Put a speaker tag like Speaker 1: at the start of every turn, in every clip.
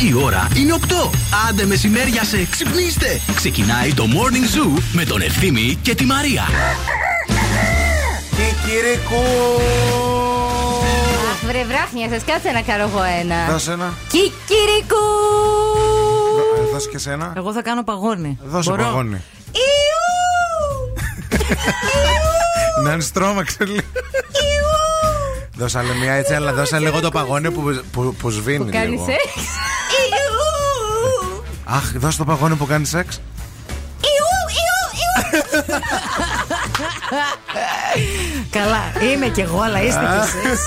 Speaker 1: Η ώρα είναι 8. Άντε μεσημέρια σε ξυπνήστε. Ξεκινάει το Morning Zoo με τον Ευθύμη και τη Μαρία.
Speaker 2: Κικυρικού!
Speaker 3: Αχ, βρε βράχνια σας, κάτσε να κάνω εγώ ένα.
Speaker 2: Δώσε ένα.
Speaker 3: Κικυρικού!
Speaker 2: Δώ- Δώσε και σένα.
Speaker 4: Εγώ θα κάνω παγόνι.
Speaker 2: Δώσε
Speaker 4: Μπορώ;
Speaker 2: παγόνι.
Speaker 4: Ιου!
Speaker 2: Να είναι στρώμαξε λίγο. Δώσε άλλη μια έτσι, αλλά δώσε λίγο το παγόνι που, που, που σβήνει
Speaker 3: Που κάνει
Speaker 2: λίγο.
Speaker 3: σεξ.
Speaker 2: Αχ, δώσε το παγόνι που κάνει σεξ.
Speaker 4: Καλά, είμαι κι εγώ, αλλά είστε κι εσείς.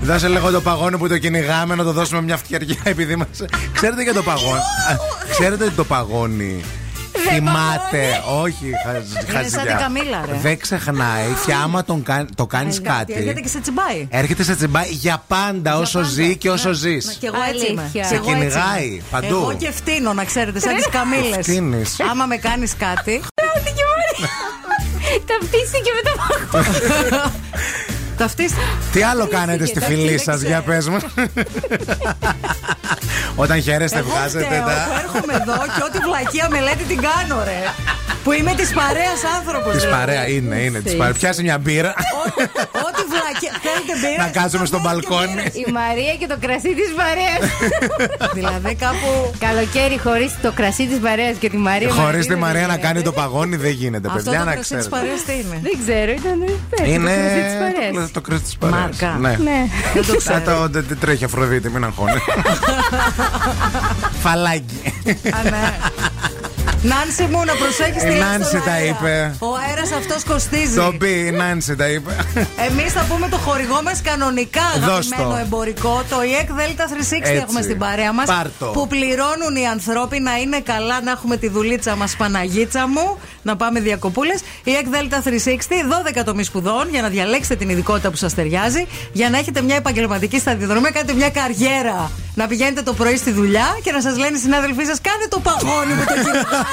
Speaker 2: Δώσε λίγο το παγόνι που το κυνηγάμε να το δώσουμε μια φτιαριά επειδή μας... Ξέρετε για το παγόνι; Α, Ξέρετε ότι το παγόνι; Θυμάται. Όχι, χαζ-
Speaker 4: Είναι σαν
Speaker 2: χαζιά.
Speaker 4: την Καμίλα, ρε.
Speaker 2: Δεν ξεχνάει και άμα τον κα- το κάνεις
Speaker 4: Γιατί έρχεται
Speaker 2: κάτι.
Speaker 4: και σε τσιμπάει.
Speaker 2: Έρχεται σε τσιμπάει για πάντα όσο
Speaker 4: πάντα.
Speaker 2: ζει και όσο
Speaker 4: Ναι,
Speaker 2: ζεις.
Speaker 4: ναι, Κι εγώ έτσι είμαι.
Speaker 3: Αλήθεια.
Speaker 4: Κι
Speaker 3: Σε
Speaker 4: εγώ έτσι
Speaker 2: κυνηγάει
Speaker 4: είμαι.
Speaker 2: παντού.
Speaker 4: Εγώ και φτύνω, να ξέρετε, σαν τις καμίλες.
Speaker 2: Φτύνεις.
Speaker 4: Άμα με κάνεις κάτι.
Speaker 3: Τα πτήσει και με το παγόνι.
Speaker 4: Ταυτίστε.
Speaker 2: Τι άλλο κάνετε στη
Speaker 4: και
Speaker 2: φυλή
Speaker 4: δεν
Speaker 2: σας,
Speaker 4: ξέρω.
Speaker 2: για πες μου. Όταν χαίρεστε,
Speaker 4: Εγώ
Speaker 2: βγάζετε
Speaker 4: φταίω που
Speaker 2: τα.
Speaker 4: έρχομαι εδώ και ό,τι βλακεία μελέτη την κάνω, ρε. Που είμαι της παρέας άνθρωπος.
Speaker 2: Της παρέα είναι, είναι. Της παρέα. Πιάσει μια μπύρα.
Speaker 4: Ό,τι βλακεία. Θέλετε μπύρα.
Speaker 2: Να κάτσουμε στο
Speaker 4: Θα βγάλω και
Speaker 2: μπαλκόνι.
Speaker 4: μπύρες.
Speaker 3: Η Μαρία και το κρασί της παρέας.
Speaker 4: Δηλαδή κάπου.
Speaker 3: Καλοκαίρι χωρίς το κρασί της παρέας και τη Μαρία.
Speaker 2: Χωρίς
Speaker 3: μαζί
Speaker 2: τη
Speaker 3: δεν
Speaker 2: Μαρία να
Speaker 3: γίνεται.
Speaker 2: κάνει το παγόνι δεν γίνεται,
Speaker 4: Αυτό
Speaker 2: παιδιά,
Speaker 4: το
Speaker 2: να
Speaker 4: κρασί της
Speaker 2: ξέρετε.
Speaker 4: παρέας τι είναι;
Speaker 3: Δεν ξέρω, ήταν. πες,
Speaker 2: Είναι
Speaker 3: Το κρασί τη
Speaker 2: το-
Speaker 3: παρέας.
Speaker 2: το κρασί τη παρέα.
Speaker 4: Μάρκα.
Speaker 2: Ναι.
Speaker 3: Ναι.
Speaker 4: Δεν το
Speaker 2: Α,
Speaker 4: ξέρω.
Speaker 2: το- Δεν δεν τρέχει Αφροδίτη, μην αγχώνει. Φαλάκι.
Speaker 4: Α, ναι. Νάνση μου, να προσέχεις
Speaker 2: Η
Speaker 4: τη
Speaker 2: Νάνση τα είπε.
Speaker 4: Ο αέρας αυτός κοστίζει.
Speaker 2: Το πει η Νάνση τα είπε.
Speaker 4: Εμείς θα πούμε το χορηγό μας κανονικά
Speaker 2: Δώσ' το.
Speaker 4: αγαπημένο εμπορικό. Το EEC Delta 360
Speaker 2: Έτσι.
Speaker 4: έχουμε στην παρέα μας.
Speaker 2: Πάρ' το.
Speaker 4: Που πληρώνουν οι ανθρώποι να είναι καλά, να έχουμε τη δουλίτσα μας Παναγίτσα μου, να πάμε διακοπούλες. EEC Delta 360, 12 τομεί σπουδών για να διαλέξετε την ειδικότητα που σας ταιριάζει, για να έχετε μια επαγγελματική σταδιοδρομία, κάνετε μια καριέρα. Να πηγαίνετε το πρωί στη δουλειά και να σας λένε οι συνάδελφοί σας: Κάνε το παγόνι που το κυνηγάνε.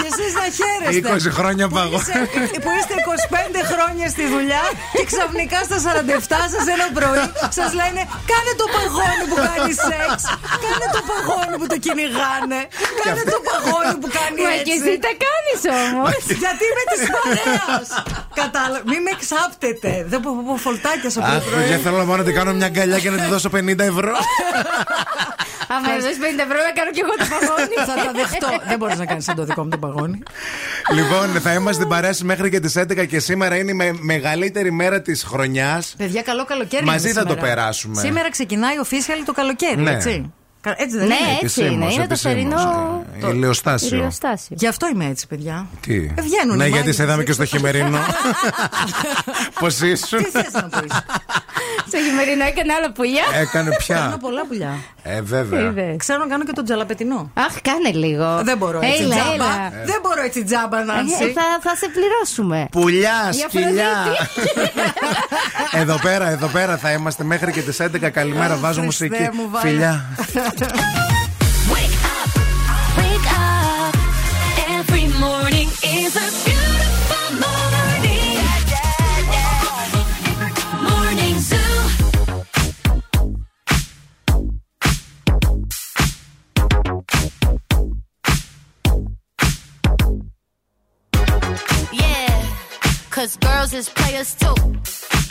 Speaker 4: Και εσείς να χαίρεστε.
Speaker 2: 20 χρόνια
Speaker 4: Που
Speaker 2: παγόνι.
Speaker 4: είσαι- που είστε 25 χρόνια στη δουλειά και ξαφνικά στα 47 σας ένα πρωί σας λένε Κάνε το παγόνι που κάνει σεξ. Κάνε το παγόνι που το κυνηγάνε. Κάνε το παγόνι που κάνει
Speaker 3: Μα και εσύ
Speaker 4: έτσι.
Speaker 3: τα κάνεις όμως.
Speaker 4: Γιατί είμαι της παρέας. Κατάλαβα. Μην με εξάπτετε. Δεν πω, πω, πω φολτάκια στο
Speaker 2: Αχ,
Speaker 4: πρωί.
Speaker 2: παιδιά, θέλω να πάω να την κάνω μια αγκαλιά και να τη δώσω 50 ευρώ.
Speaker 3: Αν μου δώσεις 50 ευρώ, να κάνω κι εγώ το παγόνι.
Speaker 4: Θα τα δεχτώ. Δεν μπορείς να κάνεις σαν το δικό μου το παγόνι.
Speaker 2: λοιπόν, θα είμαστε στην παρέα σας μέχρι και τις 11 και σήμερα είναι η με- μεγαλύτερη μέρα της χρονιάς.
Speaker 4: Παιδιά, καλό καλοκαίρι.
Speaker 2: Μαζί
Speaker 4: είναι
Speaker 2: θα το
Speaker 4: σήμερα.
Speaker 2: περάσουμε.
Speaker 4: Σήμερα ξεκινάει official το καλοκαίρι,
Speaker 2: Ναι.
Speaker 4: έτσι. Κα- Έτσι δεν
Speaker 3: Ναι,
Speaker 4: είναι.
Speaker 3: έτσι είναι. Είναι το θερινό.
Speaker 2: Ηλιοστάσιο.
Speaker 3: Ηλιοστάσιο.
Speaker 4: Γι' αυτό είμαι έτσι, παιδιά.
Speaker 2: Τι;
Speaker 4: Ε, βγαίνουν
Speaker 2: Ναι,
Speaker 4: οι
Speaker 2: γιατί
Speaker 4: μάγισσες
Speaker 2: σε είδαμε και στο
Speaker 4: έξω.
Speaker 2: χειμερινό. Πώς ήσουν;
Speaker 4: Τι θες να πεις;
Speaker 3: Στο χειμερινό έκανε άλλα πουλιά.
Speaker 2: Έκανε
Speaker 4: Κάνω
Speaker 2: πια.
Speaker 4: πολλά πουλιά.
Speaker 2: Ε, βέβαια.
Speaker 3: Είδες.
Speaker 4: Ξέρω να κάνω και τον τζαλαπετινό.
Speaker 3: Αχ, κάνε λίγο.
Speaker 4: Δεν μπορώ έτσι
Speaker 3: Έλα,
Speaker 4: τζάμπα.
Speaker 3: έλα.
Speaker 4: Δεν μπορώ έτσι τζάμπα,
Speaker 3: Ε,
Speaker 4: Νάνση.
Speaker 3: θα, θα σε πληρώσουμε.
Speaker 2: Πουλιά,
Speaker 3: Για
Speaker 2: σκυλιά.
Speaker 3: Αφροδίτη.
Speaker 2: εδώ πέρα, εδώ πέρα θα είμαστε μέχρι και τις 11. Καλημέρα, βάζω
Speaker 4: Χριστέ
Speaker 2: μουσική.
Speaker 4: μου, wake
Speaker 2: up,
Speaker 5: wake up. Every morning is a beautiful morning. Morning zoo.
Speaker 6: Cause girls is players too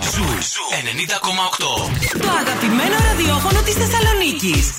Speaker 1: Σου σου
Speaker 7: το αγαπημένο ραδιόφωνο της Θεσσαλονίκης.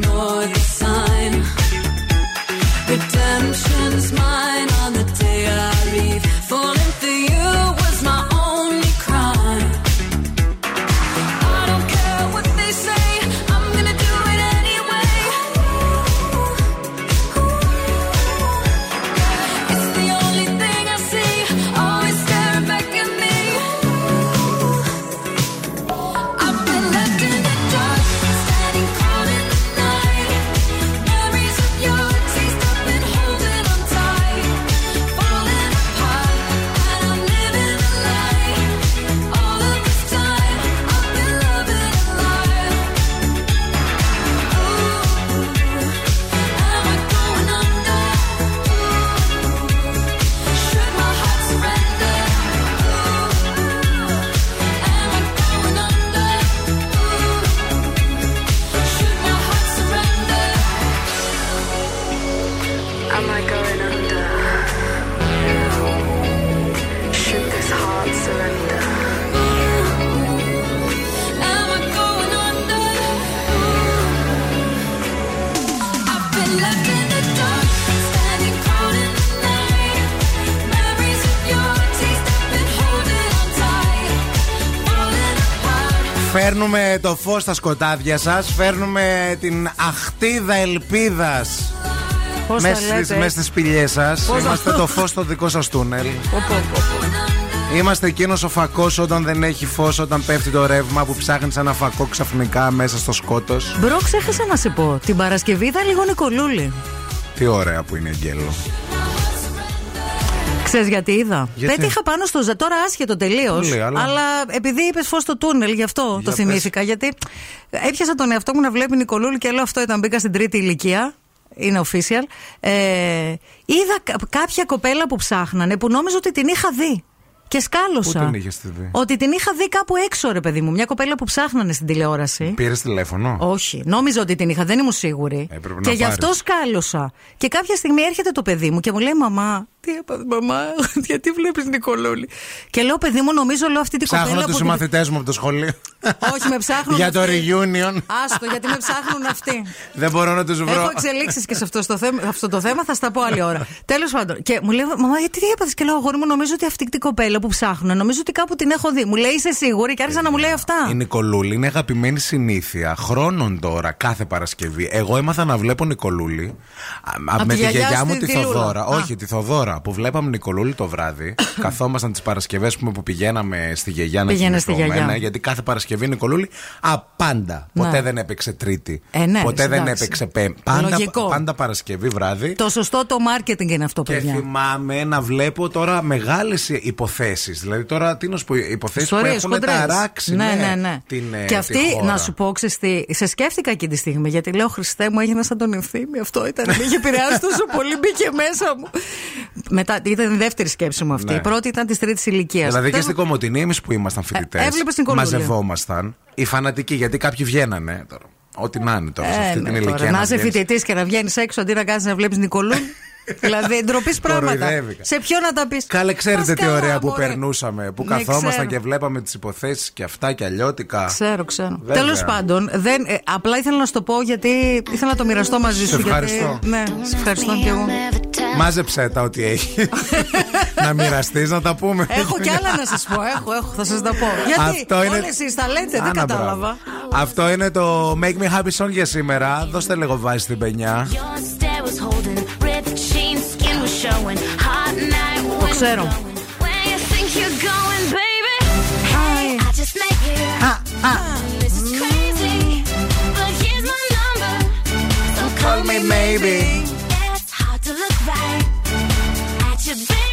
Speaker 5: Ignore
Speaker 2: Φέρνουμε το φως στα σκοτάδια σας Φέρνουμε την αχτίδα ελπίδας
Speaker 4: Πώς τα
Speaker 2: Μέσα στις,
Speaker 4: λέτε;
Speaker 2: μέσα στις σπηλιές σας
Speaker 4: Πώς
Speaker 2: Είμαστε
Speaker 4: θα-
Speaker 2: το φως στο δικό σας τούνελ Είμαστε εκείνος ο φακός όταν δεν έχει φως, όταν πέφτει το ρεύμα που ψάχνεις ένα φακό ξαφνικά μέσα στο σκότος.
Speaker 4: Μπρο, ξέχασα να σε πω. Την Παρασκευή ήταν λίγο Νικολούλη.
Speaker 2: Τι ωραία που είναι Αγγέλο.
Speaker 4: Ξέρεις γιατί είδα;
Speaker 2: Γιατί;
Speaker 4: Πέτυχα πάνω στο ζα. Τώρα άσχετο τελείως.
Speaker 2: Πολύ, αλλά-
Speaker 4: Αλλά επειδή είπες φως στο τούνελ, γι' αυτό το
Speaker 2: πες.
Speaker 4: θυμήθηκα. Γιατί έπιασα τον εαυτό μου να βλέπει Νικολούλη και λέω αυτό ήταν. Μπήκα στην τρίτη ηλικία. Είναι official. Ε, είδα κα- κάποια κοπέλα που ψάχνανε που νόμιζα ότι την είχα δει. Και σκάλωσα.
Speaker 2: Πού την είχες τη δει;
Speaker 4: Ότι την είχα δει κάπου έξω, ρε παιδί μου. Μια κοπέλα που ψάχνανε στην τηλεόραση.
Speaker 2: Πήρες τηλέφωνο;
Speaker 4: Όχι, νόμιζα ότι την είχα, δεν ήμουν σίγουρη.
Speaker 2: Ε, πρέπει να
Speaker 4: και γι' αυτό
Speaker 2: πάρεις.
Speaker 4: σκάλωσα. Και κάποια στιγμή έρχεται το παιδί μου και μου λέει: Μαμά, Τι έπαθε, μαμά, γιατί βλέπεις Νικολούλη. Και λέω, παιδί μου, νομίζω λέω αυτή την κοπέλα.
Speaker 2: Ψάχνω
Speaker 4: από
Speaker 2: τους
Speaker 4: την-
Speaker 2: μαθητές μου από το σχολείο.
Speaker 4: Όχι, με ψάχνουν.
Speaker 2: Για το
Speaker 4: αυτοί.
Speaker 2: reunion.
Speaker 4: Άστο, γιατί με ψάχνουν αυτοί.
Speaker 2: Δεν μπορώ να τους βρω.
Speaker 4: Έχω εξελίξεις και σε αυτό, στο θέμα, αυτό το θέμα, θα στα πω άλλη ώρα. Τέλος πάντων. Και μου λέει, Μαμά, γιατί τι έπαθες; Και λέω, Αγόρι μου, νομίζω ότι αυτή την κοπέλα που ψάχνουν, νομίζω ότι κάπου την έχω δει. Μου λέει, Είσαι σίγουρη και άρχισα να μου λέει αυτά.
Speaker 2: Η Νικολούλη είναι αγαπημένη συνήθεια χρόνων τώρα, κάθε Παρασκευή. Εγώ έμαθα να βλέπω Νικολούλη α, α,
Speaker 4: Απ'
Speaker 2: με
Speaker 4: τη
Speaker 2: τη
Speaker 4: γιαγιά
Speaker 2: γιαγιά μου
Speaker 4: στη
Speaker 2: τη
Speaker 4: Θηλούλα.
Speaker 2: Θοδώρα.
Speaker 4: Α.
Speaker 2: Όχι, τη Θοδώρα που βλέπαμε Νικολούλη το βράδυ. Καθόμασταν τις Παρασκευές που, που πηγαίναμε στη γιαγιά να
Speaker 4: Πήγαινε στη
Speaker 2: κοιμηθούμε,
Speaker 4: γιαγιά.
Speaker 2: ναι, γιατί κάθε Παρασκευή η Νικολούλη απάντα.
Speaker 4: Ναι.
Speaker 2: Ποτέ δεν έπαιξε Τρίτη.
Speaker 4: Ε, ναι,
Speaker 2: Ποτέ δεν
Speaker 4: εντάξει.
Speaker 2: έπαιξε Πέμπτη. Πάντα,
Speaker 4: Λογικό.
Speaker 2: πάντα Παρασκευή βράδυ.
Speaker 4: Το σωστό το marketing είναι αυτό,
Speaker 2: Και
Speaker 4: παιδιά.
Speaker 2: θυμάμαι να βλέπω τώρα μεγάλες υποθέσεις. Δηλαδή τώρα τι να σου πω, υποθέσεις που
Speaker 4: Ιστορίες,
Speaker 2: έχουν
Speaker 4: χοντρές.
Speaker 2: ταράξει
Speaker 4: ναι,
Speaker 2: ναι,
Speaker 4: ναι, ναι.
Speaker 2: την ε,
Speaker 4: και
Speaker 2: τη
Speaker 4: αυτή,
Speaker 2: χώρα.
Speaker 4: να σου πω, ξέρεις τι, σε σκέφτηκα εκείνη τη στιγμή. Γιατί λέω, Χριστέ μου, έγινα σαν τον ευθύμη. Αυτό ήταν. Με είχε επηρεάσει τόσο πολύ, μπήκε μέσα μου. Μετά, ήταν η δεύτερη σκέψη μου αυτή.
Speaker 2: Ναι.
Speaker 4: Η πρώτη ήταν της τρίτης ηλικίας.
Speaker 2: Δηλαδή και στην Κομωτινή, εμείς που ήμασταν φοιτητές.
Speaker 4: Ε, έβλεπες την Κολούλια.
Speaker 2: Μαζευόμασταν. Οι φανατικοί, γιατί κάποιοι βγαίνανε τώρα. Ό,τι να είναι τώρα, σε αυτή την
Speaker 4: ναι,
Speaker 2: ηλικία.
Speaker 4: τώρα, να είσαι
Speaker 2: βγαίνεις.
Speaker 4: φοιτητής και να βγαίνεις έξω αντί να κάνει να βλέπεις Νικολούν. Δηλαδή, ντροπής πράγματα.
Speaker 2: Κοροϊδεύηκα.
Speaker 4: Σε ποιον να τα πεις;
Speaker 2: Καλέ, ξέρετε τι ωραία που περνούσαμε. Που
Speaker 4: Ναι,
Speaker 2: καθόμασταν
Speaker 4: ξέρω.
Speaker 2: και βλέπαμε τις υποθέσεις και αυτά και αλλιώτικα.
Speaker 4: Ξέρω, ξέρω.
Speaker 2: Βέβαια.
Speaker 4: Τέλος πάντων, δεν, ε, απλά ήθελα να σου το πω γιατί ήθελα να το μοιραστώ μαζί
Speaker 2: Σε
Speaker 4: σου.
Speaker 2: ευχαριστώ.
Speaker 4: Γιατί, ναι, σε ευχαριστώ και εγώ.
Speaker 2: Μάζεψέ τα ό,τι έχει. να μοιραστείς, να τα πούμε.
Speaker 4: Έχω κι άλλα να σας πω. Έχω, έχω, θα σας τα πω. Γιατί
Speaker 2: Αυτό είναι-
Speaker 4: όλες εσεί τα λέτε, δεν
Speaker 2: Άνα,
Speaker 4: κατάλαβα.
Speaker 2: μπράβο. Αυτό είναι το Make Me Happy Song για σήμερα. Δώστε λίγο βάση στην πενιά.
Speaker 5: showing. Hot night, wind was
Speaker 4: ξέρω.
Speaker 5: blowing. Where you think you're going, baby? Hey, I just met you.
Speaker 4: Α, α.
Speaker 5: This is crazy, but here's my number. So call me
Speaker 2: maybe.
Speaker 5: It's hard to look right at you, baby,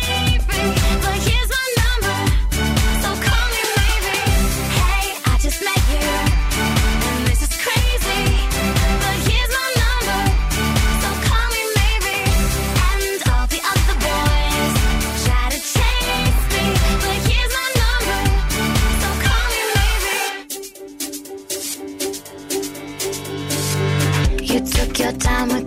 Speaker 5: Your time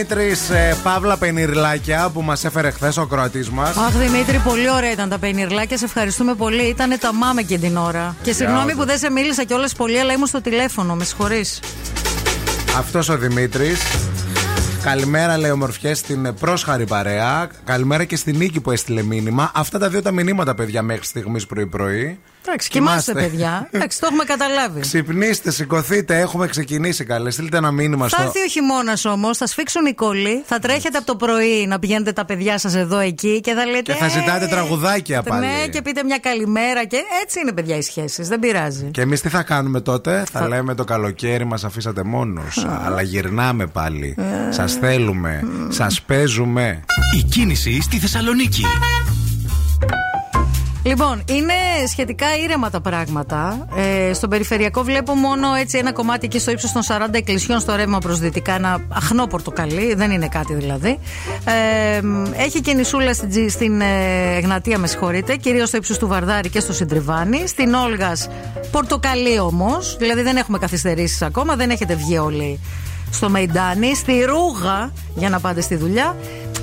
Speaker 2: Ο Δημήτρη Παύλα Πενιρλάκια που μας έφερε χθες ο Κροατής μας.
Speaker 4: Αχ, Δημήτρη, πολύ ωραία ήταν τα πενιρλάκια. Σε ευχαριστούμε πολύ. Ήταν τα μάμε και την ώρα. Και συγγνώμη που δεν σε μίλησα κιόλας πολύ, αλλά ήμουν στο τηλέφωνο. Με συγχωρείς.
Speaker 2: Αυτός ο Δημήτρης. Καλημέρα, λέει ομορφιέ, στην πρόσχαρη παρέα. Καλημέρα και στην Νίκη που έστειλε μήνυμα. Αυτά τα δύο τα μηνύματα, παιδιά, μέχρι στιγμής πρωί-πρωί.
Speaker 4: Εντάξει, κοιμάστε, παιδιά. Εντάξει, το έχουμε καταλάβει.
Speaker 2: Ξυπνήστε, σηκωθείτε, έχουμε ξεκινήσει καλές. Στείλτε ένα μήνυμα
Speaker 4: Θα
Speaker 2: στο.
Speaker 4: έρθει ο χειμώνας όμως, θα σφίξουν οι κόλλοι, θα τρέχετε από το πρωί να πηγαίνετε τα παιδιά σας εδώ εκεί και θα λέτε.
Speaker 2: Και θα ζητάτε
Speaker 4: «Ε,
Speaker 2: τραγουδάκια πάλι.
Speaker 4: Ναι, και πείτε μια καλημέρα και έτσι είναι, παιδιά, οι σχέσεις. Δεν πειράζει.
Speaker 2: Και εμείς τι θα κάνουμε τότε, θα, λέμε το καλοκαίρι μας αφήσατε μόνος. Αλλά γυρνάμε πάλι.
Speaker 4: Ε.
Speaker 2: Σας θέλουμε. Σας παίζουμε.
Speaker 1: Η κίνηση στη Θεσσαλονίκη.
Speaker 4: Λοιπόν, είναι σχετικά ήρεμα τα πράγματα. Ε, στον περιφερειακό βλέπω μόνο έτσι ένα κομμάτι εκεί στο ύψος των 40 εκκλησιών στο ρεύμα προς δυτικά. Ένα αχνό πορτοκαλί, δεν είναι κάτι δηλαδή. Ε, έχει και νησούλα στην, Τζι- στην ε, Εγνατία, με συγχωρείτε, κυρίως στο ύψος του Βαρδάρη και στο Συντριβάνι. Στην Όλγας, πορτοκαλί όμως, δηλαδή δεν έχουμε καθυστερήσεις ακόμα, δεν έχετε βγει όλοι στο Μεϊντάνι. Στη Ρούγα, για να πάτε στη δουλειά.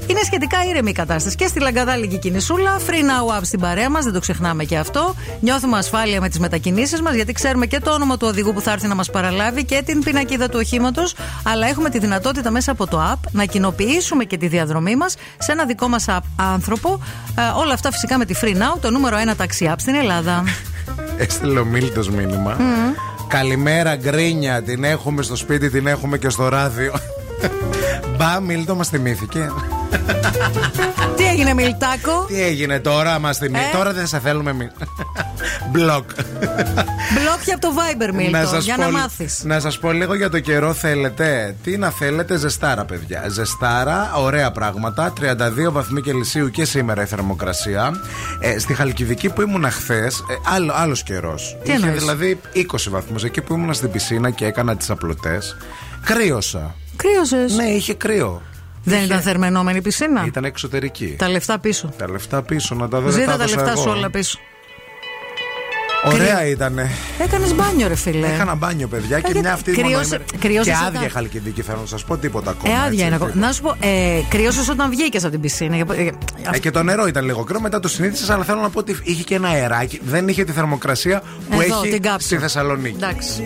Speaker 4: Είναι σχετικά ήρεμη η κατάσταση και στη Λαγκαδάλικη κινησούλα. Free now up στην παρέα μας, δεν το ξεχνάμε και αυτό. Νιώθουμε ασφάλεια με τις μετακινήσεις μας, γιατί ξέρουμε και το όνομα του οδηγού που θα έρθει να μας παραλάβει και την πινακίδα του οχήματος. Αλλά έχουμε τη δυνατότητα μέσα από το app να κοινοποιήσουμε και τη διαδρομή μας σε ένα δικό μας app άνθρωπο. Ε, όλα αυτά φυσικά με τη Free now, το νούμερο ένα ταξί app στην Ελλάδα.
Speaker 2: Έστειλε ο Μίλτος μήνυμα. Καλημέρα, γκρίνια. Την έχουμε στο σπίτι, την έχουμε και στο ράδιο. Μπα, Μίλτο μας θυμήθηκε.
Speaker 4: Τι έγινε, Μιλτάκο.
Speaker 2: Τι έγινε τώρα, μας θυμήθηκε.
Speaker 4: Ε;
Speaker 2: Τώρα δεν σε θέλουμε εμεί. Μπλοκ.
Speaker 4: Μπλόκια από το Viber, Μίλτο,
Speaker 2: σας
Speaker 4: για
Speaker 2: πω,
Speaker 4: να μάθεις.
Speaker 2: Να σας πω λίγο για το καιρό θέλετε. Τι να θέλετε, ζεστάρα, παιδιά. Ζεστάρα, ωραία πράγματα. 32 βαθμοί Κελσίου και σήμερα η θερμοκρασία. Ε, στη Χαλκιδική που ήμουν χθες, ε, άλλο άλλος καιρός.
Speaker 4: Τι
Speaker 2: Είχε
Speaker 4: εννοείς;
Speaker 2: δηλαδή 20 βαθμούς. Εκεί που ήμουν στην πισίνα και έκανα τις απλωτές. Κρύωσα.
Speaker 4: Κρύωσες.
Speaker 2: Ναι, είχε κρύο.
Speaker 4: Δεν ήταν θερμενόμενη η πισίνα.
Speaker 2: Ήταν εξωτερική.
Speaker 4: Τα λεφτά πίσω.
Speaker 2: Τα λεφτά πίσω, να τα δω. δεν
Speaker 4: Ζήτα τα
Speaker 2: έδωσα
Speaker 4: λεφτά
Speaker 2: εγώ.
Speaker 4: σου όλα πίσω.
Speaker 2: Ωραία ήτανε.
Speaker 8: Έκανες μπάνιο, ρε φίλε.
Speaker 2: Έκανα μπάνιο, παιδιά, και
Speaker 8: γιατί
Speaker 2: μια αυτή
Speaker 8: κρύωσε-
Speaker 2: μονοήμερη-
Speaker 8: κρύωσες
Speaker 2: Και
Speaker 8: όταν-
Speaker 2: άδεια χαλκιδική, θέλω να σας πω τίποτα ακόμα.
Speaker 8: Ε, άδεια
Speaker 2: έτσι,
Speaker 8: είναι ακόμα.
Speaker 2: τίποτα.
Speaker 8: Να σου πω, ε, κρύωσε όταν βγήκες από την πισίνα. Για- για-
Speaker 2: Ε, και το νερό ήταν λίγο κρύο, μετά το συνήθισες, αλλά θέλω να πω ότι είχε και ένα αεράκι. Δεν είχε τη θερμοκρασία που
Speaker 8: Εδώ,
Speaker 2: έχει
Speaker 8: την κάψα.
Speaker 2: στη Θεσσαλονίκη.
Speaker 8: Εντάξει.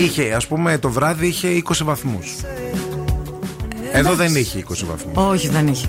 Speaker 2: Είχε, ας πούμε, το βράδυ είχε 20 βαθμούς. Εδώ δεν είχε 20 βαθμούς.
Speaker 8: Όχι, δεν είχε.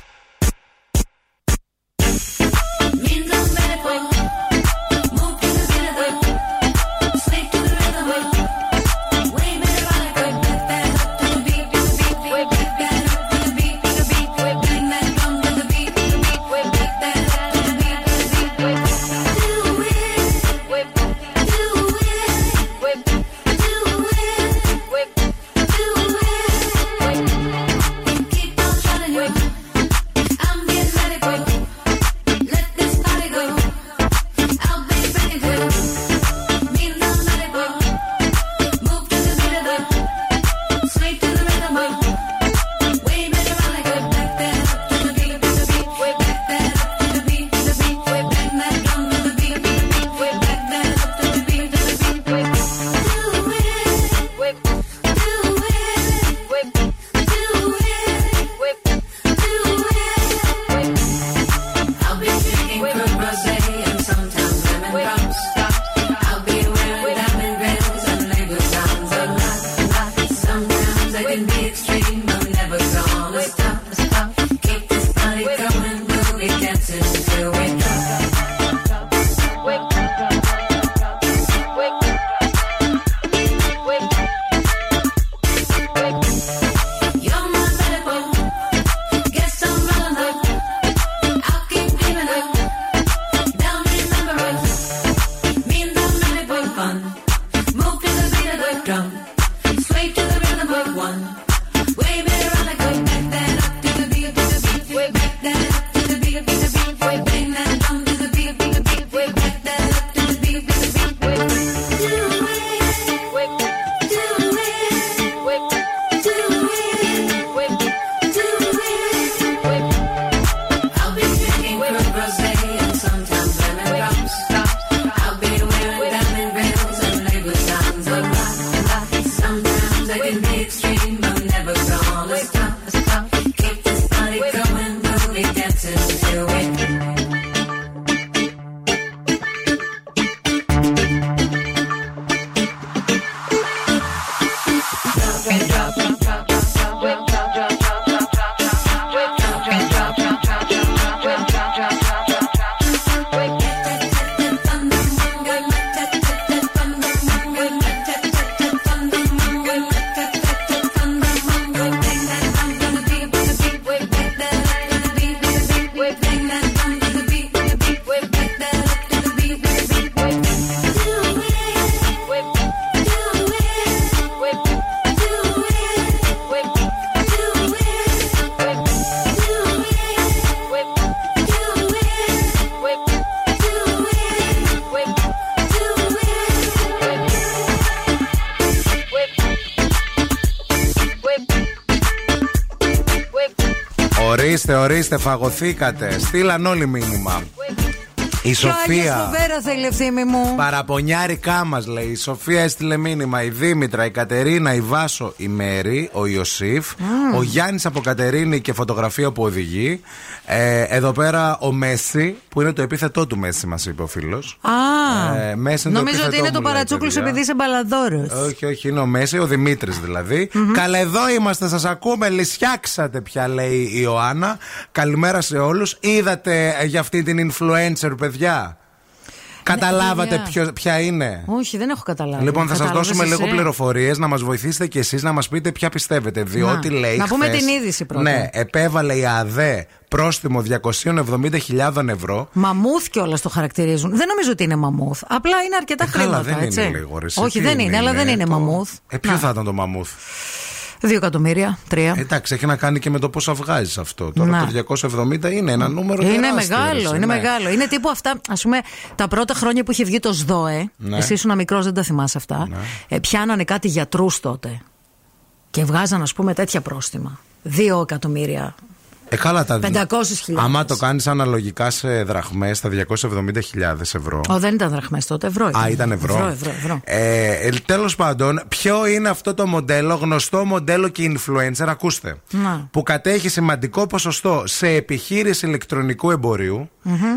Speaker 2: Ορίστε, ορίστε, φαγωθήκατε. Στείλαν όλοι μήνυμα. Η
Speaker 4: Ποιο Άγια
Speaker 2: Σοφία.
Speaker 4: φοβέρα θέλει ευθύμη μου.
Speaker 2: Παραπονιάρικά μας λέει. Η Σοφία έστειλε μήνυμα. Η Δήμητρα, η Κατερίνα, η Βάσο, η Μέρη, ο Ιωσήφ, ο Γιάννης από Κατερίνη και φωτογραφία που οδηγεί. Ε, εδώ πέρα ο Μέση, που είναι το επίθετό του Μέση, μας είπε ο φίλος.
Speaker 4: Α,
Speaker 2: Ε, Μέση είναι το
Speaker 4: νομίζω ότι
Speaker 2: επίθετό
Speaker 4: είναι
Speaker 2: μου,
Speaker 4: το
Speaker 2: λέει,
Speaker 4: παρατσούκλου
Speaker 2: παιδιά.
Speaker 4: επειδή είσαι μπαλαδόρος.
Speaker 2: Όχι, όχι, είναι ο Μέση, ο Δημήτρης δηλαδή. Καλέ, εδώ είμαστε, σας ακούμε. Λυσιάξατε πια, λέει η Ιωάννα. Καλημέρα σε όλους. Είδατε ε, για αυτή την influencer, παιδιά; Καταλάβατε
Speaker 4: παιδιά.
Speaker 2: ποιο, ποια είναι;
Speaker 4: Όχι, δεν έχω καταλάβει.
Speaker 2: Λοιπόν, θα σας
Speaker 4: Κατάλαβες
Speaker 2: δώσουμε
Speaker 4: εσύ;
Speaker 2: λίγο πληροφορίες να μας βοηθήσετε κι εσείς να μας πείτε ποια πιστεύετε. Διότι
Speaker 4: Να.
Speaker 2: λέει.
Speaker 4: Να πούμε
Speaker 2: χθες-
Speaker 4: την είδηση πρώτα.
Speaker 2: Ναι, επέβαλε η ΑΔΕ πρόστιμο 270.000 ευρώ.
Speaker 4: Μαμούθ κιόλας το χαρακτηρίζουν. Δεν νομίζω ότι είναι μαμούθ. Απλά είναι αρκετά
Speaker 2: Ε, καλά,
Speaker 4: χρήματα.
Speaker 2: δεν
Speaker 4: έτσι.
Speaker 2: είναι λίγο. ρε, εσύ,
Speaker 4: Όχι,
Speaker 2: τι
Speaker 4: δεν είναι, αλλά δεν είναι
Speaker 2: το-
Speaker 4: μαμούθ.
Speaker 2: Ε, ποιο
Speaker 4: Να.
Speaker 2: θα ήταν το μαμούθ;
Speaker 4: Δύο εκατομμύρια, τρία.
Speaker 2: Εντάξει, έχει να κάνει και με το πόσα βγάζεις αυτό. Τώρα
Speaker 4: Να.
Speaker 2: το 270 είναι ένα νούμερο
Speaker 4: Είναι
Speaker 2: τεράστιο,
Speaker 4: μεγάλο,
Speaker 2: έτσι,
Speaker 4: είναι
Speaker 2: ναι.
Speaker 4: μεγάλο. Είναι τύπου αυτά, ας πούμε, τα πρώτα χρόνια που είχε βγει το ΣΔΟΕ.
Speaker 2: Ναι.
Speaker 4: Εσύ ήσουν μικρός, δεν τα θυμάσαι αυτά. Ε, πιάνανε κάτι γιατρούς τότε. Και βγάζαν, ας πούμε, τέτοια πρόστιμα. Δύο εκατομμύρια.
Speaker 2: Ε, καλά τα
Speaker 4: 500.000.
Speaker 2: Άμα το κάνεις αναλογικά σε δραχμές, τα 270.000 ευρώ.
Speaker 4: Ω, δεν ήταν δραχμές τότε, ευρώ.
Speaker 2: Α, ήταν ευρώ.
Speaker 4: Ευρώ, ευρώ, ευρώ.
Speaker 2: Ε, Τέλος πάντων, ποιο είναι αυτό το μοντέλο, γνωστό μοντέλο και influencer, ακούστε.
Speaker 4: Να.
Speaker 2: Που κατέχει σημαντικό ποσοστό σε επιχείρηση ηλεκτρονικού εμπορίου,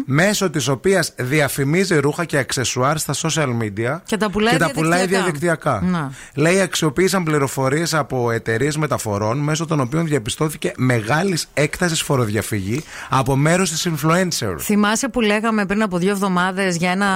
Speaker 2: μέσω της οποίας διαφημίζει ρούχα και αξεσουάρ στα social media
Speaker 4: Και τα πουλάει διαδικτυακά.
Speaker 2: διαδικτυακά.
Speaker 4: Να.
Speaker 2: Λέει, αξιοποίησαν πληροφορίες από εταιρείες μεταφορών, μέσω των οποίων διαπιστώθηκε μεγάλης έκτασης φοροδιαφυγή από μέρος της influencer.
Speaker 4: Θυμάσαι που λέγαμε πριν από δύο εβδομάδες για ένα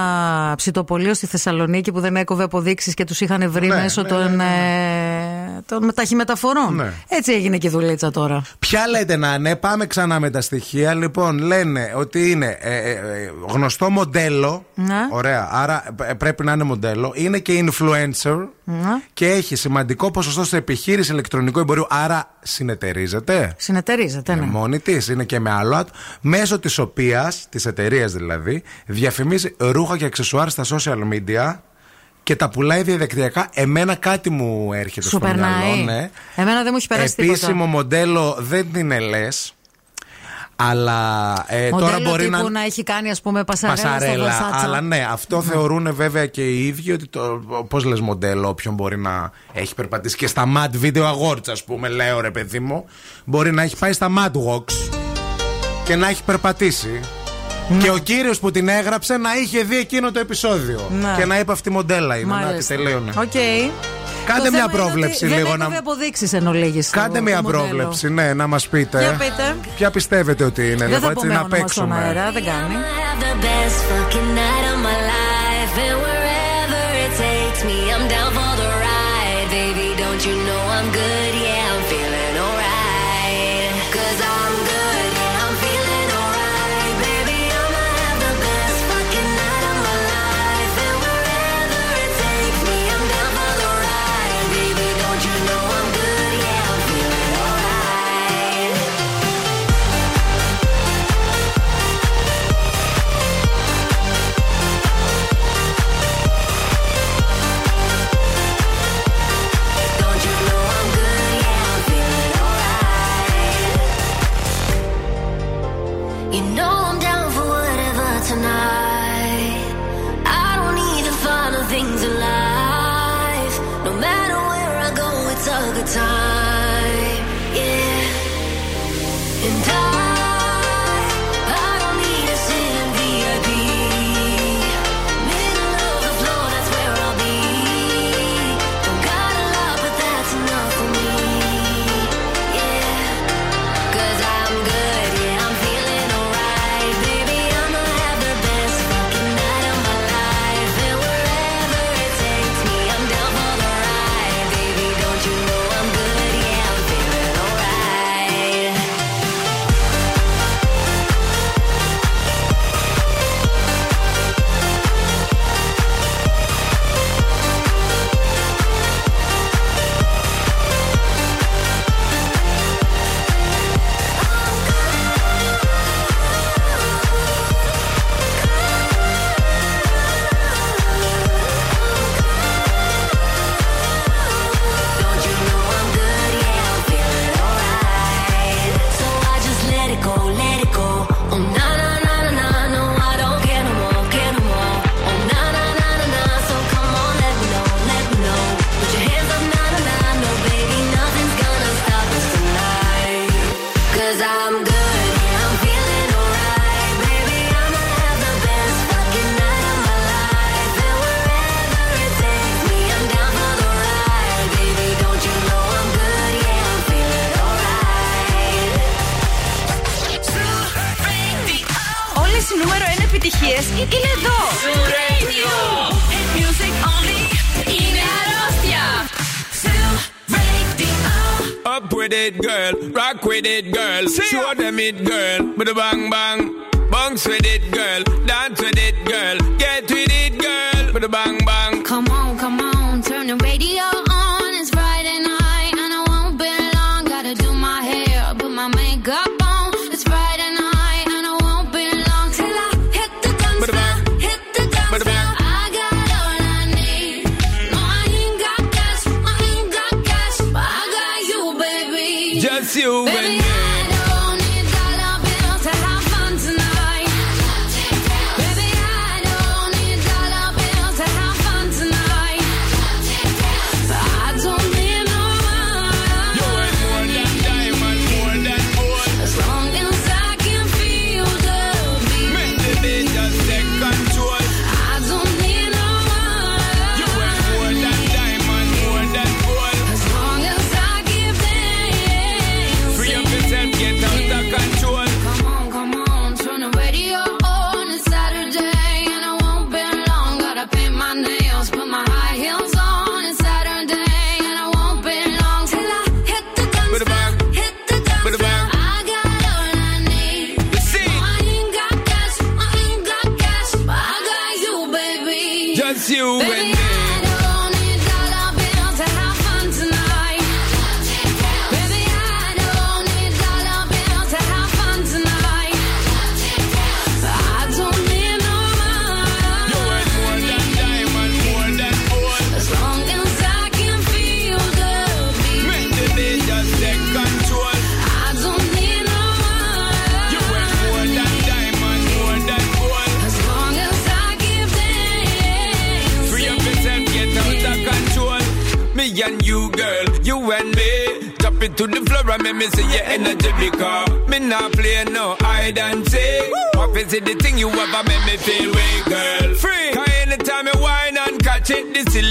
Speaker 4: ψητοπολείο στη Θεσσαλονίκη που δεν έκοβε αποδείξεις και τους είχαν βρει
Speaker 2: Ναι,
Speaker 4: μέσω
Speaker 2: ναι,
Speaker 4: των,
Speaker 2: ναι,
Speaker 4: ε, των ταχυμεταφορών.
Speaker 2: Ναι.
Speaker 4: Έτσι έγινε και η δουλίτσα τώρα.
Speaker 2: Ποια λέτε να είναι, πάμε ξανά με τα στοιχεία. Λοιπόν, λένε ότι είναι ε, ε, ε, γνωστό μοντέλο.
Speaker 4: Ναι.
Speaker 2: Ωραία, άρα ε, πρέπει να είναι μοντέλο. Είναι και influencer
Speaker 4: Να.
Speaker 2: και έχει σημαντικό ποσοστό σε επιχείρηση ηλεκτρονικού εμπορίου. Άρα συνεταιρίζεται.
Speaker 4: Συνεταιρίζεται, ναι.
Speaker 2: Ε, Μόνη της, είναι και με άλλο άτομο. Μέσω της οποίας, της εταιρείας δηλαδή, διαφημίζει ρούχα και αξεσουάρ στα social media και τα πουλάει διαδικτυακά. Εμένα κάτι μου έρχεται
Speaker 4: Σου
Speaker 2: στο μυαλό,
Speaker 4: περνάει.
Speaker 2: ναι.
Speaker 4: Εμένα δεν μου έχει περάσει
Speaker 2: Επίσημο
Speaker 4: τίποτα.
Speaker 2: μοντέλο δεν είναι λες. Αλλά ε,
Speaker 4: Μοντέλο
Speaker 2: τώρα μπορεί
Speaker 4: τύπου
Speaker 2: να.
Speaker 4: να έχει κάνει, ας πούμε, πασαρέλα, στο
Speaker 2: Πασαρέλα.
Speaker 4: Versace.
Speaker 2: Αλλά ναι, αυτό θεωρούν βέβαια και οι ίδιοι ότι το. Πώς λες μοντέλο, όποιον μπορεί να έχει περπατήσει και στα Mad Video Awards, ας πούμε, λέω ρε παιδί μου. Μπορεί να έχει πάει στα Mad Walks και να έχει περπατήσει. Και ο κύριος που την έγραψε να είχε δει εκείνο το επεισόδιο.
Speaker 4: Ναι.
Speaker 2: Και να είπε αυτή μοντέλα είναι. Να τη
Speaker 4: Μάλιστα.
Speaker 2: τελείωνε.
Speaker 4: Οκ.
Speaker 2: Κάντε
Speaker 4: Το
Speaker 2: μια
Speaker 4: θέμα είναι
Speaker 2: πρόβλεψη
Speaker 4: ότι
Speaker 2: λίγο
Speaker 4: Δεν
Speaker 2: να-
Speaker 4: έκοβε αποδείξεις εν ολίγης το-
Speaker 2: Κάντε
Speaker 4: το
Speaker 2: μια
Speaker 4: μοντέλο.
Speaker 2: πρόβλεψη, ναι, να μας πείτε.
Speaker 4: Για πείτε.
Speaker 2: Ποια πιστεύετε ότι είναι,
Speaker 4: Δεν
Speaker 2: λίγο
Speaker 4: θα
Speaker 2: έτσι
Speaker 4: πούμε
Speaker 2: να
Speaker 4: όνομα στον
Speaker 2: παίξουμε.
Speaker 4: αέρα, δεν κάνει.
Speaker 5: have the best fucking night of my life. And wherever it takes me, I'm down for the ride. Baby, don't you know I'm good? Yeah,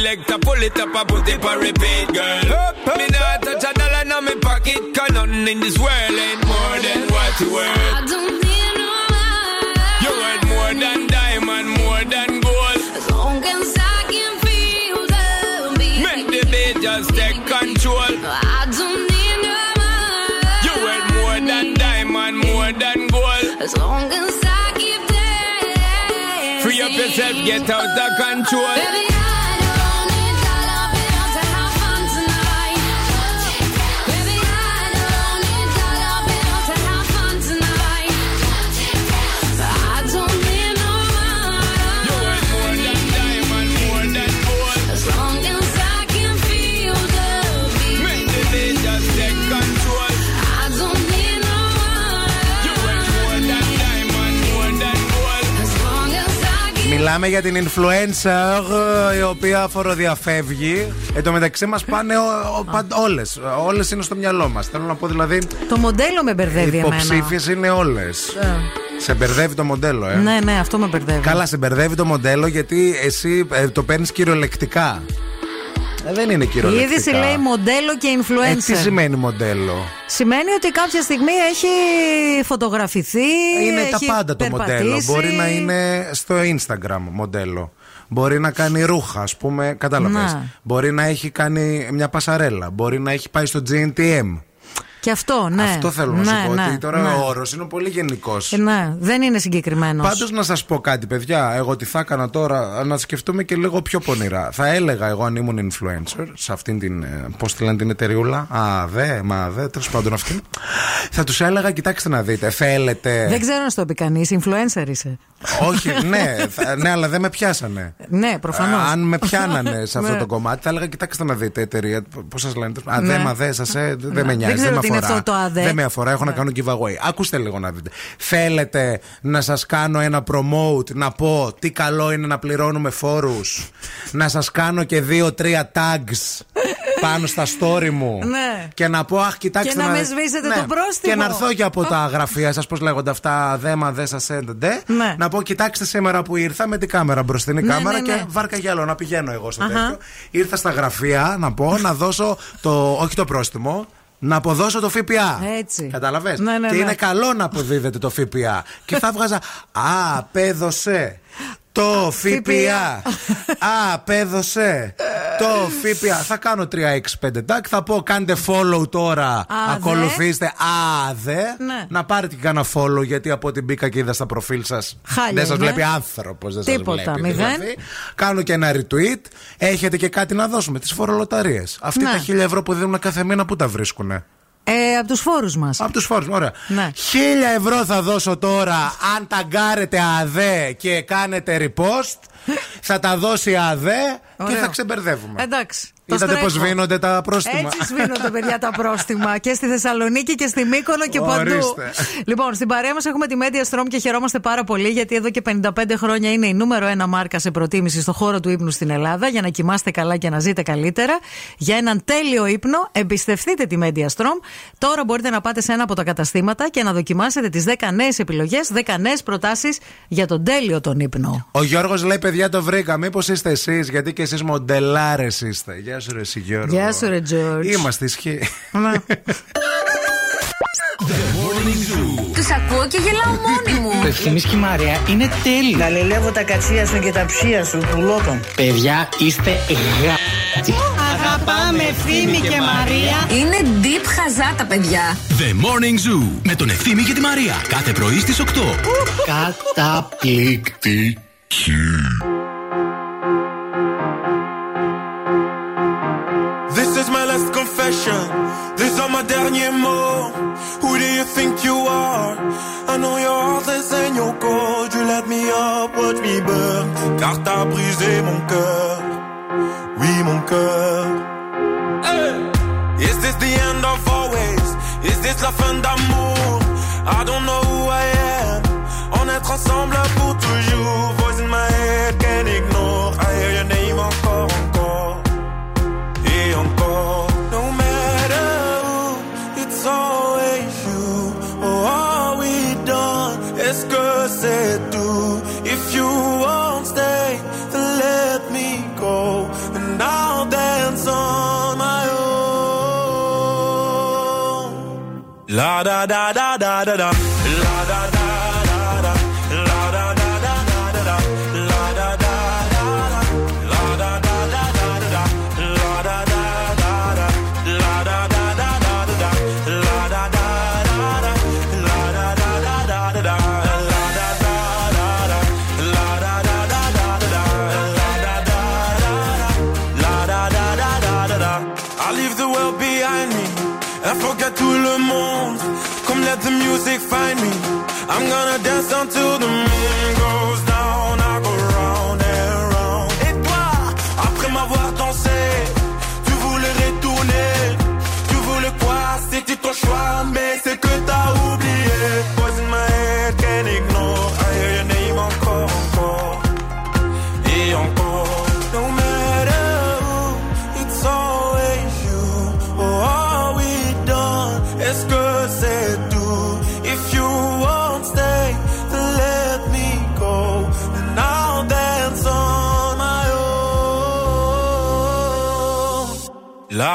Speaker 9: selector pull it up I put it for repeat, girl. Me not touch a dollar in my pocket, cause nothing in this world ain't more than what you worth.
Speaker 5: I don't need no money.
Speaker 9: You worth more than diamond, more than gold.
Speaker 5: As long as I can feel the beat.
Speaker 9: Make the beat just take control.
Speaker 5: I don't need no money.
Speaker 9: You worth more than diamond, more than gold.
Speaker 5: As long as I keep dancing.
Speaker 9: Free up yourself, get out of control.
Speaker 5: Baby,
Speaker 2: Μιλάμε για την influencer ε, η οποία φοροδιαφεύγει. Εν τω μεταξύ μας πάνε όλες. Όλες είναι στο μυαλό μας. Θέλω να πω δηλαδή.
Speaker 4: Το μοντέλο με μπερδεύει εμένα.
Speaker 2: Υποψήφιες είναι όλες. Σε μπερδεύει το μοντέλο, ε.
Speaker 4: Ναι, ναι, αυτό με μπερδεύει.
Speaker 2: Καλά, σε μπερδεύει το μοντέλο γιατί εσύ ε, το παίρνεις κυριολεκτικά. Ε, δεν είναι
Speaker 4: Η
Speaker 2: κυριολεκτικά.
Speaker 4: είδηση λέει μοντέλο και
Speaker 2: Ε,
Speaker 4: influencer.
Speaker 2: τι σημαίνει μοντέλο;
Speaker 4: Σημαίνει ότι κάποια στιγμή έχει φωτογραφηθεί.
Speaker 2: Είναι
Speaker 4: έχει
Speaker 2: τα πάντα το
Speaker 4: περπατήσει.
Speaker 2: μοντέλο. Μπορεί να είναι στο Instagram μοντέλο. Μπορεί να κάνει ρούχα, ας πούμε. Κατάλαβες.
Speaker 4: Να.
Speaker 2: Μπορεί να έχει κάνει μια πασαρέλα. Μπορεί να έχει πάει στο GNTM.
Speaker 4: Και αυτό, ναι.
Speaker 2: Αυτό θέλω να
Speaker 4: ναι,
Speaker 2: σου πω.
Speaker 4: ναι,
Speaker 2: ότι τώρα
Speaker 4: ναι.
Speaker 2: ο όρος είναι πολύ γενικός.
Speaker 4: Ε, ναι, δεν είναι συγκεκριμένος.
Speaker 2: Πάντως να σας πω κάτι, παιδιά. Εγώ τι θα έκανα τώρα, να σκεφτούμε και λίγο πιο πονηρά. Θα έλεγα εγώ αν ήμουν influencer σε αυτήν την. Πώς τη λένε την εταιριούλα. Α, δε, μα δε, τέλος πάντων αυτή. Θα τους έλεγα, κοιτάξτε να δείτε, θέλετε.
Speaker 4: Δεν ξέρω να στο πει κανείς. Influencer είσαι.
Speaker 2: Όχι, ναι, θα- ναι, αλλά δεν με πιάσανε.
Speaker 4: Ναι, προφανώς.
Speaker 2: Α, Αν με πιάνανε σε αυτό
Speaker 4: Ναι.
Speaker 2: το κομμάτι, θα έλεγα: Κοιτάξτε να δείτε εταιρεία. Πώς σας λένε. Α,
Speaker 4: Ναι.
Speaker 2: δε, μα δε, σας, ε, δεν με
Speaker 4: Δεν
Speaker 2: νοιάζει.
Speaker 4: ξέρω
Speaker 2: με
Speaker 4: την
Speaker 2: αφορά.
Speaker 4: Αυτό το ΑΔΕ.
Speaker 2: Δεν με αφορά, έχω να κάνω giveaway. Ακούστε λίγο να δείτε. Θέλετε να σας κάνω ένα promote, να πω τι καλό είναι να πληρώνουμε φόρους. να σας κάνω και δύο-τρία tags πάνω στα story μου.
Speaker 4: Ναι.
Speaker 2: Και να πω, Αχ, κοιτάξτε.
Speaker 4: Και να με σβήσετε το πρόστιμο.
Speaker 2: Και να έρθω και από τα γραφεία σας, πώς λέγονται αυτά, δέμα, δεν σας έντονται.
Speaker 4: Ναι.
Speaker 2: Να πω, κοιτάξτε σήμερα που ήρθα με την κάμερα μπροστινή
Speaker 4: Ναι,
Speaker 2: κάμερα
Speaker 4: ναι,
Speaker 2: και
Speaker 4: ναι.
Speaker 2: βάρκα γυαλό να πηγαίνω εγώ στο
Speaker 4: Αχα.
Speaker 2: τέτοιο. Ήρθα στα γραφεία να πω να δώσω το. Όχι το πρόστιμο. Να αποδώσω το ΦΠΑ.
Speaker 4: Έτσι.
Speaker 2: Κατάλαβες;
Speaker 4: Ναι, ναι,
Speaker 2: και
Speaker 4: ναι.
Speaker 2: είναι καλό να αποδίδετε το ΦΠΑ. και θα βγάζα. Α, απέδωσε. Το ΦΠΑ. Α, απέδωσε. Το ΦΠΑ. Θα κάνω 365 τάκ. Θα πω κάντε follow τώρα.
Speaker 4: δε.
Speaker 2: Ακολουθήστε. Άδε.
Speaker 4: Ναι.
Speaker 2: Να πάρετε και κάνα follow γιατί από την μπήκα και είδα στα προφίλ σας.
Speaker 4: Χάλια
Speaker 2: Δεν σας
Speaker 4: είναι.
Speaker 2: βλέπει άνθρωπος. Δεν σας
Speaker 4: Τίποτα,
Speaker 2: βλέπει,
Speaker 4: μηδέν.
Speaker 2: δηλαδή. Κάνω και ένα retweet. Έχετε και κάτι να δώσουμε. Τις φορολοταρίες. Αυτοί
Speaker 4: Ναι.
Speaker 2: τα χίλια ευρώ που δίνουν κάθε μήνα, πού τα βρίσκουνε;
Speaker 4: Ε, από τους φόρους μας.
Speaker 2: Από τους φόρους, ωραία.
Speaker 4: Ναι.
Speaker 2: Χίλια ευρώ θα δώσω τώρα αν ταγκάρετε ΑΔΕ και κάνετε repost. θα τα δώσει ΑΔΕ και
Speaker 4: Ωραίο.
Speaker 2: θα ξεμπερδεύουμε.
Speaker 4: Εντάξει. το
Speaker 2: Είδατε πώς
Speaker 4: στρέφω.
Speaker 2: σβήνονται τα πρόστιμα.
Speaker 4: Έτσι σβήνονται, παιδιά, τα πρόστιμα. Και στη Θεσσαλονίκη και στη Μύκονο και παντού.
Speaker 2: Ορίστε.
Speaker 4: Λοιπόν, στην παρέα μας έχουμε τη Media Strom και χαιρόμαστε πάρα πολύ γιατί εδώ και 55 χρόνια είναι η νούμερο ένα μάρκα σε προτίμηση στο χώρο του ύπνου στην Ελλάδα για να κοιμάστε καλά και να ζείτε καλύτερα. Για έναν τέλειο ύπνο, εμπιστευτείτε τη Media Strom. Τώρα μπορείτε να πάτε σε ένα από τα καταστήματα και να δοκιμάσετε τις 10 νέες επιλογές, 10 νέες προτάσεις για τον τέλειο τον ύπνο.
Speaker 2: Ο Γιώργος λέει: Παιδιά, το βρήκα. Μήπως είστε εσείς, γιατί και εσείς μοντελάρες είστε. Γεια σου, ρε, εσύ, Γιώργο.
Speaker 4: Γεια σου, ρε, George.
Speaker 2: Είμαστε ισχύ.
Speaker 4: Ναι.
Speaker 10: Τους ακούω και γελάω μόνη μου.
Speaker 11: Το ευθύμης και η Μαρία είναι τέλειο.
Speaker 12: Γαλιλεύω τα κατσία σου και τα ψία σου, πουλότων.
Speaker 11: Παιδιά, είστε γα...
Speaker 4: Αγαπάμε Ευθύμη και Μαρία.
Speaker 10: Είναι deep χαζά τα παιδιά.
Speaker 1: The Morning Zoo με τον Ευθύμη και τη Μαρία. Κάθε πρωί στις 8.
Speaker 11: Καταπληκτική.
Speaker 13: Confession. These are my derniers mots. Who do you think you are? I know your heart is in your code. You let me up, watch me burn. Car t'as brisé mon cœur. Oui, mon cœur. Is this the end of always? Is this la fin d'amour? I don't know who I am. On est ensemble pour da da da da da da. I'm gonna dance until the moon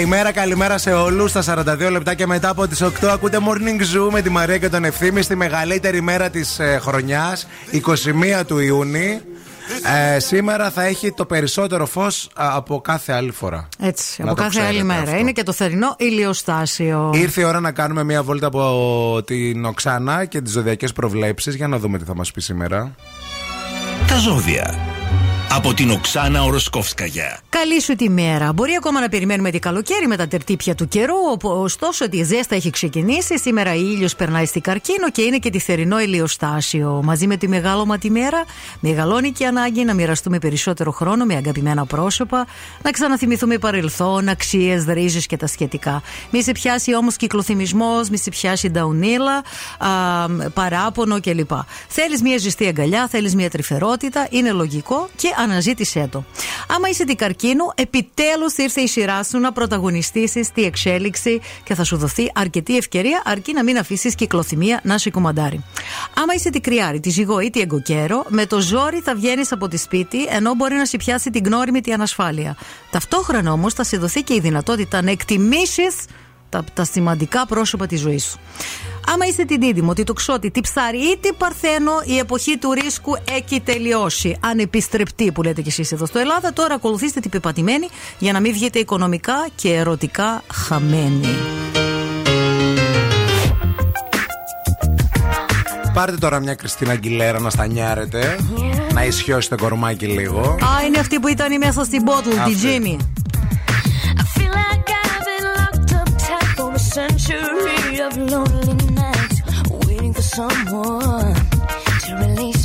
Speaker 2: Καλημέρα, καλημέρα σε όλους. Στα 42 λεπτά και μετά από τις 8 ακούτε Morning Zoo με τη Μαρία και τον Ευθύμη στη μεγαλύτερη μέρα της ε, χρονιάς, 21 του Ιούνιου. Ε, σήμερα θα έχει το περισσότερο φως από κάθε άλλη φορά.
Speaker 4: Έτσι,
Speaker 2: Να
Speaker 4: από
Speaker 2: το
Speaker 4: κάθε άλλη
Speaker 2: ξέρετε
Speaker 4: μέρα.
Speaker 2: αυτό.
Speaker 4: Είναι και το θερινό ηλιοστάσιο.
Speaker 2: Ήρθε η ώρα να κάνουμε μια βόλτα από την Οξάνα και τις ζωδιακές προβλέψεις για να δούμε τι θα μας πει σήμερα.
Speaker 1: Τα ζώδια. Από την Οξάνα Οροσκόφσκαγια.
Speaker 4: Καλή σου τη μέρα. Μπορεί ακόμα να περιμένουμε την καλοκαίρι με τα τερτύπια του καιρού, οπο- ωστόσο τη ζέστα έχει ξεκινήσει. Σήμερα η ήλιος περνάει στην καρκίνο και είναι και τη θερινό ηλιοστάσιο. Μαζί με τη μεγάλωμα τη μέρα, μεγαλώνει και η ανάγκη να μοιραστούμε περισσότερο χρόνο με αγαπημένα πρόσωπα, να ξαναθυμηθούμε παρελθόν, αξίες, ρίζες και τα σχετικά. Μη σε πιάσει όμως κυκλοθυμισμός, μη σε πιάσει νταουνίλα, α, παράπονο κλπ. Θέλεις μια ζεστή αγκαλιά, θέλεις μια τρυφερότητα, είναι λογικό και αναζήτησέ το. Άμα είσαι την καρκίνου, επιτέλου ήρθε η σειρά σου να πρωταγωνιστήσεις τη εξέλιξη και θα σου δοθεί αρκετή ευκαιρία, αρκεί να μην αφήσεις κυκλοθυμία να σε κομμαντάρει. Άμα είσαι την κρυάρη, τη ζυγό ή την εγκοκέρο, με το ζόρι θα βγαίνεις από τη σπίτι, ενώ μπορεί να σε πιάσει την γνώριμη τη ανασφάλεια. Ταυτόχρονα όμως θα σε δοθεί και η δυνατότητα να εκτιμήσεις τα, τα σημαντικά πρόσωπα της ζωής σου. Άμα είσαι την δίδυμο, τη τοξότη, τη ψάρι ή την παρθένο, η εποχή του ρίσκου έχει τελειώσει. Ανεπιστρεπτή που λέτε κι εσείς εδώ στο Ελλάδα, τώρα ακολουθήστε την πεπατημένη για να μην βγείτε οικονομικά και ερωτικά χαμένοι.
Speaker 2: Πάρτε τώρα μια Κριστίνα Αγγιλέρα να στανιάρετε. Να ισιώσει το κορμάκι λίγο.
Speaker 4: Α, είναι αυτή που ήταν μέσα στην bottle, τη
Speaker 2: Αυτή.
Speaker 4: Jimmy.
Speaker 5: feel like I've been locked up tight for a century of lonely nights, waiting for someone to release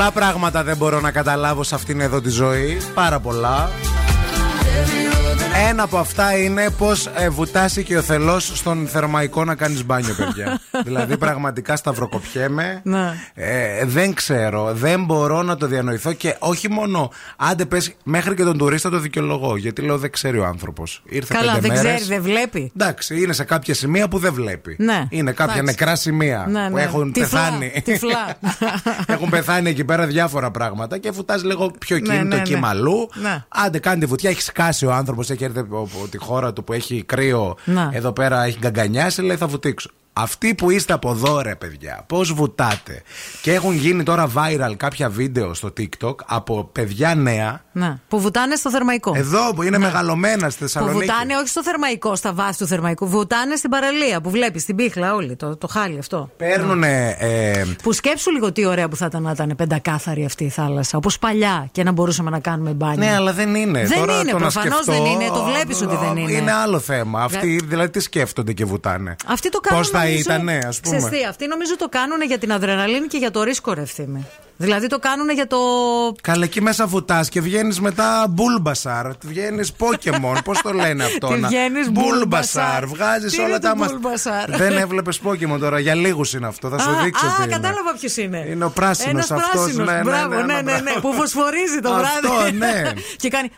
Speaker 2: Πολλά πράγματα δεν μπορώ να καταλάβω σε αυτήν εδώ τη ζωή. Πάρα πολλά. Ένα από αυτά είναι πώ ε, βουτάσει και ο θελός στον θερμαϊκό να κάνεις μπάνιο, παιδιά. δηλαδή, πραγματικά σταυροκοπιέμαι.
Speaker 4: Ναι.
Speaker 2: Ε, δεν ξέρω, δεν μπορώ να το διανοηθώ και όχι μόνο. Άντε, πες, μέχρι και τον τουρίστα το δικαιολογώ. Γιατί λέω δεν ξέρει ο άνθρωπος. Ήρθε
Speaker 4: Καλά,
Speaker 2: πέντε
Speaker 4: δεν
Speaker 2: μέρες.
Speaker 4: ξέρει, δεν βλέπει.
Speaker 2: Εντάξει, είναι σε κάποια σημεία που δεν βλέπει.
Speaker 4: Ναι.
Speaker 2: Είναι κάποια
Speaker 4: Εντάξει.
Speaker 2: νεκρά σημεία
Speaker 4: Ναι,
Speaker 2: που
Speaker 4: ναι.
Speaker 2: έχουν
Speaker 4: Τυφλά,
Speaker 2: πεθάνει.
Speaker 4: τυφλά.
Speaker 2: έχουν πεθάνει εκεί πέρα διάφορα πράγματα και βουτάς λίγο πιο
Speaker 4: Ναι,
Speaker 2: κίνητο
Speaker 4: ναι, ναι.
Speaker 2: κύμα αλλού.
Speaker 4: Ναι.
Speaker 2: Άντε, κάνει τη βουτιά. Έχει σκάσει ο άνθρωπος, έχει έρθει από από τη χώρα του που έχει κρύο.
Speaker 4: Ναι.
Speaker 2: Εδώ πέρα έχει γκαγκανιάσει, λέει θα βουτήξω. Αυτοί που είστε από εδώ, ρε παιδιά, πώς βουτάτε; Και έχουν γίνει τώρα viral κάποια βίντεο στο TikTok από παιδιά νέα.
Speaker 4: Ναι. Που βουτάνε στο θερμαϊκό.
Speaker 2: Εδώ που είναι μεγαλωμένα στη
Speaker 4: Που
Speaker 2: Θεσσαλονίκη.
Speaker 4: βουτάνε όχι στο θερμαϊκό, στα βάση του θερμαϊκού. Βουτάνε στην παραλία που βλέπεις, στην πίχλα όλοι. Το, το χάλι αυτό.
Speaker 2: Παίρνουν. Ε,
Speaker 4: Που σκέψου λίγο τι ωραία που θα ήταν να ήταν πεντακάθαρη αυτή η θάλασσα. Όπως παλιά και να μπορούσαμε να κάνουμε μπάνιο.
Speaker 2: Ναι, αλλά δεν είναι.
Speaker 4: Δεν
Speaker 2: Τώρα
Speaker 4: είναι,
Speaker 2: το να
Speaker 4: προφανώς
Speaker 2: σκεφτώ,
Speaker 4: δεν είναι. Το βλέπεις ότι δεν είναι.
Speaker 2: Είναι άλλο θέμα. Αυτοί δηλαδή τι σκέφτονται και βουτάνε;
Speaker 4: Αυτοί το κάνουν.
Speaker 2: Πώς θα
Speaker 4: νομίζω-
Speaker 2: ήτανε, ας πούμε.
Speaker 4: Ξέρεις τι, αυτοί νομίζω το κάνουν για την αδρεναλίνη και για το ρίσκο, ρε ευθύμη. Δηλαδή το κάνουν για το.
Speaker 2: Καλά, εκεί μέσα βουτάς και βγαίνεις μετά Μπούλμπασαρ. Βγαίνεις Pokémon. Πώς το λένε αυτό.
Speaker 4: Τι
Speaker 2: να-
Speaker 4: βγαίνεις
Speaker 2: Bulbasaur.
Speaker 4: Bulbasaur.
Speaker 2: Βγάζεις
Speaker 4: Τι
Speaker 2: όλα
Speaker 4: είναι
Speaker 2: τα
Speaker 4: το
Speaker 2: μα.
Speaker 4: Bulbasaur?
Speaker 2: Δεν έβλεπες Pokémon τώρα. Για λίγους είναι αυτό. Θα σου
Speaker 4: Α,
Speaker 2: δείξω
Speaker 4: α,
Speaker 2: τι είναι.
Speaker 4: κατάλαβα ποιος είναι.
Speaker 2: Είναι ο πράσινος
Speaker 4: Ένας
Speaker 2: αυτός,
Speaker 4: πράσινος,
Speaker 2: ναι, ναι,
Speaker 4: Μπράβο,
Speaker 2: ναι,
Speaker 4: ναι,
Speaker 2: ναι,
Speaker 4: ναι, ναι,
Speaker 2: μπράβο.
Speaker 4: Που φωσφορίζει το
Speaker 2: Αυτό,
Speaker 4: βράδυ.
Speaker 2: ναι.
Speaker 4: και κάνει.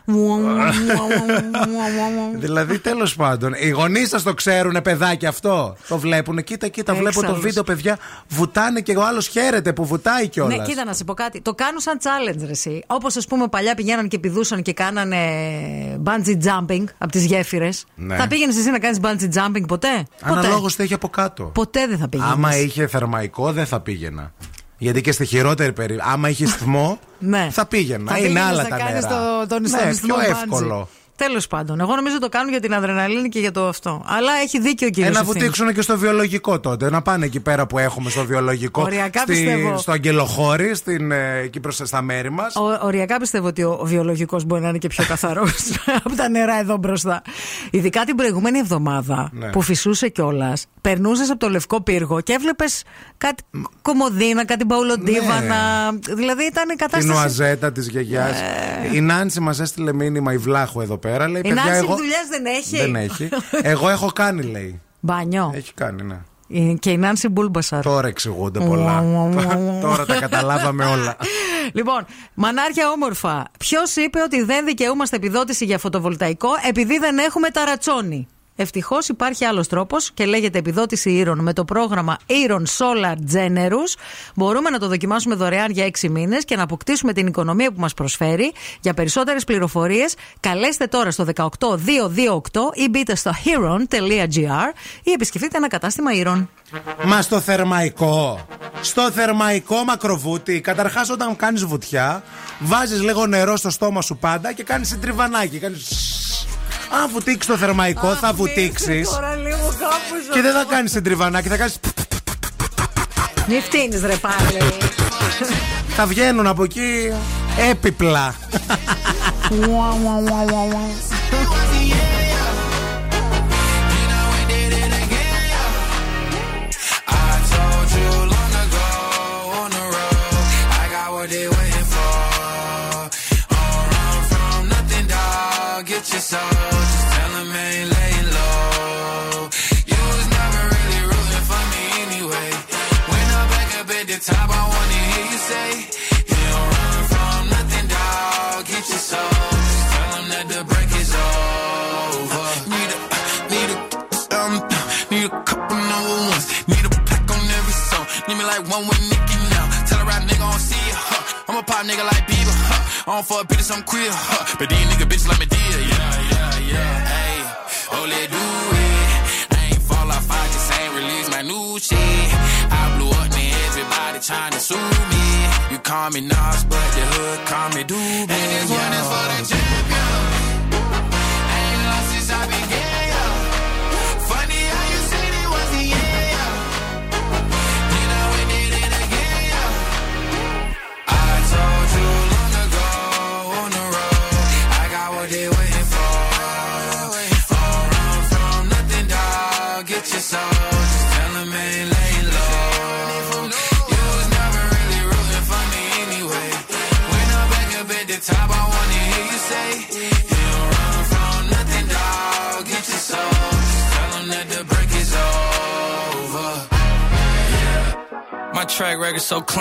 Speaker 2: Δηλαδή, τέλος πάντων, οι γονείς σας το ξέρουν, παιδάκι αυτό; Το βλέπουν. Κοίτα, κοίτα, βλέπω το
Speaker 4: Έξαλλος.
Speaker 2: βίντεο, παιδιά. Βουτάνε και ο άλλος χαίρεται που βουτάει κιόλας.
Speaker 4: Ναι, κοίτα να σε πω κάτι. Το κάνουν σαν challenge, ρε, εσύ. Όπως ας πούμε παλιά πηγαίναν και πηδούσαν και κάνανε bungee jumping από τις γέφυρες.
Speaker 2: Ναι.
Speaker 4: Θα πήγαινες εσύ να κάνεις bungee jumping ποτέ;
Speaker 2: Αναλόγως τι έχει από κάτω.
Speaker 4: Ποτέ δεν θα πήγαινες.
Speaker 2: Άμα είχε θερμαϊκό, δεν θα πήγαινα. Γιατί και στη χειρότερη περίπτωση, άμα είχες θυμό,
Speaker 4: Ναι.
Speaker 2: θα πήγαινα.
Speaker 4: Θα
Speaker 2: Είναι
Speaker 4: πήγαινες
Speaker 2: άλλα
Speaker 4: να
Speaker 2: τα
Speaker 4: κάνεις
Speaker 2: νερά.
Speaker 4: το- τον
Speaker 2: ναι,
Speaker 4: ιστονισμό
Speaker 2: πιο
Speaker 4: bungee.
Speaker 2: εύκολο.
Speaker 4: Τέλος πάντων. Εγώ νομίζω το κάνουν για την αδρεναλίνη και για το αυτό. Αλλά έχει δίκιο ο κύριος.
Speaker 2: Ε, να βουτήξουν και στο βιολογικό τότε. Να πάνε εκεί πέρα που έχουμε στο βιολογικό.
Speaker 4: Οριακά πιστεύω.
Speaker 2: στο Αγγελοχώρι, στην, ε, εκεί προς, στα μέρη μας.
Speaker 4: Ο, οριακά πιστεύω ότι ο, ο βιολογικός μπορεί να είναι και πιο καθαρός από τα νερά εδώ μπροστά. Ειδικά την προηγούμενη εβδομάδα
Speaker 2: Ναι.
Speaker 4: που φυσούσε κιόλας, περνούσες από το λευκό πύργο και έβλεπες κάτι κομμωδίνα, κάτι μπαουλοντίβανα. Δηλαδή ήταν η
Speaker 2: Την
Speaker 4: κατάσταση.
Speaker 2: ουαζέτα της γιαγιάς. Η Νάνση μας έστειλε μήνυμα η Βλάχου εδώ πέρα. Λέει,
Speaker 4: Η
Speaker 2: παιδιά,
Speaker 4: Νάνση
Speaker 2: εγώ...
Speaker 4: δουλειάς δεν έχει.
Speaker 2: Δεν έχει. εγώ έχω κάνει, λέει.
Speaker 4: Μπάνιο.
Speaker 2: Έχει κάνει, ναι.
Speaker 4: Ε, Και η Νάνση Μπούλμπασαρ.
Speaker 2: Τώρα εξηγούνται πολλά. Τώρα τα καταλάβαμε όλα.
Speaker 4: Λοιπόν, μανάρια όμορφα. Ποιος είπε ότι δεν δικαιούμαστε επιδότηση για φωτοβολταϊκό επειδή δεν έχουμε ταρατσόνι; Ευτυχώς υπάρχει άλλος τρόπος και λέγεται επιδότηση ήρων με το πρόγραμμα Ήρων Solar Generous. Μπορούμε να το δοκιμάσουμε δωρεάν για 6 μήνες και να αποκτήσουμε την οικονομία που μας προσφέρει. Για περισσότερες πληροφορίες, καλέστε τώρα στο 18228 ή μπείτε στο heron.gr ή επισκεφτείτε ένα κατάστημα ήρων.
Speaker 2: Μα στο θερμαϊκό. Στο θερμαϊκό μακροβούτι. Καταρχάς, όταν κάνεις βουτιά, βάζεις λίγο νερό στο στόμα σου πάντα και κάνεις τριβανάκι. Κάνεις... Αν βουτήξει το θερμαϊκό, θα βουτήξει.
Speaker 4: Τώρα λίγο κάπου
Speaker 2: Και δεν θα κάνει τριβανάκι, θα κάνει.
Speaker 4: Μη φτύνει, ρε πάλι.
Speaker 2: Θα βγαίνουν από εκεί έπιπλα.
Speaker 14: I top, I wanna hear you say, You don't run from nothing, dog. Get your soul, just tell them that the break is over. Need a, need a, um, need a couple number ones. Need a pack on every song. Need me like one with Nicki now. Tell a rap nigga I don't see ya, huh. I'm a pop nigga like Bieber, huh. I don't fuck bitches, I'm queer, huh. But these nigga bitches like me dear, yeah, yeah, yeah. Hey, oh, do it. I ain't fall off, I just ain't release my new shit. Trying to sue me. You call me Nas, but the hood call me Doobie. And this one is for the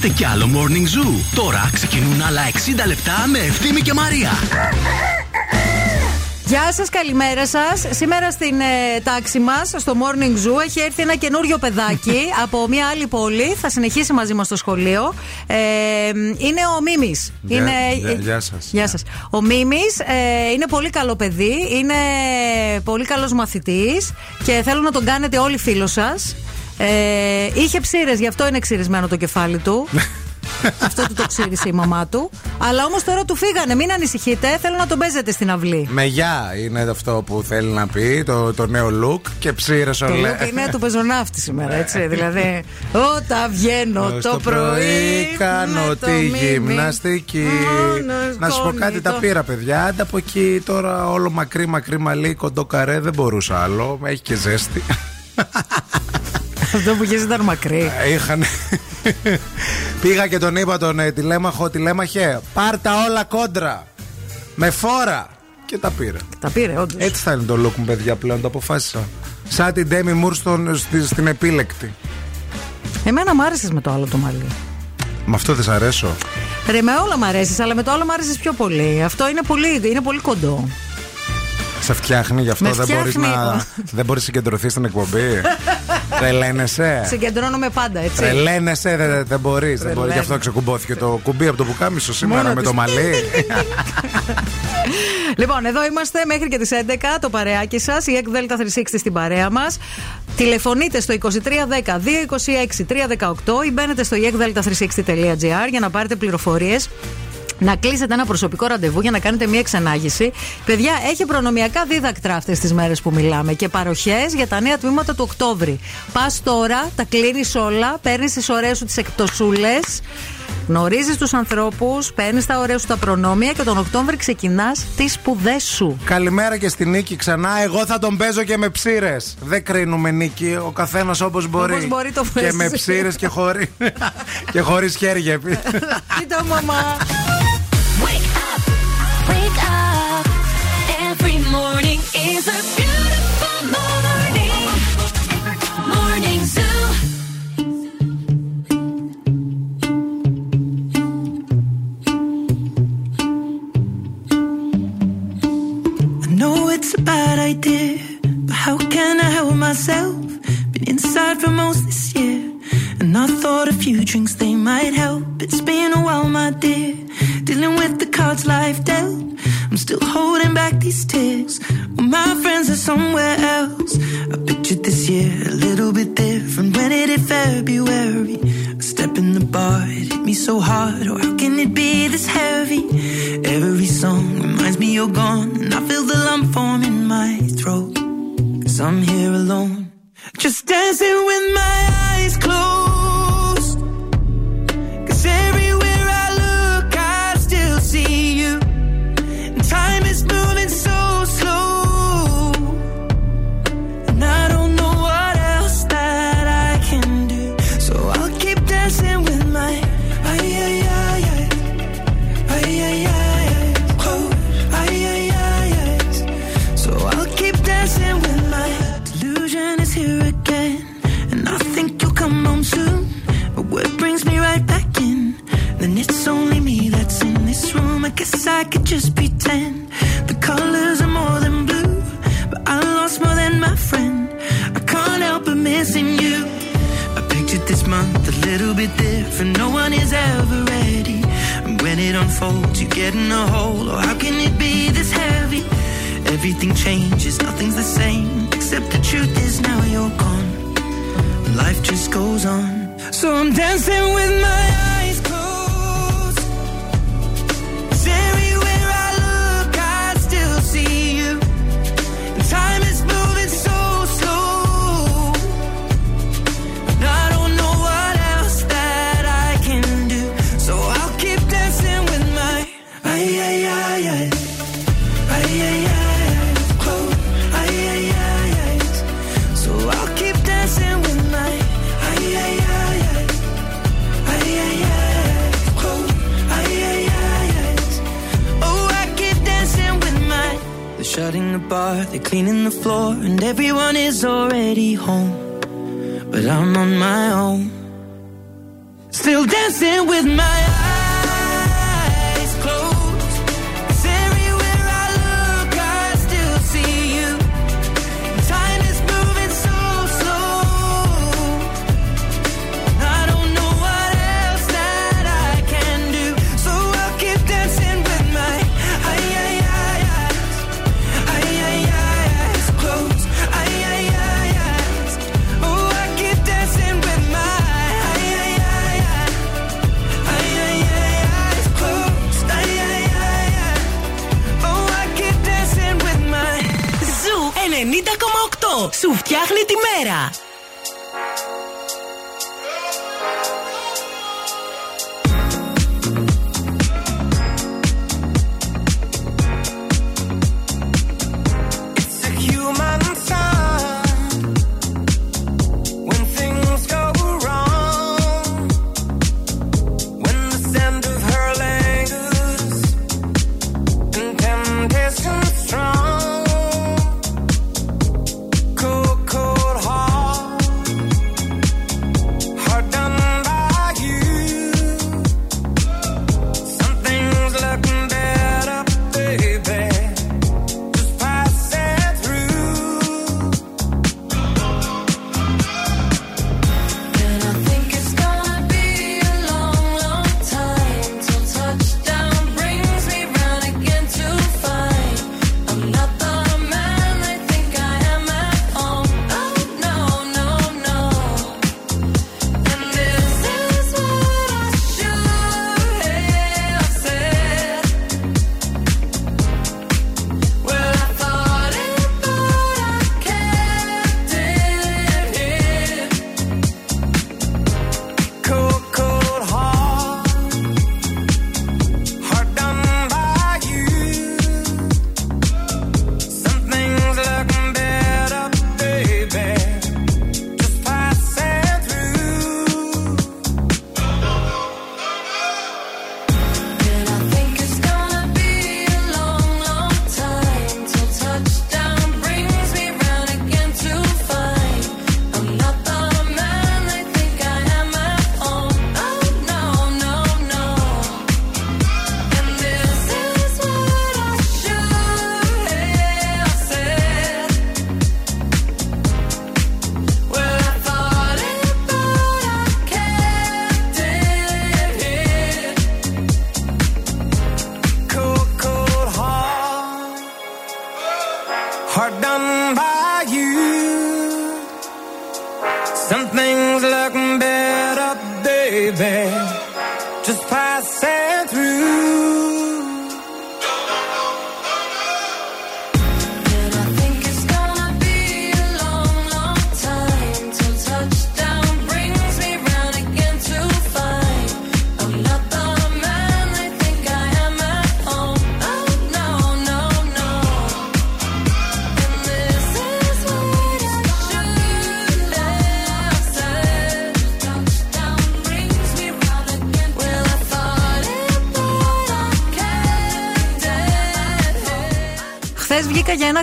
Speaker 1: Θέλετε κι άλλο Morning Zoo. Τώρα ξεκινούν άλλα 60 λεπτά με Ευθύμη και Μαρία.
Speaker 4: Γεια σας, καλημέρα σας. Σήμερα στην ε, τάξη μας, στο Morning Zoo, έχει έρθει ένα καινούριο παιδάκι από μια άλλη πόλη. Θα συνεχίσει μαζί μας στο σχολείο. Ε, είναι ο Μίμης.
Speaker 2: Γεια-
Speaker 4: είναι...
Speaker 2: γεια- γεια σας.
Speaker 4: Γεια σας. Ο Μίμης ε, είναι πολύ καλό παιδί. Είναι πολύ καλός μαθητής και θέλω να τον κάνετε όλοι φίλος σας. Ε, είχε ψήρες, γι' αυτό είναι ξυρισμένο το κεφάλι του. αυτό του το ξύρισε η μαμά του. Αλλά όμως τώρα του φύγανε. Μην ανησυχείτε. Θέλω να τον παίζετε στην αυλή.
Speaker 2: Με γεια είναι αυτό που θέλει να πει, το, το νέο look και ψήρες
Speaker 4: Το
Speaker 2: όλες.
Speaker 4: look είναι του πεζοναύτη σήμερα, έτσι. δηλαδή, όταν βγαίνω το
Speaker 2: Στο
Speaker 4: πρωί.
Speaker 2: κάνω
Speaker 4: με το
Speaker 2: τη
Speaker 4: μίμη,
Speaker 2: γυμναστική.
Speaker 4: μόνος
Speaker 2: Να σου πω κάτι, τα
Speaker 4: κολλητό.
Speaker 2: πήρα παιδιά. Άντε από εκεί τώρα όλο μακρύ μακρύ μαλλί, κοντό καρέ, δεν μπορούσα άλλο. Έχει και ζέστη.
Speaker 4: Αυτό που είχε ήταν μακρύ.
Speaker 2: Είχαν. Πήγα και τον είπα τον ε, τηλέμαχο, τηλέμαχε, πάρτα όλα κόντρα. Με φόρα. Και τα πήρε.
Speaker 4: Τα πήρε, όντως.
Speaker 2: Έτσι θα είναι το look μου, παιδιά, πλέον. Το αποφάσισα. Σαν την Ντέμι Μουρ στον- στη- στην επίλεκτη.
Speaker 4: Εμένα μ' άρεσες με το άλλο το μαλλί.
Speaker 2: Με αυτό δεν σ' αρέσω.
Speaker 4: Ρε, με όλα μ' αρέσεις, αλλά με το άλλο μ' άρεσες πιο πολύ. Αυτό είναι πολύ, είναι πολύ κοντό.
Speaker 2: Σε φτιάχνει γι' αυτό
Speaker 4: Με
Speaker 2: δεν μπορείς
Speaker 4: φτιάχνει.
Speaker 2: να. δεν μπορείς να συγκεντρωθείς στην εκπομπή. Τρελαίνεσαι.
Speaker 4: Συγκεντρώνομαι πάντα, έτσι.
Speaker 2: Τρελαίνεσαι, δεν, δεν, δεν μπορείς. Δεν μπορείς. Γι' αυτό ξεκουμπόθηκε το κουμπί από το πουκάμισο σήμερα
Speaker 4: Μόνο
Speaker 2: με
Speaker 4: της.
Speaker 2: το μαλλί.
Speaker 4: Λοιπόν, εδώ είμαστε μέχρι και τις 11 το παρεάκι σας, η ΕΚΔΕΛΤΑ 360 στην παρέα μας. Τηλεφωνείτε στο 2310 226 318 ή μπαίνετε στο ekdelta360.gr για να πάρετε πληροφορίες. Να κλείσετε ένα προσωπικό ραντεβού για να κάνετε μία εξανάγηση. Παιδιά, έχει προνομιακά δίδακτρα αυτές τις μέρες που μιλάμε και παροχές για τα νέα τμήματα του Οκτώβρη. Πας τώρα, τα κλείνεις όλα, παίρνεις τις ωραίες σου τις εκτοσούλες, γνωρίζεις τους ανθρώπους, παίρνεις τα ωραία σου τα προνόμια και τον Οκτώβρη ξεκινάς τις σπουδές σου.
Speaker 2: Καλημέρα και στη Νίκη ξανά. Εγώ θα τον παίζω και με ψήρες. Δεν κρίνουμε Νίκη. Ο καθένας όπως μπορεί.
Speaker 4: Όπως μπορεί το
Speaker 2: Και
Speaker 4: παίζει.
Speaker 2: με ψήρες και χωρί. και χωρίς χέρια επίσης.
Speaker 4: Κοίτα, μαμά.
Speaker 15: Wake up. Every morning is a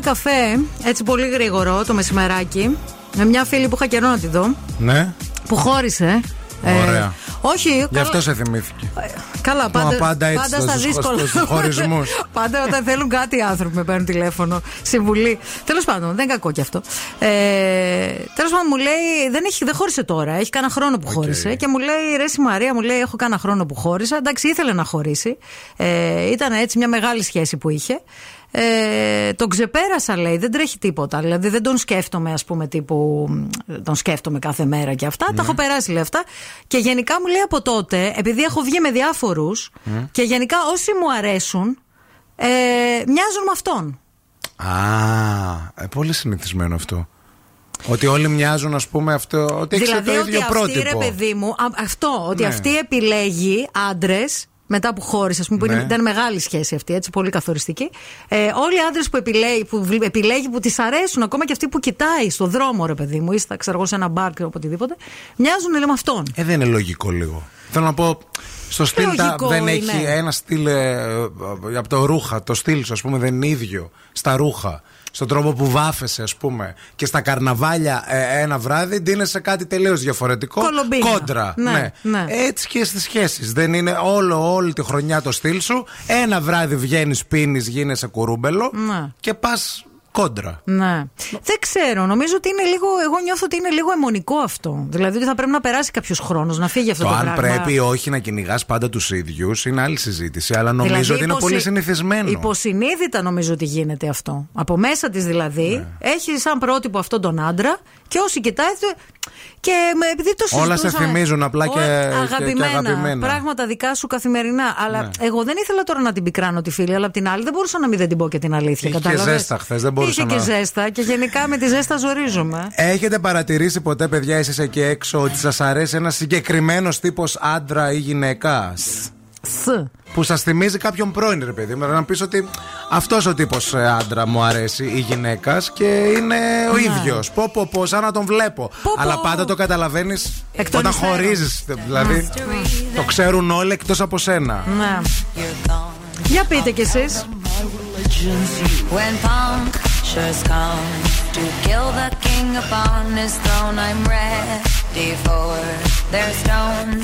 Speaker 4: καφέ, έτσι πολύ γρήγορο το μεσημεράκι, με μια φίλη που είχα καιρό να τη δω,
Speaker 2: Ναι,
Speaker 4: που χώρισε. Ε,
Speaker 2: ωραία.
Speaker 4: όχι,
Speaker 2: Γι'
Speaker 4: καλά-
Speaker 2: αυτό σε θυμήθηκε.
Speaker 4: Καλά, πάντα,
Speaker 2: πάντα έτσι
Speaker 4: πάντα στα
Speaker 2: στους-
Speaker 4: δύσκολα.
Speaker 2: στους χωρισμούς.
Speaker 4: πάντα όταν θέλουν κάτι οι άνθρωποι με παίρνουν τηλέφωνο. Συμβουλή. Τέλος πάντων, δεν είναι κακό κι αυτό. Ε, Τέλος πάντων, μου λέει, δεν, έχει, δεν χώρισε τώρα. Έχει κάνα χρόνο που χώρισε. Και μου λέει, Ρε η Μαρία, μου λέει, Έχω κάνα χρόνο που χώρισα. Εντάξει, ήθελε να χωρίσει. Ε, ήταν έτσι μια μεγάλη σχέση που είχε. Ε, τον ξεπέρασα, λέει, δεν τρέχει τίποτα. Δηλαδή δεν τον σκέφτομαι, ας πούμε, τύπου. Τον σκέφτομαι κάθε μέρα και αυτά. Τα έχω περάσει, λέει αυτά. Και γενικά μου λέει από τότε, επειδή έχω βγει με διάφορους και γενικά όσοι μου αρέσουν, ε, μοιάζουν με αυτόν.
Speaker 2: Α, ε, πολύ συνηθισμένο αυτό. Ότι όλοι μοιάζουν, ας πούμε, αυτό. Ότι έχεις
Speaker 4: δηλαδή
Speaker 2: το
Speaker 4: ότι
Speaker 2: ίδιο
Speaker 4: αυτή,
Speaker 2: πρότυπο.
Speaker 4: ρε παιδί μου, α, αυτό, ότι
Speaker 2: Ναι.
Speaker 4: αυτή επιλέγει άντρες μετά που χώρισε, ας πούμε, που
Speaker 2: Ναι.
Speaker 4: είναι, ήταν μεγάλη σχέση αυτή, έτσι, πολύ καθοριστική. Ε, όλοι οι άντρες που επιλέγει, που βλ- επιλέγει, που τη αρέσουν, ακόμα και αυτοί που κοιτάει στον δρόμο, ρε παιδί μου, ή στα, ξέρω εγώ, σε ένα μπαρ και οποτιδήποτε, μοιάζουν λέει, με αυτόν.
Speaker 2: Ε, δεν είναι λογικό λίγο. Θέλω να πω, στο στυλ τα,
Speaker 4: Λογικό
Speaker 2: δεν
Speaker 4: είναι.
Speaker 2: έχει ένα στυλ ε, ε, από το ρούχα. Το στυλ σου, ας πούμε, δεν είναι ίδιο στα ρούχα. Στον τρόπο που βάφεσαι, ας πούμε, και στα καρναβάλια ε, ένα βράδυ, ντύνεσαι κάτι τελείως διαφορετικό.
Speaker 4: Κολομπίνα.
Speaker 2: Κόντρα.
Speaker 4: Ναι, ναι.
Speaker 2: Έτσι και στις σχέσεις. Δεν είναι όλο, όλη τη χρονιά το στυλ σου. Ένα βράδυ βγαίνεις, πίνεις, γίνεσαι κουρούμπελο
Speaker 4: Ναι.
Speaker 2: και πας κόντρα.
Speaker 4: Ναι. Δεν ξέρω. Νομίζω ότι είναι λίγο. Εγώ νιώθω ότι είναι λίγο αιμονικό αυτό. Δηλαδή ότι θα πρέπει να περάσει κάποιος χρόνος να φύγει αυτό
Speaker 2: Το
Speaker 4: το,
Speaker 2: αν
Speaker 4: πράγμα.
Speaker 2: πρέπει ή όχι να κυνηγάς πάντα τους ίδιους είναι άλλη συζήτηση. Αλλά νομίζω
Speaker 4: Δηλαδή,
Speaker 2: ότι είναι
Speaker 4: υποσυ-
Speaker 2: πολύ συνηθισμένο.
Speaker 4: Υποσυνείδητα νομίζω ότι γίνεται αυτό. Από μέσα της δηλαδή
Speaker 2: Ναι.
Speaker 4: έχεις σαν πρότυπο αυτόν τον άντρα και όσοι κοιτάει. Και με- επειδή το
Speaker 2: Όλα σε
Speaker 4: συζητούσαμε-
Speaker 2: θυμίζουν απλά και-
Speaker 4: Όλα
Speaker 2: και- και
Speaker 4: αγαπημένα,
Speaker 2: αγαπημένα.
Speaker 4: Πράγματα δικά σου καθημερινά. Αλλά
Speaker 2: Ναι.
Speaker 4: εγώ δεν ήθελα τώρα να την πικράνω τη φίλη, αλλά απ' την άλλη δεν μπορούσα να μην δεν την πω και την αλήθεια.
Speaker 2: Είχε και
Speaker 4: κατάλαβες;
Speaker 2: ζέστα χθες, δεν μπορούσα
Speaker 4: Είχε και
Speaker 2: να-
Speaker 4: ζέστα και γενικά με τη ζέστα ζορίζομαι.
Speaker 2: Έχετε παρατηρήσει ποτέ, παιδιά, εσείς εκεί έξω, ότι σας αρέσει ένας συγκεκριμένος τύπος άντρα ή γυναίκας;
Speaker 4: Σ.
Speaker 2: Που σας θυμίζει κάποιον πρώην, ρε παιδί μου. Να πεις ότι αυτός ο τύπος άντρα μου αρέσει ή γυναίκας και είναι ο ίδιος. Πω, πω, πω, σαν να τον βλέπω. Αλλά πάντα το καταλαβαίνεις
Speaker 4: Εκ των
Speaker 2: όταν
Speaker 4: υστέρων.
Speaker 2: χωρίζεις. Δηλαδή, το ξέρουν όλοι εκτός από σένα.
Speaker 4: Ναι. Για πείτε κι εσείς.
Speaker 5: When punctures come to kill the king upon his throne, I'm ready for their stones.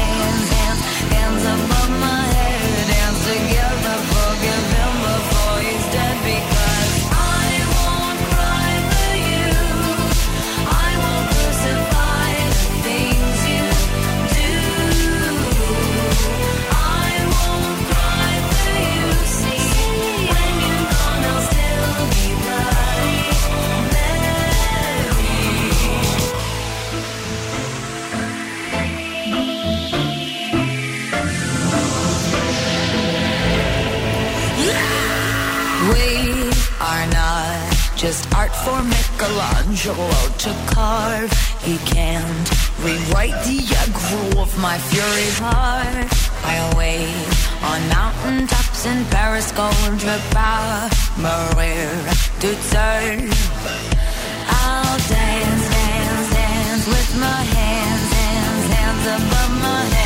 Speaker 5: for Michelangelo to carve. He can't rewrite the aggro of my fury heart. I wait on mountaintops in Paris, to Maria to turn. I'll dance, dance, dance with my hands, hands, hands above my head,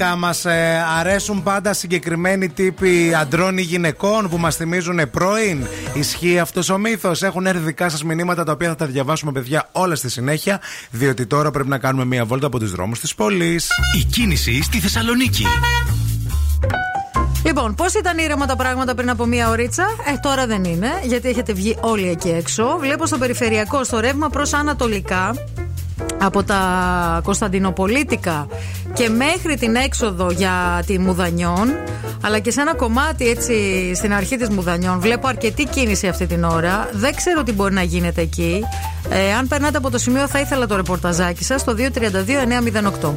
Speaker 2: Μουσικά μας ε, αρέσουν πάντα συγκεκριμένοι τύποι αντρών ή γυναικών που μας θυμίζουν πρώην. Ισχύει αυτός ο μύθος. Έχουν έρθει δικά σας μηνύματα τα οποία θα τα διαβάσουμε, παιδιά, όλα στη συνέχεια. Διότι τώρα πρέπει να κάνουμε μία βόλτα από τους δρόμους της πόλης.
Speaker 1: Η κίνηση στη Θεσσαλονίκη.
Speaker 4: Λοιπόν, πώς ήταν ήρεμα τα πράγματα πριν από μία ωρίτσα, Ε, τώρα δεν είναι, γιατί έχετε βγει όλοι εκεί έξω. Βλέπω στο περιφερειακό, στο ρεύμα προς Ανατολικά, από τα Κωνσταντινοπολίτικα και μέχρι την έξοδο για τη Μουδανιών αλλά και σε ένα κομμάτι έτσι στην αρχή της Μουδανιών βλέπω αρκετή κίνηση αυτή την ώρα δεν ξέρω τι μπορεί να γίνεται εκεί ε, αν περνάτε από το σημείο θα ήθελα το ρεπορταζάκι σας στο 232-908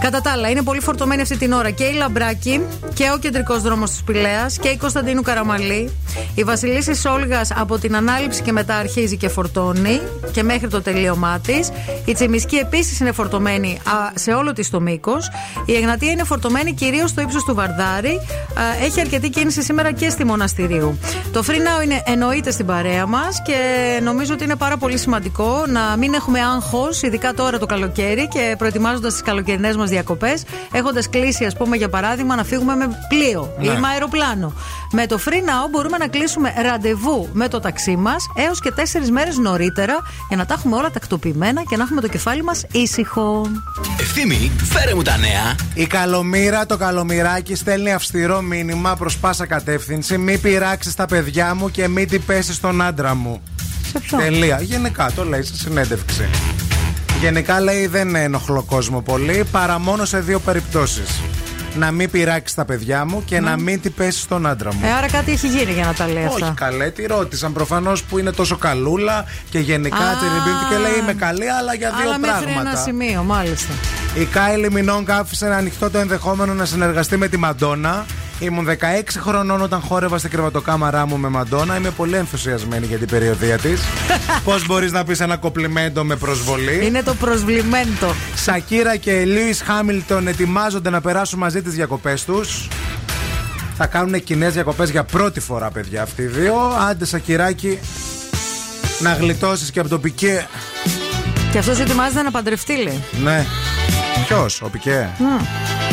Speaker 4: Κατά τα άλλα, είναι πολύ φορτωμένη αυτή την ώρα και η Λαμπράκη και ο κεντρικός δρόμος της Πηλέα και η Κωνσταντίνου Καραμαλή. Η Βασιλίση Σόλγας από την ανάληψη και μετά αρχίζει και φορτώνει και μέχρι το τελείωμά της. Η Τσιμισκή επίσης είναι φορτωμένη α, σε όλο της το μήκος. Η Εγνατία είναι φορτωμένη κυρίως στο ύψος του Βαρδάρη. Α, έχει αρκετή κίνηση σήμερα και στη Μοναστηρίου. Το Free Now είναι εννοείται στην παρέα μας και νομίζω ότι είναι πάρα πολύ σημαντικό να μην έχουμε άγχος, ειδικά τώρα το καλοκαίρι και προετοιμάζοντας τις καλοκαιρινές μας διακοπές, έχοντας κλείσει, ας πούμε, για παράδειγμα, να φύγουμε με πλοίο
Speaker 2: Ναι.
Speaker 4: ή με αεροπλάνο. Με το Free Now μπορούμε να κλείσουμε ραντεβού με το ταξί μας έως και τέσσερις μέρες νωρίτερα για να τα έχουμε όλα τακτοποιημένα και να έχουμε το κεφάλι μας ήσυχο.
Speaker 1: Ευθύμη, φέρε μου τα νέα.
Speaker 2: Η καλομήρα, το καλομυράκι στέλνει αυστηρό μήνυμα προς πάσα κατεύθυνση. Μη πειράξεις τα παιδιά μου και μη την πέσεις στον άντρα μου.
Speaker 4: Σε ποιο;
Speaker 2: Τελεία. Γενικά το λέει σε συνέντευξη. Γενικά λέει δεν ενοχλώ κόσμο πολύ παρά μόνο σε δύο περιπτώσεις. Να μην πειράξει τα παιδιά μου και να μην την πέσει στον άντρα μου.
Speaker 4: Ε, άρα κάτι έχει γίνει για να τα λέει
Speaker 2: Όχι
Speaker 4: αυτά.
Speaker 2: καλέ, τη ρώτησαν προφανώς που είναι τόσο καλούλα και γενικά
Speaker 4: Α.
Speaker 2: τσιριμπίπτει και λέει είμαι καλή, αλλά για δύο
Speaker 4: Αλλά μέχρι
Speaker 2: πράγματα.
Speaker 4: ένα σημείο, μάλιστα.
Speaker 2: Η Κάιλι Μινόγκ άφησε ανοιχτό το ενδεχόμενο να συνεργαστεί με τη Μαντόνα. Ήμουν 16 χρονών όταν χόρευα στην κρεβατοκάμαρά μου με Μαντόνα. Είμαι πολύ ενθουσιασμένη για την περιοδία της. Πώς μπορείς να πεις ένα κοπλιμέντο με προσβολή;
Speaker 4: Είναι το προσβλημέντο.
Speaker 2: Σακύρα και Λούις Χάμιλτον ετοιμάζονται να περάσουν μαζί τις διακοπές τους. Θα κάνουν κοινές διακοπές για πρώτη φορά, παιδιά, αυτοί οι δύο. Άντε, Σακυράκι, να γλιτώσεις και από το πικέ.
Speaker 4: Και αυτός ετοιμάζεται να παντρευτεί, λέει.
Speaker 2: Ναι. Ποιος, ο πικέ;
Speaker 4: Μμ.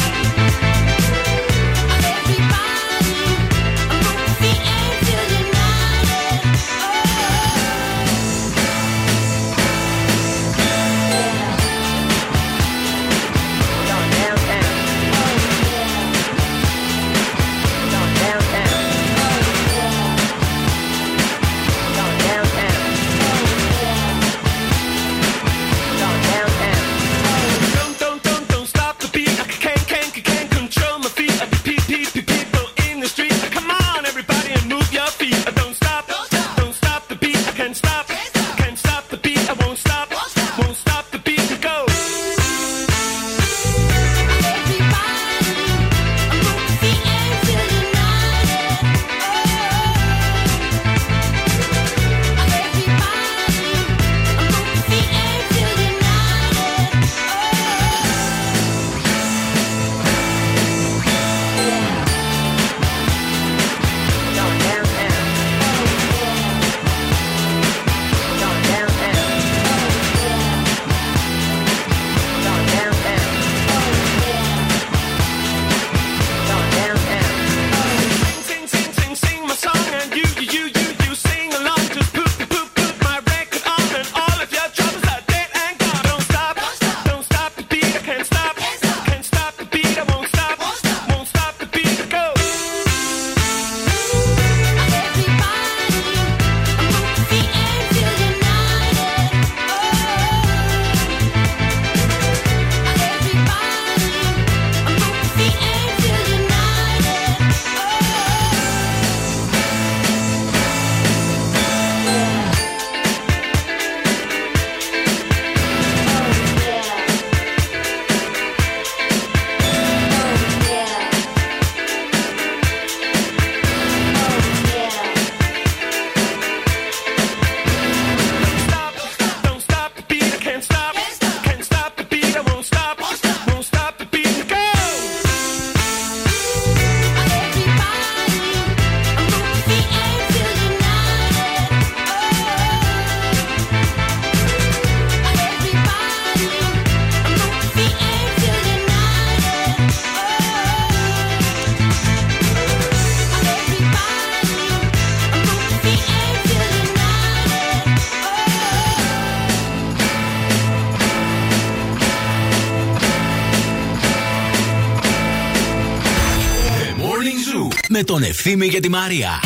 Speaker 1: Ευθύμη και τη Μαρία.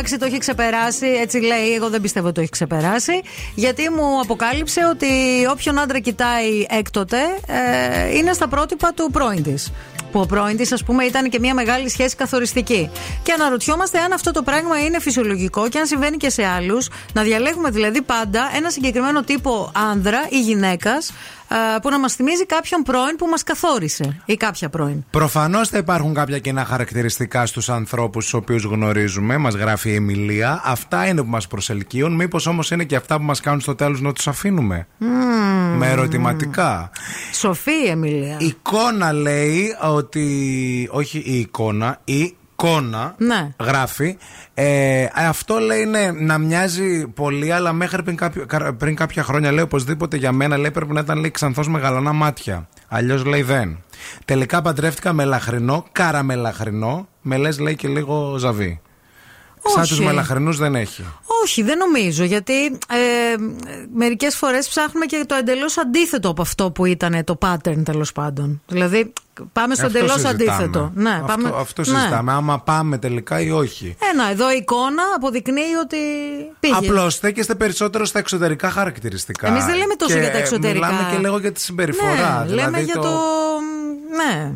Speaker 4: Εντάξει, το έχει ξεπεράσει. Έτσι λέει. Εγώ δεν πιστεύω ότι το έχει ξεπεράσει. Γιατί μου αποκάλυψε ότι όποιον άντρα κοιτάει έκτοτε ε, είναι στα πρότυπα του πρώην της. Που ο πρώην της, ας πούμε, ήταν και μια μεγάλη σχέση καθοριστική. Και αναρωτιόμαστε αν αυτό το πράγμα είναι φυσιολογικό και αν συμβαίνει και σε άλλους. Να διαλέγουμε δηλαδή πάντα ένα συγκεκριμένο τύπο άνδρα ή γυναίκας που να μας θυμίζει κάποιον πρώην που μας καθόρισε ή κάποια πρώην.
Speaker 2: Προφανώς θα υπάρχουν κάποια κοινά χαρακτηριστικά στους ανθρώπους του οποίους γνωρίζουμε. Μας γράφει η Εμιλία. Αυτά είναι που μας προσελκύουν. Μήπως όμως είναι και αυτά που μας κάνουν στο τέλος να τους αφήνουμε;
Speaker 4: Μμμ.
Speaker 2: Με ερωτηματικά.
Speaker 4: Σοφή η Εμιλία.
Speaker 2: Η εικόνα λέει ότι. Όχι η εικόνα, η εικόνα
Speaker 4: Ναι.
Speaker 2: γράφει. Ε, αυτό λέει ναι, να μοιάζει πολύ, αλλά μέχρι πριν, κάποιο, κα- πριν κάποια χρόνια λέει οπωσδήποτε για μένα λέει πρέπει να ήταν λέει ξανθός με γαλανά μάτια. Αλλιώς λέει δεν. Τελικά παντρεύτηκα με λαχρινό, καραμελαχρινό, με λες λέει και λίγο ζαβί. Σαν
Speaker 4: Όχι.
Speaker 2: τους μελαχρινούς δεν έχει.
Speaker 4: Όχι, δεν νομίζω. Γιατί ε, μερικές φορές ψάχνουμε και το εντελώς αντίθετο από αυτό που ήταν το pattern τέλος πάντων. Δηλαδή, πάμε στο
Speaker 2: Αυτό
Speaker 4: εντελώς
Speaker 2: συζητάμε.
Speaker 4: αντίθετο. Ναι,
Speaker 2: αυτό,
Speaker 4: πάμε,
Speaker 2: αυτό
Speaker 4: ναι.
Speaker 2: συζητάμε. Άμα πάμε τελικά ή όχι.
Speaker 4: Ένα, εδώ η εικόνα αποδεικνύει ότι πήγε.
Speaker 2: Απλώς στέκεστε περισσότερο στα εξωτερικά χαρακτηριστικά.
Speaker 4: Εμείς δεν λέμε τόσο
Speaker 2: Και
Speaker 4: για τα εξωτερικά.
Speaker 2: Μιλάμε και λίγο για τη συμπεριφορά.
Speaker 4: Ναι,
Speaker 2: δηλαδή
Speaker 4: λέμε για το. Ναι.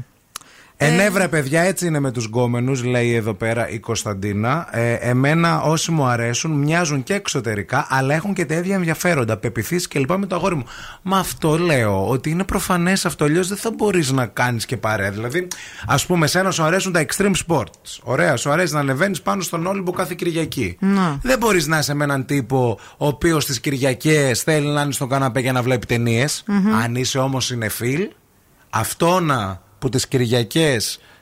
Speaker 2: Ενέβρα, παιδιά, έτσι είναι με τους γκόμενους, λέει εδώ πέρα η Κωνσταντίνα. Ε, εμένα, όσοι μου αρέσουν, μοιάζουν και εξωτερικά, αλλά έχουν και τα ίδια ενδιαφέροντα, πεπιθήσει και λοιπά με το αγόρι μου. Μα αυτό λέω, ότι είναι προφανές αυτό. Αλλιώς δεν θα μπορείς να κάνεις και παρέα. Δηλαδή, ας πούμε, σένα σου αρέσουν τα extreme sports. Ωραία, σου αρέσει να ανεβαίνεις πάνω στον Όλυμπο κάθε Κυριακή.
Speaker 4: Ναι.
Speaker 2: Δεν μπορείς να είσαι με έναν τύπο ο οποίος τις Κυριακές θέλει να είναι στον καναπέ για να βλέπει ταινίες.
Speaker 4: Μμμ.
Speaker 2: Αν είσαι όμως συνεφίλ, αυτόνα που τι Κυριακέ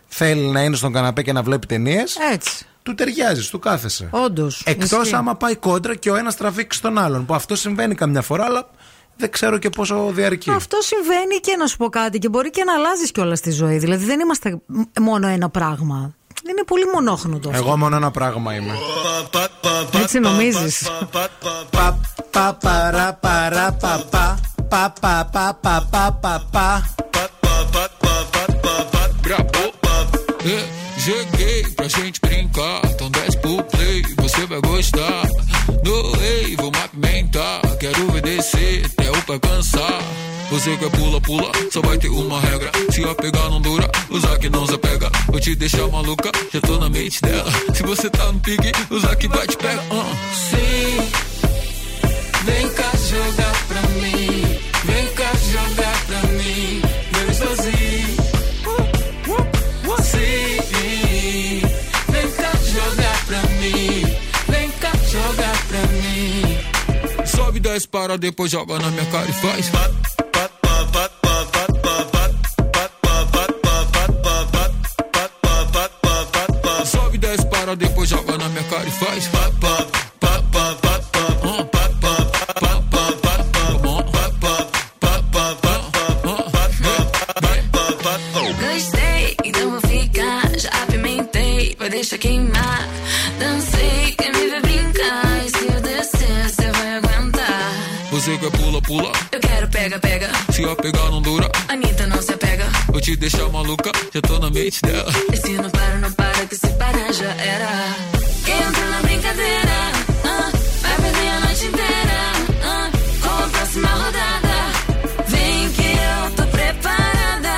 Speaker 2: θέλει να είναι στον καναπέ και να βλέπει ταινίε.
Speaker 4: Έτσι.
Speaker 2: Του ταιριάζει, του κάθεσαι.
Speaker 4: Όντω.
Speaker 2: Εκτό άμα πάει κόντρα και ο ένα τραβήξει τον άλλον. Που αυτό συμβαίνει καμιά φορά, αλλά δεν ξέρω και πόσο διαρκεί.
Speaker 4: Αυτό συμβαίνει και να σου πω κάτι και μπορεί και να αλλάζει κιόλα τη ζωή. Δηλαδή δεν είμαστε μ- μόνο ένα πράγμα. Είναι πολύ μονόχνοτο αυτό.
Speaker 2: Εγώ μόνο ένα πράγμα είμαι.
Speaker 4: Έτσι νομίζει.
Speaker 2: Πα
Speaker 16: É, cheguei pra gente brincar, então desce pro play, você vai gostar. Doei, vou me apimentar, quero obedecer até o pra cansar. Você quer é pula, pula, só vai ter uma regra. Se a pegar não dura, usar que não se apega. Vou te deixar maluca, já tô na mente dela. Se você tá no pique, usar que vai te pegar. Uh. Sim, vem cá jogar pra mim. Desce, para, depois joga na minha cara e faz. Sobe, desce, para, depois joga na minha cara e faz.
Speaker 5: pega, pega.
Speaker 16: Se eu pegar não dura.
Speaker 5: Anitta não se apega.
Speaker 16: Vou te deixar maluca, já tô na mente dela.
Speaker 5: Esse não para, não para, que se parar já era. Entra na brincadeira, ah, vai perder a noite inteira. Ah, com a próxima rodada, vem que eu tô preparada.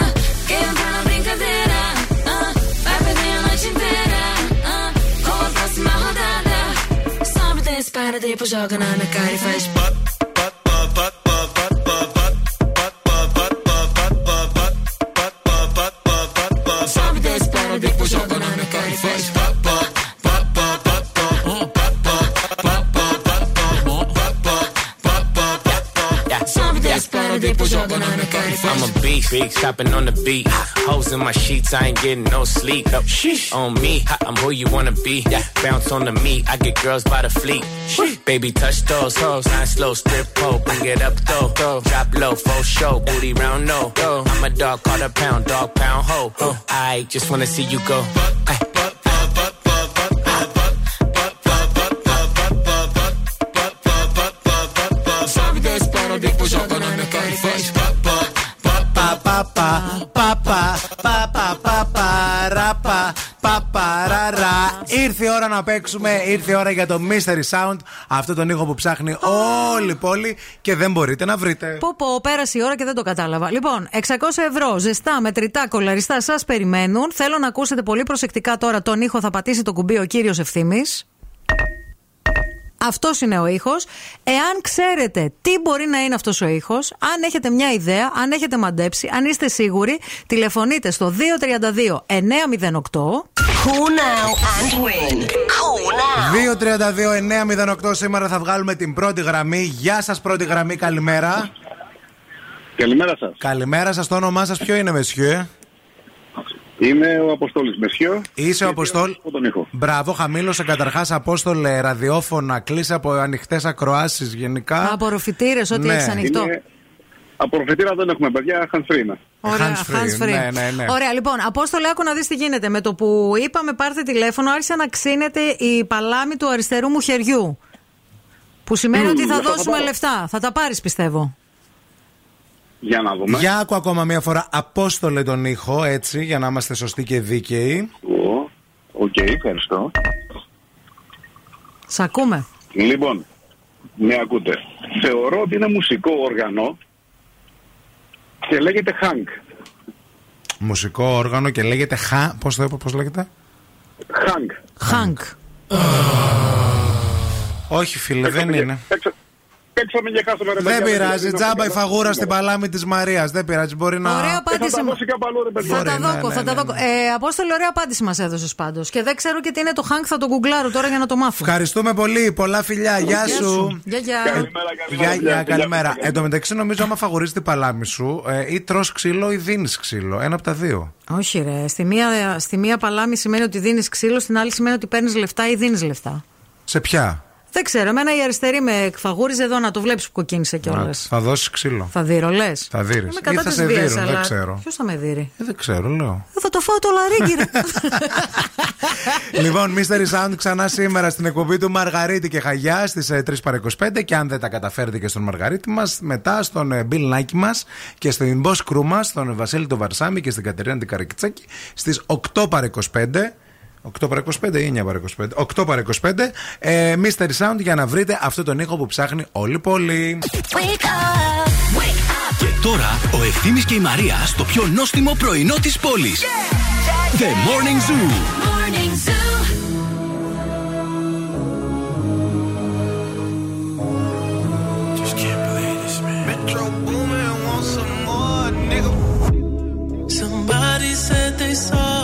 Speaker 5: Entra na brincadeira, ah, vai perder a noite inteira. Ah, com a próxima rodada,
Speaker 16: sobe, desce, para, depois joga na minha
Speaker 17: cara e faz. Beast, beast, hopping on the beat. Hoes in my sheets, I ain't getting no sleep. No, on me, I'm who you wanna be. Yeah. Bounce on the meat, I get girls by the fleet. Sheesh. Baby, touch those hoes, I slow strip pole, bring it up though. though. Drop low, full show, booty round no. I'm a dog, call a pound, dog pound ho. I just wanna see you go. Ay.
Speaker 16: παπα,
Speaker 2: πα, πα, ρα, ρα. Ήρθε η ώρα να παίξουμε, ήρθε η ώρα για το Mystery Sound. Αυτό τον ήχο που ψάχνει όλη η πόλη και δεν μπορείτε να βρείτε.
Speaker 4: Πω πω, πέρασε η ώρα και δεν το κατάλαβα. Λοιπόν, 600 ευρώ, ζεστά, μετρητά, κολαριστά σας περιμένουν. Θέλω να ακούσετε πολύ προσεκτικά τώρα τον ήχο, θα πατήσει το κουμπί ο κύριος Ευθύνη. Αυτός είναι ο ήχος. Εάν ξέρετε τι μπορεί να είναι αυτός ο ήχος, αν έχετε μια ιδέα, αν έχετε μαντέψει, αν είστε σίγουροι, τηλεφωνείτε στο 232 908.
Speaker 7: Call now and win. Call now.
Speaker 2: 232-908 σήμερα θα βγάλουμε την πρώτη γραμμή. Γεια σας πρώτη γραμμή, καλημέρα.
Speaker 18: Καλημέρα σας.
Speaker 2: Καλημέρα σας, το όνομά σας ποιο είναι, Μεσιέ.
Speaker 18: Είμαι ο Αποστόλης Μεσιό.
Speaker 2: Είσαι ο Αποστόλ.
Speaker 18: Από τον ήχο.
Speaker 2: Μπράβο, χαμήλωσε καταρχάς Απόστολε ραδιόφωνα, κλείσε από ανοιχτές ακροάσεις γενικά.
Speaker 4: Απορροφητήρες, ό,τι
Speaker 2: Ναι.
Speaker 4: έχεις ανοιχτό.
Speaker 18: Είναι... Απορροφητήρα δεν έχουμε, παιδιά. Hands free είναι.
Speaker 4: Ωραία,
Speaker 2: Hands free,
Speaker 4: hands free.
Speaker 2: ναι, ναι, ναι.
Speaker 4: Ωραία, λοιπόν, Απόστολε, άκου να δεις τι γίνεται. Με το που είπαμε πάρτε τηλέφωνο, άρχισε να ξύνεται η παλάμη του αριστερού μου χεριού. Που σημαίνει
Speaker 18: Μμμ,
Speaker 4: ότι θα
Speaker 18: αυτό θα
Speaker 4: δώσουμε
Speaker 18: πάρω.
Speaker 4: λεφτά. Θα τα πάρεις, πιστεύω.
Speaker 18: Για να δούμε.
Speaker 2: Για άκου ακόμα μία φορά Απόστολε τον ήχο, έτσι, για να είμαστε σωστοί και δίκαιοι.
Speaker 18: Ω, Οκ, ευχαριστώ.
Speaker 4: Σ' ακούμε.
Speaker 18: Λοιπόν, με ακούτε. Θεωρώ ότι είναι μουσικό όργανο και λέγεται Hank.
Speaker 2: Μουσικό όργανο και λέγεται Χα. Πώς το είπα, πώς λέγεται;
Speaker 18: Hank.
Speaker 4: Χάνκ.
Speaker 2: Όχι, φίλε, δεν είναι.
Speaker 18: Παίξαμε για κάθε μέρα.
Speaker 2: Δεν πειράζει, τζάμπα η φαγούρα στην παλάμη της Μαρίας. Δεν πειράζει, μπορεί να.
Speaker 4: Ωραία απάντηση.
Speaker 18: Θα τα δώσει κάπου αλλού, ρε παιδιά.
Speaker 4: Θα τα
Speaker 2: Μπορεί, ναι,
Speaker 4: δώκω,
Speaker 2: ναι,
Speaker 4: θα
Speaker 2: ναι,
Speaker 4: τα δώκω. Ε, Απόστολε, ωραία απάντηση μας έδωσες πάντως. Και δεν ξέρω και τι είναι το Χάνκ, θα το γκουγκλάρω τώρα για να το μάθω.
Speaker 2: Ευχαριστούμε πολύ. Πολλά φιλιά. Γεια σου.
Speaker 4: Γεια, γεια.
Speaker 2: Γεια, γεια, καλημέρα. Εν τω μεταξύ, νομίζω, άμα φαγορίζει την παλάμη σου, ε, ή τρως ξύλο ή δίνεις ξύλο. Ένα από τα δύο.
Speaker 4: Όχι, ρε. Στη μία, στη μία παλάμη σημαίνει ότι δίνεις ξύλο, στην άλλη σημαίνει ότι παίρνεις λεφτά ή δίνεις λεφτά.
Speaker 2: Σε ποια;
Speaker 4: Δεν ξέρω. Εμένα η αριστερή με εκφαγούριζε εδώ να το βλέπεις που κοκκίνησε κιόλας.
Speaker 2: Θα δώσεις ξύλο.
Speaker 4: Θα δείρω, λες.
Speaker 2: Θα δει.
Speaker 4: Είμαι
Speaker 2: Ή
Speaker 4: κατά
Speaker 2: θα
Speaker 4: τη
Speaker 2: σε
Speaker 4: βία,
Speaker 2: δίνουν, δεν
Speaker 4: αλλά.
Speaker 2: ξέρω.
Speaker 4: Ποιος θα με δει.
Speaker 2: Ε, δεν ξέρω, λέω.
Speaker 4: Θα το φάω το λαρίγκι, ρε.
Speaker 2: λοιπόν, Mystery Sound ξανά σήμερα στην εκπομπή του Μαργαρίτη και Χαγιά στις 3 παρα 25. Και αν δεν τα καταφέρετε και στον Μαργαρίτη μας, μετά στον ε, Bill Νάκη μας και στην Boss Crew μας, στον Βασίλη του Βαρσάμι και στην Κατερίνα την Καρακιτσάκη στις 8 παρα 25. 8 παρα 25 ή 9 παρα 25. 8 παρα 25. Ε, Mystery Sound για να βρείτε αυτό τον ήχο που ψάχνει όλη η πόλη.
Speaker 1: Και τώρα ο Ευθύμης και η Μαρία στο πιο νόστιμο πρωινό της πόλης. The Morning Zoo.
Speaker 13: Just can't believe this, man. Metro Boomin want some more, nigga.
Speaker 12: Somebody said they saw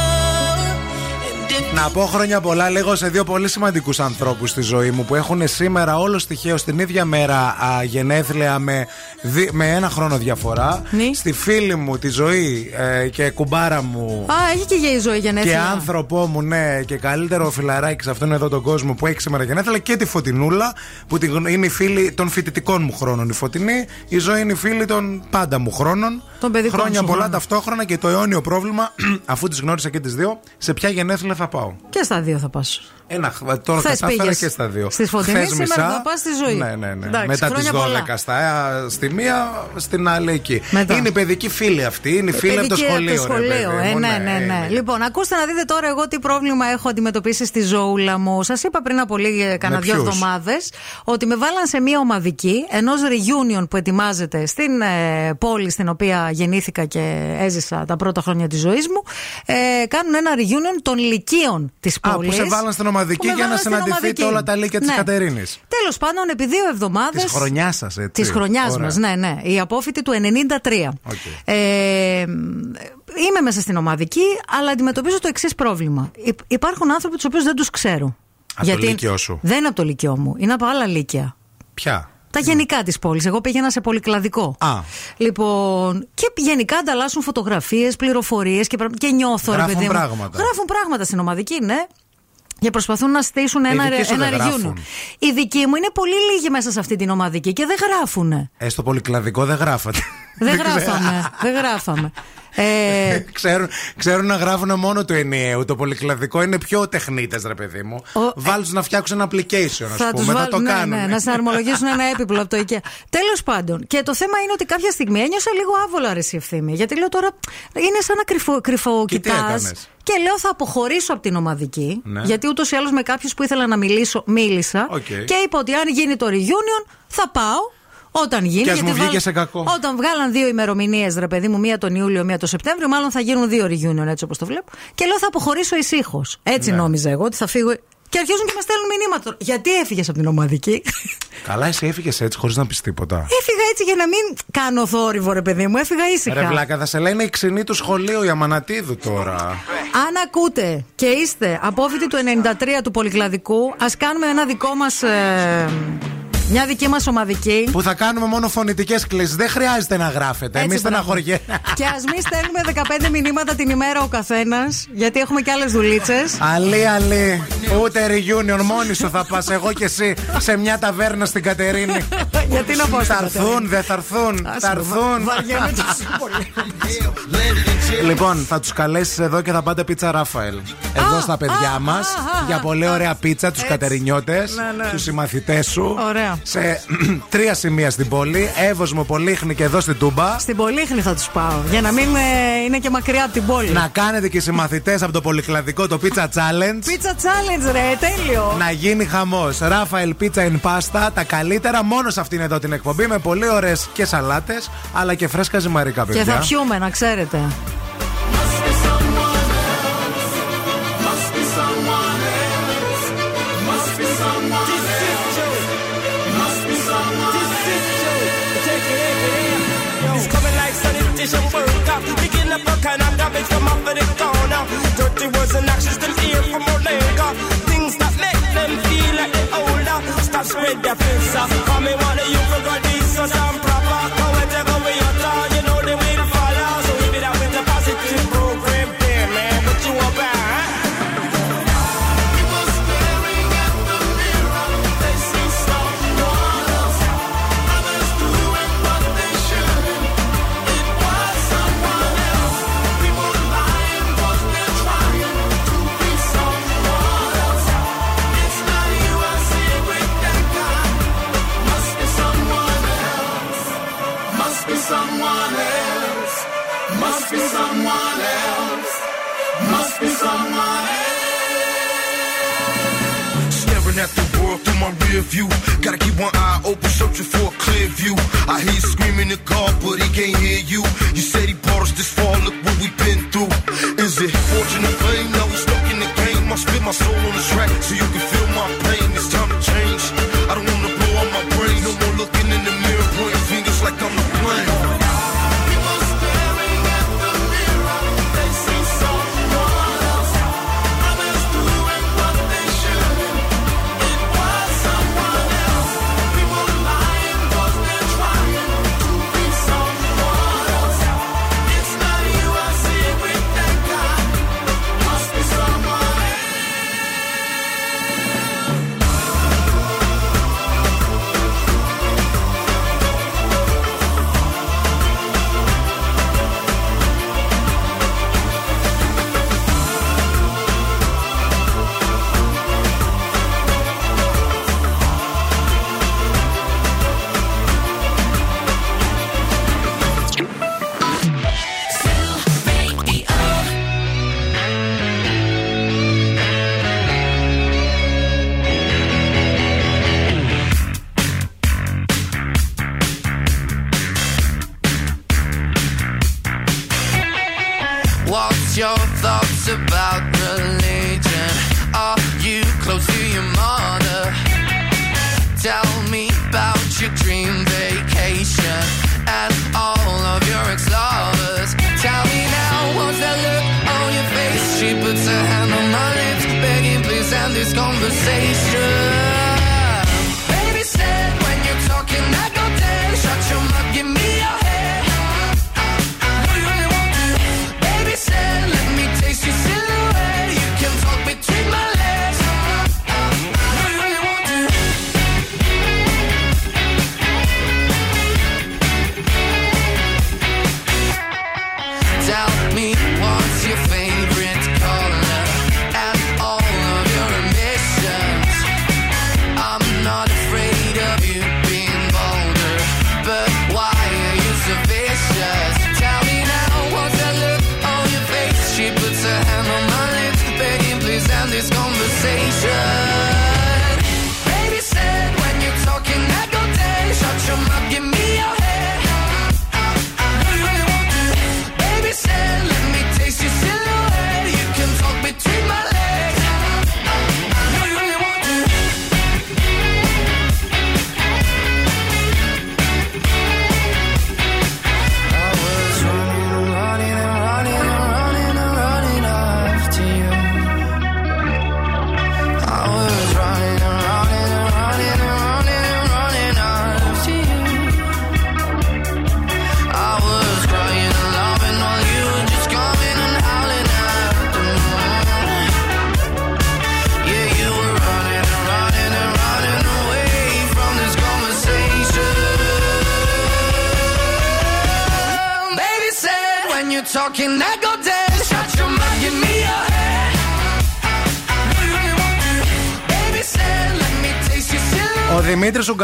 Speaker 12: And if
Speaker 2: Να πω χρόνια πολλά λίγο σε δύο πολύ σημαντικούς ανθρώπους στη ζωή μου που έχουν σήμερα όλο τυχαίω την ίδια μέρα α, γενέθλια με, δι- με ένα χρόνο διαφορά. Στη φίλη μου τη ζωή ε, και κουμπάρα μου.
Speaker 4: Α, έχει και για η ζωή
Speaker 2: Και
Speaker 4: γενέθλια.
Speaker 2: άνθρωπό μου, ναι, και καλύτερο φιλαράκι σε αυτόν εδώ τον κόσμο που έχει σήμερα γενέθλια και τη Φωτεινούλα που τη γνω- είναι η φίλη των φοιτητικών μου χρόνων. Η Φωτεινή, η ζωή είναι η φίλη των πάντα μου χρόνων.
Speaker 4: Των παιδικών
Speaker 2: Χρόνια
Speaker 4: σου
Speaker 2: πολλά
Speaker 4: χρόνων.
Speaker 2: ταυτόχρονα και το αιώνιο πρόβλημα, αφού τις γνώρισα και τις δύο, σε ποια γενέθλια θα πάω.
Speaker 4: Και στα δύο θα πας.
Speaker 2: Ένα, τώρα
Speaker 4: Χθες
Speaker 2: κατάφερα
Speaker 4: πήγες
Speaker 2: και στα δύο.
Speaker 4: στη Φωτεινή,
Speaker 2: Χθες
Speaker 4: σήμερα
Speaker 2: μισά.
Speaker 4: θα πας στη ζωή.
Speaker 2: Ναι, ναι, ναι.
Speaker 4: Εντάξει,
Speaker 2: Μετά τις
Speaker 4: χρόνια
Speaker 2: 12
Speaker 4: πολλά.
Speaker 2: στα, ε, στη μία, στην άλλη εκεί.
Speaker 4: Μετά.
Speaker 2: Είναι η παιδική φίλη αυτή. Είναι η φίλη από το
Speaker 4: Παιδική
Speaker 2: σχολείο.
Speaker 4: από το
Speaker 2: ρε
Speaker 4: σχολείο,
Speaker 2: παιδί
Speaker 4: ε,
Speaker 2: μου,
Speaker 4: ναι, ναι, ναι. Λοιπόν, ακούστε να δείτε τώρα εγώ τι πρόβλημα έχω αντιμετωπίσει στη ζωούλα μου. Σας είπα πριν από λίγες κανένα δύο
Speaker 2: ποιους;
Speaker 4: εβδομάδες ότι με βάλαν σε μία ομαδική ενός reunion που ετοιμάζεται στην ε, πόλη στην οποία γεννήθηκα και έζησα τα πρώτα χρόνια της ζωής μου. Ε, κάνουν ένα reunion των λυκείων της
Speaker 2: Α,
Speaker 4: πόλης.
Speaker 2: που σε βάλαν στην ομαδική για να συναντηθείτε όλα τα λύκεια της
Speaker 4: ναι.
Speaker 2: Κατερίνης.
Speaker 4: Τέλος πάντων, επί δύο εβδομάδες.
Speaker 2: Της χρονιάς σας, έτσι.
Speaker 4: Της χρονιάς
Speaker 2: Ωραία.
Speaker 4: μας, ναι, ναι. Οι απόφοιτοι του 93.
Speaker 2: Οκ.
Speaker 4: Ε, είμαι μέσα στην ομαδική, αλλά αντιμετωπίζω το εξής πρόβλημα. Υ- Υπάρχουν άνθρωποι τους οποίους δεν τους ξέρω.
Speaker 2: Από το λύκειό σου.
Speaker 4: Δεν είναι από το λύκειό μου, είναι από άλλα λύκεια.
Speaker 2: Ποια;
Speaker 4: Τα γενικά της πόλης. Εγώ πήγαινα σε πολυκλαδικό.
Speaker 2: Α.
Speaker 4: Λοιπόν, και γενικά ανταλλάσσουν φωτογραφίες, πληροφορίες και, πραγ- και νιώθω, ρε
Speaker 2: Γράφουν
Speaker 4: παιδί μου.
Speaker 2: πράγματα.
Speaker 4: Γράφουν πράγματα στην ομαδική, ναι. Και προσπαθούν να στήσουν ένα,
Speaker 2: οι δικοί σου
Speaker 4: ένα
Speaker 2: δεν
Speaker 4: reunion.
Speaker 2: γράφουν.
Speaker 4: Οι δικοί μου είναι πολύ λίγοι μέσα σε αυτή την ομαδική και δεν γράφουν.
Speaker 2: Ε, στο πολυκλαδικό δεν γράφατε.
Speaker 4: Δεν
Speaker 2: ξέρω.
Speaker 4: γράφαμε. δεν γράφαμε. Ε,
Speaker 2: ξέρουν, ξέρουν να γράφουν μόνο του ενιαίου. Το πολυκλαδικό είναι πιο τεχνίτες, ρε παιδί μου.
Speaker 4: Ο-
Speaker 2: Βάλε τους να φτιάξουν ένα application, ας
Speaker 4: θα τους
Speaker 2: πούμε. Θα
Speaker 4: βάλ-
Speaker 2: το
Speaker 4: ναι,
Speaker 2: κάνουν.
Speaker 4: ναι, να συναρμολογήσουν ένα έπιπλο από το IKEA. Τέλος πάντων. Και το θέμα είναι ότι κάποια στιγμή ένιωσα λίγο άβολα ρε εσύ Ευθύμη. Γιατί λέω τώρα είναι σαν να κρυφο, κρυφοκοιτάς.
Speaker 2: έκανες;
Speaker 4: Και λέω θα αποχωρήσω από την ομαδική.
Speaker 2: Ναι.
Speaker 4: Γιατί ούτως ή άλλως με κάποιους που ήθελα να μιλήσω, μίλησα.
Speaker 2: Οκ.
Speaker 4: Και είπα ότι αν γίνει το reunion θα πάω. Όταν γίνει.
Speaker 2: Και ας
Speaker 4: γιατί
Speaker 2: μου βγήκε σε κακό.
Speaker 4: Όταν βγάλαν δύο ημερομηνίες, ρε παιδί μου, μία τον Ιούλιο, μία τον Σεπτέμβριο, μάλλον θα γίνουν δύο reunion έτσι όπως το βλέπω. Και λέω θα αποχωρήσω ησύχως. Έτσι
Speaker 2: Ναι.
Speaker 4: νόμιζα εγώ ότι θα φύγω. Και αρχίζουν και με στέλνουν μηνύματα. Γιατί έφυγες από την ομαδική;
Speaker 2: Καλά, εσύ έφυγες έτσι χωρίς να πεις τίποτα.
Speaker 4: Έφυγα έτσι για να μην κάνω θόρυβο, ρε παιδί μου. Έφυγα ήσυχα.
Speaker 2: Ρε βλάκα, θα σε λένε η ξινή του σχολείου, η Αμανατίδου τώρα.
Speaker 4: Αν ακούτε και είστε απόφοιτοι του 93 του Πολυκλαδικού, ας κάνουμε ένα δικό μας. Μια δική μας ομαδική.
Speaker 2: Που θα κάνουμε μόνο φωνητικές κλήσεις. Δεν χρειάζεται να γράφετε.
Speaker 4: Έτσι,
Speaker 2: Εμείς
Speaker 4: μπράβο.
Speaker 2: στεναχωριέμαστε.
Speaker 4: Και ας μην στέλνουμε 15 μηνύματα την ημέρα ο καθένας, γιατί έχουμε και άλλες δουλίτσες.
Speaker 2: Αλή, αλή. Ούτε reunion, μόνη σου θα πας. Εγώ και εσύ σε μια ταβέρνα στην Κατερίνη.
Speaker 4: γιατί να πάω στην
Speaker 2: Θα έρθουν,
Speaker 4: Κατερίνη;
Speaker 2: δεν θα έρθουν.
Speaker 4: Άσε
Speaker 2: Θα
Speaker 4: με,
Speaker 2: έρθουν.
Speaker 4: βαριέμαι τόσο πολύ.
Speaker 2: Λοιπόν, θα τους καλέσεις εδώ και θα πάτε πίτσα Ράφαελ. Εδώ στα παιδιά μας. Για πολύ ωραία πίτσα, τους κατερινιώτες,
Speaker 4: Ναι, ναι.
Speaker 2: τους συμμαθητές σου.
Speaker 4: Ωραία.
Speaker 2: Σε τρία σημεία στην πόλη. Εύωσμο, Πολύχνη και εδώ στην Τούμπα.
Speaker 4: Στην Πολύχνη θα τους πάω. Για να μην ε, είναι και μακριά από την πόλη.
Speaker 2: Να κάνετε και οι συμμαθητές από το πολυκλαδικό το Pizza Challenge.
Speaker 4: Πίτσα challenge, ρε, τέλειο.
Speaker 2: Να γίνει χαμός. Ράφαελ Pizza in Pasta, τα καλύτερα μόνο σε αυτήν εδώ την εκπομπή με πολύ ωραίες και σαλάτες, αλλά και φρέσκα ζυμαρικά, παιδιά.
Speaker 4: Και θα πιούμε, να ξέρετε.
Speaker 19: Sanitation work up. Picking up a kind of garbage from off of the corner. Dirty words and actions them hear from Omega. Things that make them feel like they're older. Stop spread their up. Come me one of you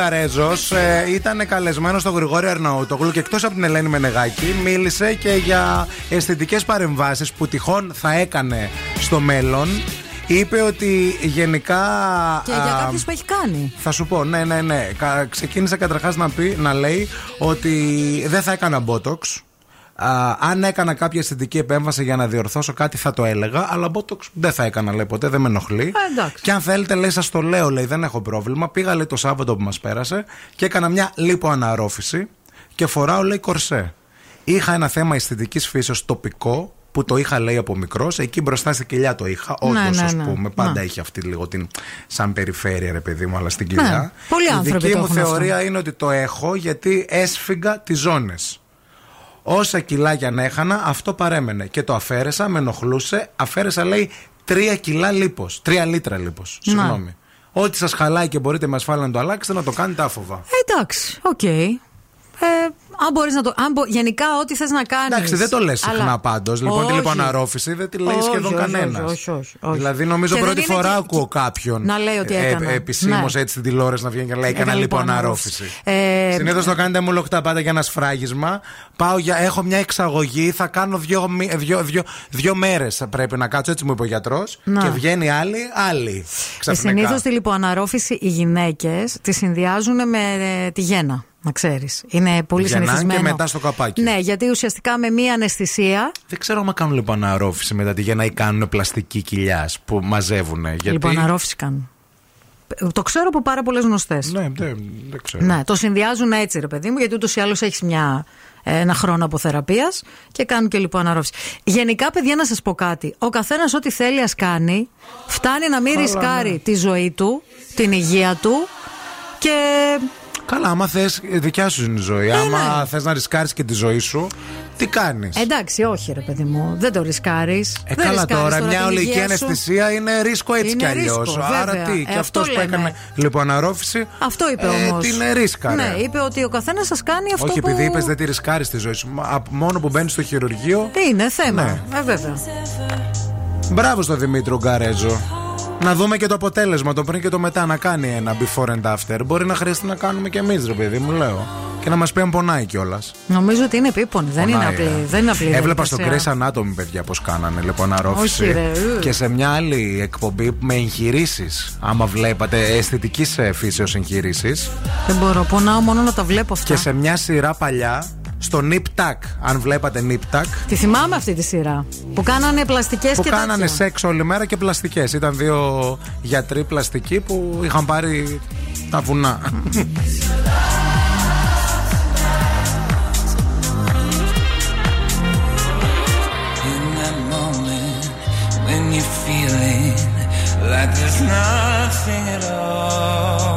Speaker 2: Δημήτρη Ουγγαρέζο ε, ήταν καλεσμένος στο Γρηγόρη Αρναούτογλου και εκτός από την Ελένη Μενεγάκη, μίλησε και για αισθητικές παρεμβάσεις που τυχόν θα έκανε στο μέλλον. Είπε ότι γενικά.
Speaker 4: Και για
Speaker 2: α,
Speaker 4: κάποιους που έχει κάνει.
Speaker 2: Θα σου πω, ναι, ναι, ναι. Κα- Ξεκίνησε καταρχάς να, πει, να λέει ότι δεν θα έκανα botox. Α, αν έκανα κάποια αισθητική επέμβαση για να διορθώσω κάτι θα το έλεγα, αλλά botox δεν θα έκανα, λέει ποτέ, δεν με ενοχλεί.
Speaker 4: εντάξει.
Speaker 2: Και αν θέλετε, λέει, σας το λέω, λέει, δεν έχω πρόβλημα. Πήγα, λέει, το Σάββατο που μας πέρασε και έκανα μια λιποαναρρόφηση και φοράω, λέει, κορσέ. Είχα ένα θέμα αισθητικής φύσεως τοπικό που το είχα, λέει, από μικρός. Εκεί μπροστά στη κοιλιά το είχα. Όντως,
Speaker 4: ναι,
Speaker 2: ας
Speaker 4: ναι.
Speaker 2: πούμε, πάντα
Speaker 4: Ναι.
Speaker 2: έχει αυτή λίγο την. σαν περιφέρεια, ρε παιδί μου, αλλά στην κοιλιά.
Speaker 4: Ναι, πολλοί
Speaker 2: Η
Speaker 4: άνθρωποι
Speaker 2: δική
Speaker 4: το
Speaker 2: μου
Speaker 4: έχουν
Speaker 2: θεωρία
Speaker 4: αυτό.
Speaker 2: είναι ότι το έχω γιατί έσφυγα τις ζώνες. Όσα κιλάκια να έχανα, αυτό παρέμενε. Και το αφαίρεσα, με ενοχλούσε. Αφαίρεσα, λέει, τρία κιλά λίπος. Τρία λίτρα λίπος. Συγγνώμη. Ό,τι σας χαλάει και μπορείτε με ασφάλεια να το αλλάξετε, να το κάνετε άφοβα.
Speaker 4: Εντάξει, οκ. Ε, Αν μπορείς να το. Αν μπο- γενικά, ό,τι θες να κάνεις.
Speaker 2: Εντάξει, δεν το λες συχνά πάντως. Λοιπόν, τη λιποαναρρόφηση δεν τη λέει
Speaker 4: Όχι,
Speaker 2: σχεδόν
Speaker 4: όχι,
Speaker 2: κανένας.
Speaker 4: όχι, όχι, όχι.
Speaker 2: Δηλαδή, νομίζω
Speaker 4: Και δεν
Speaker 2: πρώτη
Speaker 4: είναι
Speaker 2: φορά
Speaker 4: και-
Speaker 2: ακούω κάποιον
Speaker 4: να λέει ότι έκανα.
Speaker 2: Επισήμως
Speaker 4: Ναι.
Speaker 2: έτσι στην τηλεόραση να βγαίνει και να λέει Έκανα
Speaker 4: Έκανα
Speaker 2: λιποαναρρόφηση.
Speaker 4: Ε,
Speaker 2: Συνήθως το κάνετε μουλωχτά πάντα για ένα σφράγισμα. Πάω για, έχω μια εξαγωγή, θα κάνω δύο, μη- δύο, δύο, δύο μέρες. Πρέπει να κάτσω, έτσι μου είπε ο γιατρός.
Speaker 4: Να.
Speaker 2: Και βγαίνει άλλη, άλλη. Ξαφνικά.
Speaker 4: Συνήθως τη λιποαναρρόφηση οι γυναίκες τη συνδυάζουν με ε, τη γέννα. Να ξέρεις. Είναι πολύ
Speaker 2: Γεννάνε
Speaker 4: συνηθισμένο.
Speaker 2: και μετά στο καπάκι.
Speaker 4: Ναι, γιατί ουσιαστικά με μία αναισθησία.
Speaker 2: Δεν ξέρω αν κάνουν λιπαναρόφηση μετά τη γέννα ή κάνουν πλαστική κοιλιά που μαζεύουν. Γιατί...
Speaker 4: Λιποαναρόφηση κάνουν. Το ξέρω από πάρα πολλές γνωστές.
Speaker 2: Ναι, δεν, δεν ξέρω.
Speaker 4: Ναι, το συνδυάζουν έτσι, ρε παιδί μου, γιατί ούτως ή άλλως έχεις ένα χρόνο αποθεραπεία και κάνουν και λοιπόν αναρρόφηση. Γενικά, παιδιά, να σας πω κάτι. Ο καθένας ό,τι θέλει ας κάνει, φτάνει να μην
Speaker 2: Καλά,
Speaker 4: ρισκάρει
Speaker 2: ναι.
Speaker 4: τη ζωή του, την υγεία του και.
Speaker 2: Καλά, άμα θες, δικιά σου είναι η ζωή. άμα θες να ρισκάρεις και τη ζωή σου, τι κάνεις;
Speaker 4: Εντάξει, όχι, ρε παιδί μου, δεν το ρισκάρεις.
Speaker 2: Ε, καλά τώρα, μια ολική αναισθησία είναι ρίσκο έτσι
Speaker 4: Είναι
Speaker 2: κι αλλιώς.
Speaker 4: ρίσκο,
Speaker 2: Άρα
Speaker 4: βέβαια.
Speaker 2: τι,
Speaker 4: Ε,
Speaker 2: και
Speaker 4: αυτό
Speaker 2: αυτός που
Speaker 4: λέμε.
Speaker 2: έκανε λοιπόν αναρρόφηση.
Speaker 4: Αυτό είπε
Speaker 2: ε,
Speaker 4: όμως.
Speaker 2: Την ρίσκα,
Speaker 4: Ναι, είπε ότι ο καθένας σας κάνει αυτό
Speaker 2: Όχι,
Speaker 4: που.
Speaker 2: επειδή είπες δεν τη ρισκάρεις τη ζωή σου. Μα, από μόνο που μπαίνεις στο χειρουργείο.
Speaker 4: Είναι θέμα.
Speaker 2: Ναι.
Speaker 4: Ε, βέβαια.
Speaker 2: Μπράβο στον Δημήτριο Γκαρέζο. Να δούμε και το αποτέλεσμα, το πριν και το μετά, να κάνει ένα before and after. Μπορεί να χρειαστεί να κάνουμε και εμείς, ρε παιδί μου, λέω. Και να μας πει αν πονάει κιόλας.
Speaker 4: Νομίζω ότι είναι επίπονη. Δεν είναι
Speaker 2: Πονάει,
Speaker 4: απλή.
Speaker 2: ε.
Speaker 4: Δεν είναι απλή
Speaker 2: Έβλεπα στο
Speaker 4: διαδικασία.
Speaker 2: Grey's Anatomy, παιδιά, πώς κάνανε λοιπόν αρρώφηση.
Speaker 4: Όχι, ρε, ου.
Speaker 2: Και σε μια άλλη εκπομπή με εγχειρήσεις. Άμα βλέπατε αισθητικής φύσεως εγχειρήσεις.
Speaker 4: Δεν μπορώ. Πονάω μόνο να τα βλέπω αυτά.
Speaker 2: Και σε μια σειρά παλιά, στο Nip Tuck. Αν βλέπατε Nip Tuck.
Speaker 4: Τη θυμάμαι αυτή τη σειρά. Που κάνανε πλαστικές
Speaker 2: Που
Speaker 4: και
Speaker 2: κάνανε
Speaker 4: τέτοια.
Speaker 2: σεξ όλη μέρα και πλαστικές. Ήταν δύο γιατροί πλαστικοί που είχαν πάρει τα βουνά.
Speaker 20: In that moment when you're feeling like there's nothing at all.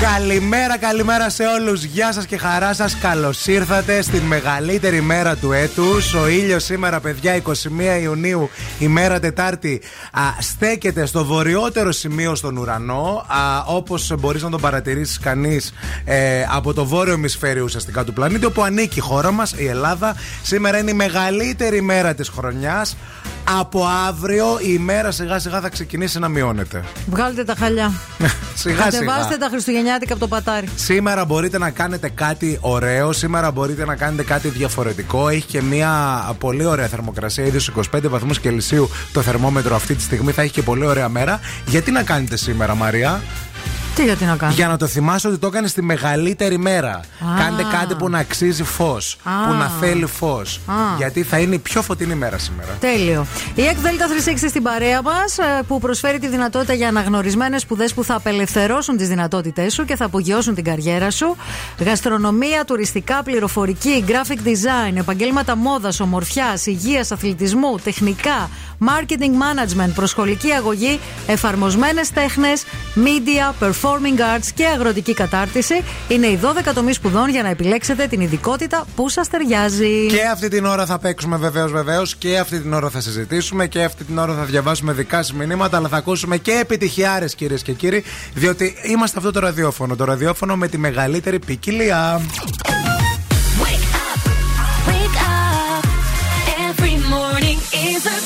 Speaker 2: Καλημέρα, καλημέρα σε όλους Γεια σας και χαρά σας Καλώς ήρθατε στην μεγαλύτερη μέρα του έτους Ο ήλιος σήμερα, παιδιά, 21 Ιουνίου, ημέρα Τετάρτη, α, στέκεται στο βορειότερο σημείο στον ουρανό. Α, όπως μπορείς να τον παρατηρήσεις κανείς ε, από το βόρειο ημισφαίριο ουσιαστικά του πλανήτη, όπου ανήκει η χώρα μας, η Ελλάδα. Σήμερα είναι η μεγαλύτερη μέρα της χρονιάς. Από αύριο η ημέρα σιγά σιγά θα ξεκινήσει να μειώνεται.
Speaker 4: Βγάλτε τα χαλιά.
Speaker 2: σιγά
Speaker 4: Κατεβάστε
Speaker 2: σιγά.
Speaker 4: τα Χριστουγεννιάτικα από το πατάρι.
Speaker 2: Σήμερα μπορείτε να κάνετε κάτι ωραίο, σήμερα μπορείτε να κάνετε κάτι διαφορετικό. Έχει και μια πολύ ωραία θερμοκρασία, ήδη στου 25 βαθμούς Κελσίου το θερμόμετρο αυτή τη στιγμή. Θα έχει και πολύ ωραία μέρα. Γιατί να κάνετε σήμερα, Μαρία;
Speaker 4: Τι γιατί να κάνω;
Speaker 2: Για να το θυμάσαι ότι το έκανε στη μεγαλύτερη μέρα.
Speaker 4: Α.
Speaker 2: Κάντε κάτι που να αξίζει φως.
Speaker 4: Α.
Speaker 2: Που να θέλει φως.
Speaker 4: Α.
Speaker 2: Γιατί θα είναι η πιο φωτεινή μέρα σήμερα.
Speaker 4: Τέλειο. Η ΕΚ ΔΕΛΤΑ 360 στην παρέα μας που προσφέρει τη δυνατότητα για αναγνωρισμένες σπουδές που θα απελευθερώσουν τις δυνατότητές σου και θα απογειώσουν την καριέρα σου. Γαστρονομία, τουριστικά, πληροφορική, graphic design, επαγγέλματα μόδας, ομορφιάς, υγείας, αθλητισμού, τεχνικά, marketing management, προσχολική αγωγή, εφαρμοσμένες τέχνες, media, performing arts και αγροτική κατάρτιση. Είναι οι 12 τομεί σπουδών για να επιλέξετε την ειδικότητα που σας ταιριάζει.
Speaker 2: Και αυτή την ώρα θα παίξουμε βεβαίως, βεβαίως. Και αυτή την ώρα θα συζητήσουμε. Και αυτή την ώρα θα διαβάσουμε δικά σας μηνύματα. Αλλά θα ακούσουμε και επιτυχιάρες, κυρίες και κύριοι. Διότι είμαστε αυτό το ραδιόφωνο. Το ραδιόφωνο με τη μεγαλύτερη ποικιλία.
Speaker 5: Wake up. Every morning is a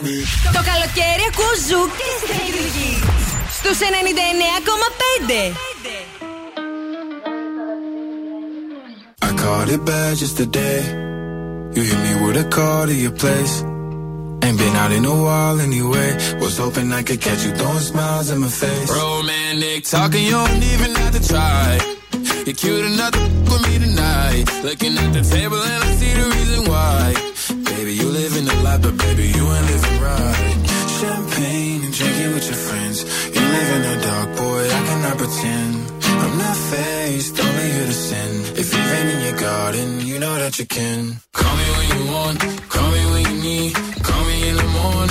Speaker 21: calling on me.
Speaker 22: Το καλοκαίρι ακούω ζου και στην Καλλιτική. Στους 99,5.
Speaker 15: I caught it bad just today. You hit me with a call to your place. Ain't been out in a while anyway. Was hoping I could catch you throwing smiles in my face.
Speaker 14: Romantic talking, you don't even have to try. You're cute enough to f- with me tonight. Looking at the table and I see the reason why.
Speaker 15: You living the life, but baby, you ain't living right. Champagne and drinking with your friends. You live in the dark, boy, I cannot pretend. I'm not faced, only here to sin. If you rain in your garden, you know that you can.
Speaker 14: Call me when you want, call me when you need. Call me in the morning,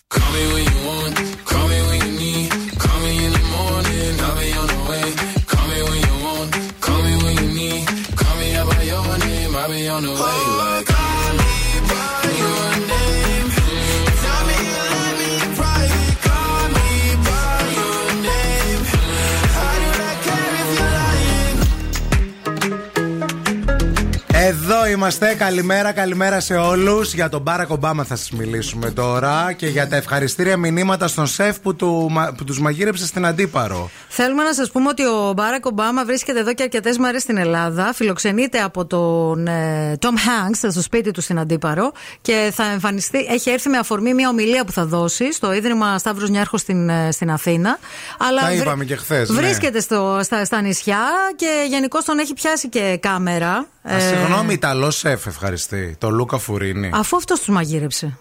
Speaker 2: Εδώ είμαστε. Καλημέρα, καλημέρα σε όλους. Για τον Μπάρακ Ομπάμα θα σας μιλήσουμε τώρα και για τα ευχαριστήρια μηνύματα στον σεφ που, του, που τους μαγείρεψε στην Αντίπαρο.
Speaker 23: Θέλουμε να σας πούμε ότι ο Μπάρακ Ομπάμα βρίσκεται εδώ και αρκετές μέρες στην Ελλάδα. Φιλοξενείται από τον ε, Tom Hanks στο σπίτι του στην Αντίπαρο και θα εμφανιστεί. Έχει έρθει με αφορμή μια ομιλία που θα δώσει στο Ίδρυμα Σταύρος Νιάρχος στην, ε, στην Αθήνα. Αλλά
Speaker 2: Τα
Speaker 23: βρε-
Speaker 2: είπαμε και χθες.
Speaker 23: Βρίσκεται στο, στα, στα νησιά και γενικώς τον έχει πιάσει και κάμερα.
Speaker 2: Α,
Speaker 23: Ε,
Speaker 2: συγγνώμη, Ιταλό σεφ ευχαριστεί. Το Λούκα Φουρίνι.
Speaker 23: αφού αυτός τους μαγείρεψε.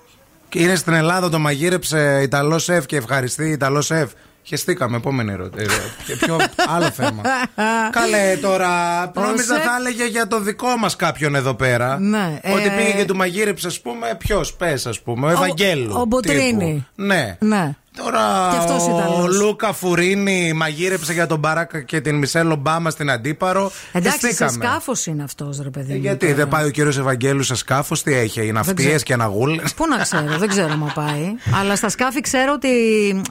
Speaker 2: Και είναι στην Ελλάδα, το μαγείρεψε Ιταλό σεφ και ευχαριστεί Ιταλό σεφ. Χεστήκαμε, επόμενη ερώτηση. Ε, Και πιο άλλο θέμα. Καλέ τώρα, νόμιζα
Speaker 23: σεφ-
Speaker 2: θα έλεγε για το δικό μας κάποιον εδώ πέρα.
Speaker 23: Ναι,
Speaker 2: Ότι
Speaker 23: ε,
Speaker 2: πήγε και του μαγείρεψε, ας πούμε, ποιος, πες, ας πούμε, ο Ευαγγέλου.
Speaker 23: ο Μποτρίνη.
Speaker 2: τύπου. Ναι.
Speaker 23: Ναι.
Speaker 2: Τώρα
Speaker 23: Και αυτός
Speaker 2: ο
Speaker 23: Ιταλός.
Speaker 2: Λούκα Φουρίνι μαγείρεψε για τον Μπαράκα και την Μισελ Ομπάμα στην Αντίπαρο.
Speaker 23: Εντάξει, σε
Speaker 2: Χεστήκαμε.
Speaker 23: σκάφος είναι αυτός, ρε παιδί.
Speaker 2: Ε,
Speaker 23: μου,
Speaker 2: Γιατί
Speaker 23: τώρα.
Speaker 2: δεν πάει ο κύριος Ευαγγέλου σε σκάφος, τι έχει, είναι
Speaker 23: ξέρω.
Speaker 2: αυτίε και αναγούλες.
Speaker 23: Πού να ξέρω, δεν ξέρω μα πάει. Αλλά στα σκάφη ξέρω ότι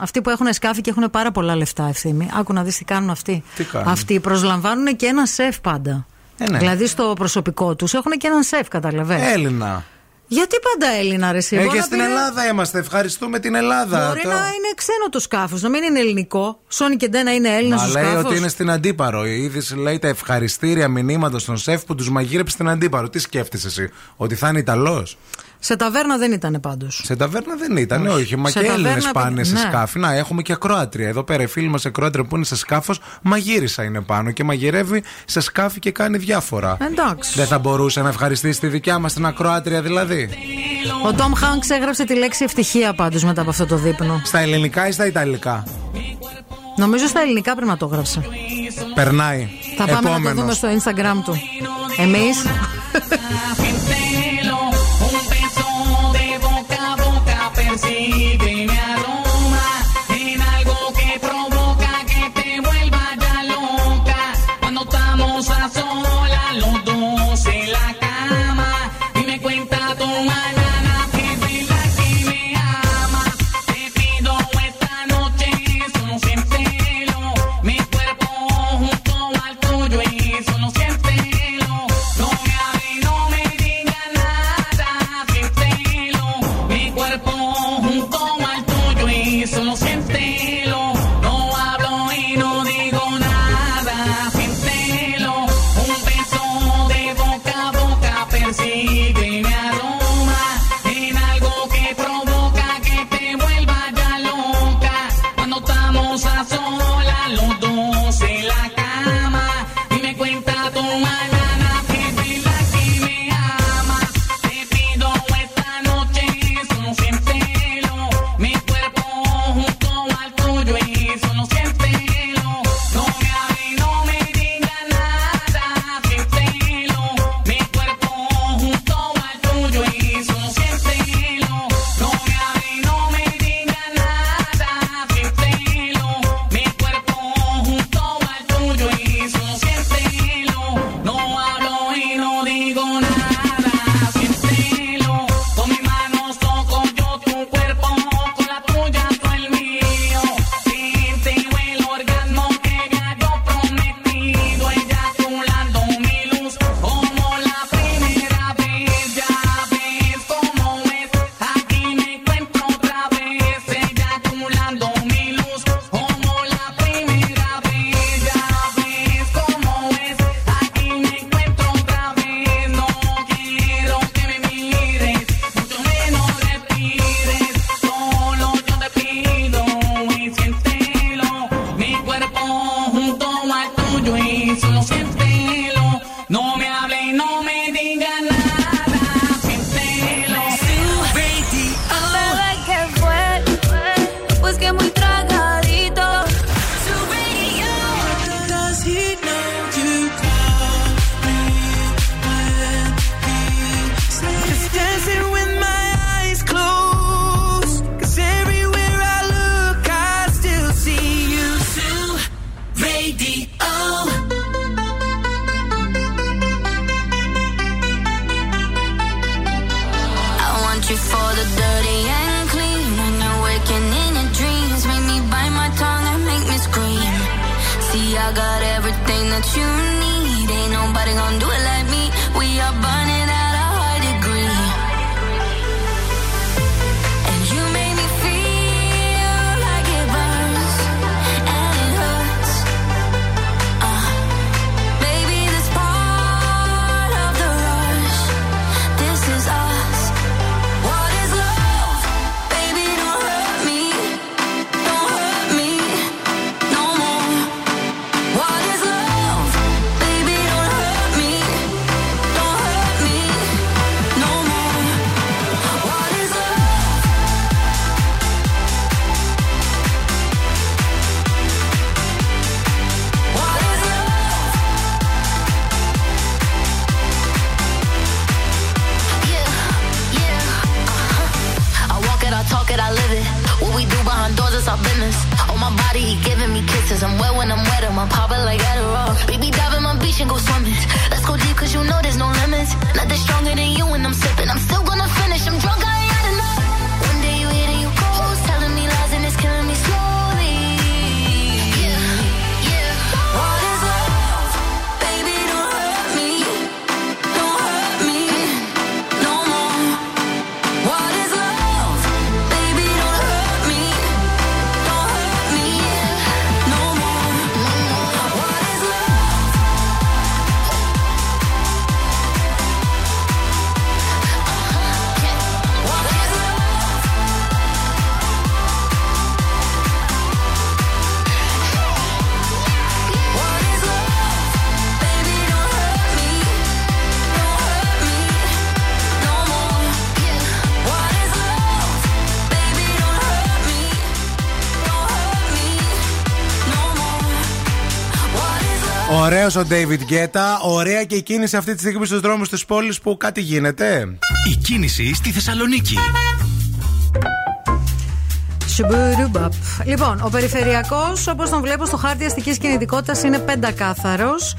Speaker 23: αυτοί που έχουν σκάφη και έχουν πάρα πολλά λεφτά ευθύμη. Άκου να δεις τι κάνουν αυτοί.
Speaker 2: Τι κάνουν;
Speaker 23: Αυτοί προσλαμβάνουν και ένα σεφ πάντα.
Speaker 2: Ε, ναι.
Speaker 23: Δηλαδή στο προσωπικό τους έχουν και έναν σεφ, καταλαβαίνετε.
Speaker 2: Έλληνα.
Speaker 23: Γιατί πάντα Έλληνα, ρε εσύ,
Speaker 2: Ε,
Speaker 23: μπορεί
Speaker 2: και
Speaker 23: να
Speaker 2: στην
Speaker 23: πει-
Speaker 2: Ελλάδα είμαστε. Ευχαριστούμε την Ελλάδα.
Speaker 23: Μπορεί
Speaker 2: Το-
Speaker 23: να είναι ξένο το σκάφος, να μην είναι ελληνικό. Σόνι και Ντένα είναι Έλληνα
Speaker 2: Μα
Speaker 23: στο
Speaker 2: λέει
Speaker 23: σκάφος.
Speaker 2: ότι είναι στην Αντίπαρο. Η είδηση λέει τα ευχαριστήρια μηνύματα στον σεφ που τους μαγείρεψε στην Αντίπαρο. Τι σκέφτεσαι εσύ, Ότι θα είναι Ιταλός;
Speaker 23: Σε ταβέρνα δεν ήταν πάντως.
Speaker 2: Σε ταβέρνα δεν ήταν, όχι.
Speaker 23: Όχι.
Speaker 2: Μα
Speaker 23: Σε
Speaker 2: και Έλληνες
Speaker 23: ταβέρνα
Speaker 2: πάνε
Speaker 23: πήγε-
Speaker 2: σε
Speaker 23: ναι.
Speaker 2: σκάφη. Να, έχουμε και ακροάτρια. Εδώ πέρα οι φίλοι μας ακροάτρια που είναι σε σκάφος, μαγείρισα είναι πάνω και μαγειρεύει σε σκάφη και κάνει διάφορα.
Speaker 23: Εντάξει.
Speaker 2: Δεν θα μπορούσε να ευχαριστήσει τη δικιά μας την ακροάτρια δηλαδή.
Speaker 23: Ο Τόμ Χάγκ έγραψε τη λέξη ευτυχία πάντως μετά από αυτό το δείπνο.
Speaker 2: Στα ελληνικά ή στα ιταλικά;
Speaker 23: Νομίζω στα ελληνικά πρέπει να το έγραψε.
Speaker 2: Περνάει.
Speaker 23: Θα πάμε να το
Speaker 2: Επόμενος.
Speaker 23: δούμε στο Instagram του. Εμείς
Speaker 2: leaving. Ο David Guetta. Ωραία και η κίνηση αυτή τη στιγμή στους δρόμους της πόλης που κάτι γίνεται.
Speaker 1: Η κίνηση στη Θεσσαλονίκη.
Speaker 4: Σουμπουρουμπαπ. Λοιπόν, ο περιφερειακός, όπως τον βλέπω στο χάρτη αστικής κινητικότητας, είναι πεντακάθαρος.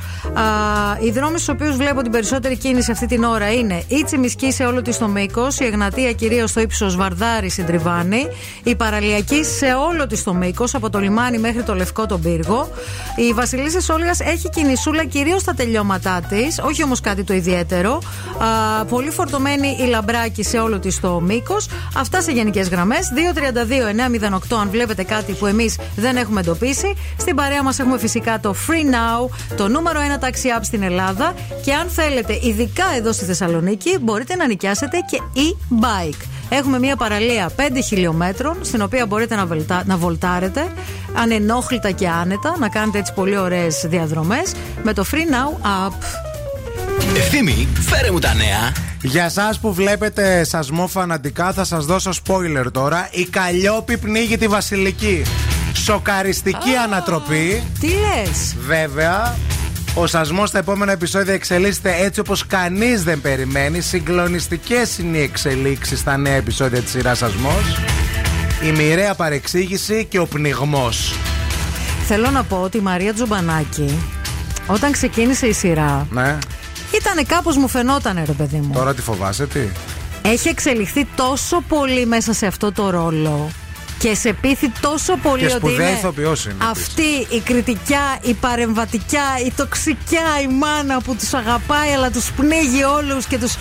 Speaker 4: Οι δρόμοι στους οποίους βλέπω την περισσότερη κίνηση αυτή την ώρα είναι η Τσιμισκή σε όλο της το μήκος, η Εγνατία κυρίως στο ύψος Βαρδάρη Συντριβάνη, η Παραλιακή σε όλο της το μήκος, από το λιμάνι μέχρι το Λευκό τον Πύργο. Η Βασιλίση Όλγα έχει κινησούλα κυρίως στα τελειώματά της, όχι όμως κάτι το ιδιαίτερο. Α, πολύ φορτωμένη η Λαμπράκη σε όλο της το μήκος. Αυτά σε γενικές γραμμές. 232-908 αν βλέπετε κάτι που εμείς δεν έχουμε εντοπίσει. Στην παρέα μας έχουμε φυσικά το Free Now, το νούμερο 1 taxi app στην Ελλάδα. Και αν θέλετε, ειδικά εδώ στη Θεσσαλονίκη, μπορείτε να νοικιάσετε και e-bike. Έχουμε μια παραλία 5 χιλιόμετρων, στην οποία μπορείτε να, βελτα... να βολτάρετε ανενόχλητα και άνετα, να κάνετε έτσι πολύ ωραίες διαδρομές με το Free Now app.
Speaker 1: Ευθύμη, φέρε μου τα νέα.
Speaker 2: Για εσά που βλέπετε σασμό φανατικά, θα σας δώσω spoiler τώρα. Η Καλλιόπη πνίγει τη Βασιλική. Σοκαριστική ανατροπή.
Speaker 4: Τι λες;
Speaker 2: Βέβαια, ο σασμός στα επόμενα επεισόδια εξελίσσεται έτσι όπως κανείς δεν περιμένει. Συγκλονιστικές είναι οι εξελίξεις στα νέα επεισόδια της σειράς Σασμός. Η μοιραία παρεξήγηση και ο πνιγμός.
Speaker 4: Θέλω να πω ότι η Μαρία Τζομπανάκη, όταν ξεκίνησε η σειρά,
Speaker 2: Ναι.
Speaker 4: ήταν κάπως μου φαινόταν ρε παιδί μου.
Speaker 2: Τώρα τι φοβάσαι, τι;
Speaker 4: Έχει εξελιχθεί τόσο πολύ μέσα σε αυτό το ρόλο και σε πείθει τόσο πολύ
Speaker 2: Και
Speaker 4: ότι
Speaker 2: σπουδαία
Speaker 4: είναι
Speaker 2: ηθοποιός είναι
Speaker 4: αυτή η κριτικιά, η παρεμβατικιά, η τοξικιά η μάνα που τους αγαπάει αλλά τους πνίγει όλους και τους...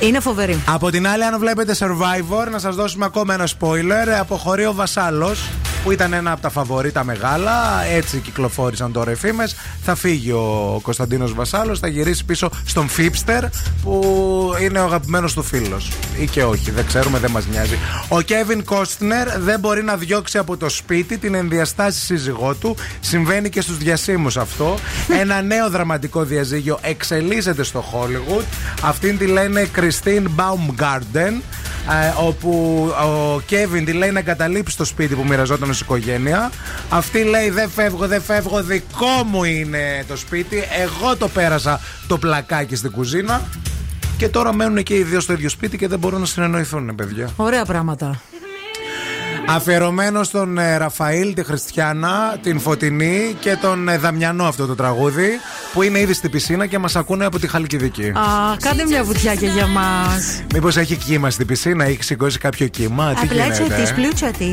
Speaker 4: Είναι φοβερή.
Speaker 2: Από την άλλη, αν βλέπετε Survivor, να σας δώσουμε ακόμα ένα spoiler. Αποχωρεί ο Βασάλος, που ήταν ένα από τα φαβορήτα μεγάλα. Έτσι κυκλοφόρησαν τώρα οι φήμες. Θα φύγει ο Κωνσταντίνος Βασάλος, θα γυρίσει πίσω στον Φίπστερ, που είναι ο αγαπημένος του φίλος. Ή και όχι, δεν ξέρουμε, δεν μας νοιάζει. Ο Κέβιν Κόστνερ δεν μπορεί να διώξει από το σπίτι την ενδιαστάση σύζυγό του. Συμβαίνει και στους διασύμους αυτό. Ένα νέο δραματικό διαζύγιο εξελίσσεται στο Hollywood. Αυτήν τη λένε Christine Baumgarten. Ε, όπου ο Κέβιν τη λέει να εγκαταλείψει το σπίτι που μοιραζόταν ω οικογένεια. Αυτή λέει: Δεν φεύγω, δεν φεύγω, δικό μου είναι το σπίτι. Εγώ το πέρασα το πλακάκι στην κουζίνα. Και τώρα μένουν και οι δύο στο ίδιο σπίτι και δεν μπορούν να συνεννοηθούν, παιδιά.
Speaker 4: Ωραία πράγματα.
Speaker 2: Αφιερωμένο στον ε, Ραφαήλ, τη Χριστιανά, την Φωτεινή και τον ε, Δαμιανό αυτό το τραγούδι που είναι ήδη στην πισίνα και μας ακούνε από τη Χαλκιδική.
Speaker 4: Α, κάντε μια βουτιά και για μας.
Speaker 2: Μήπως έχει κύμα στην πισίνα, έχει σηκώσει κάποιο κύμα, τι
Speaker 4: Απλά
Speaker 2: γίνεται.
Speaker 4: τη,
Speaker 2: ε;
Speaker 4: πλούτσα τη.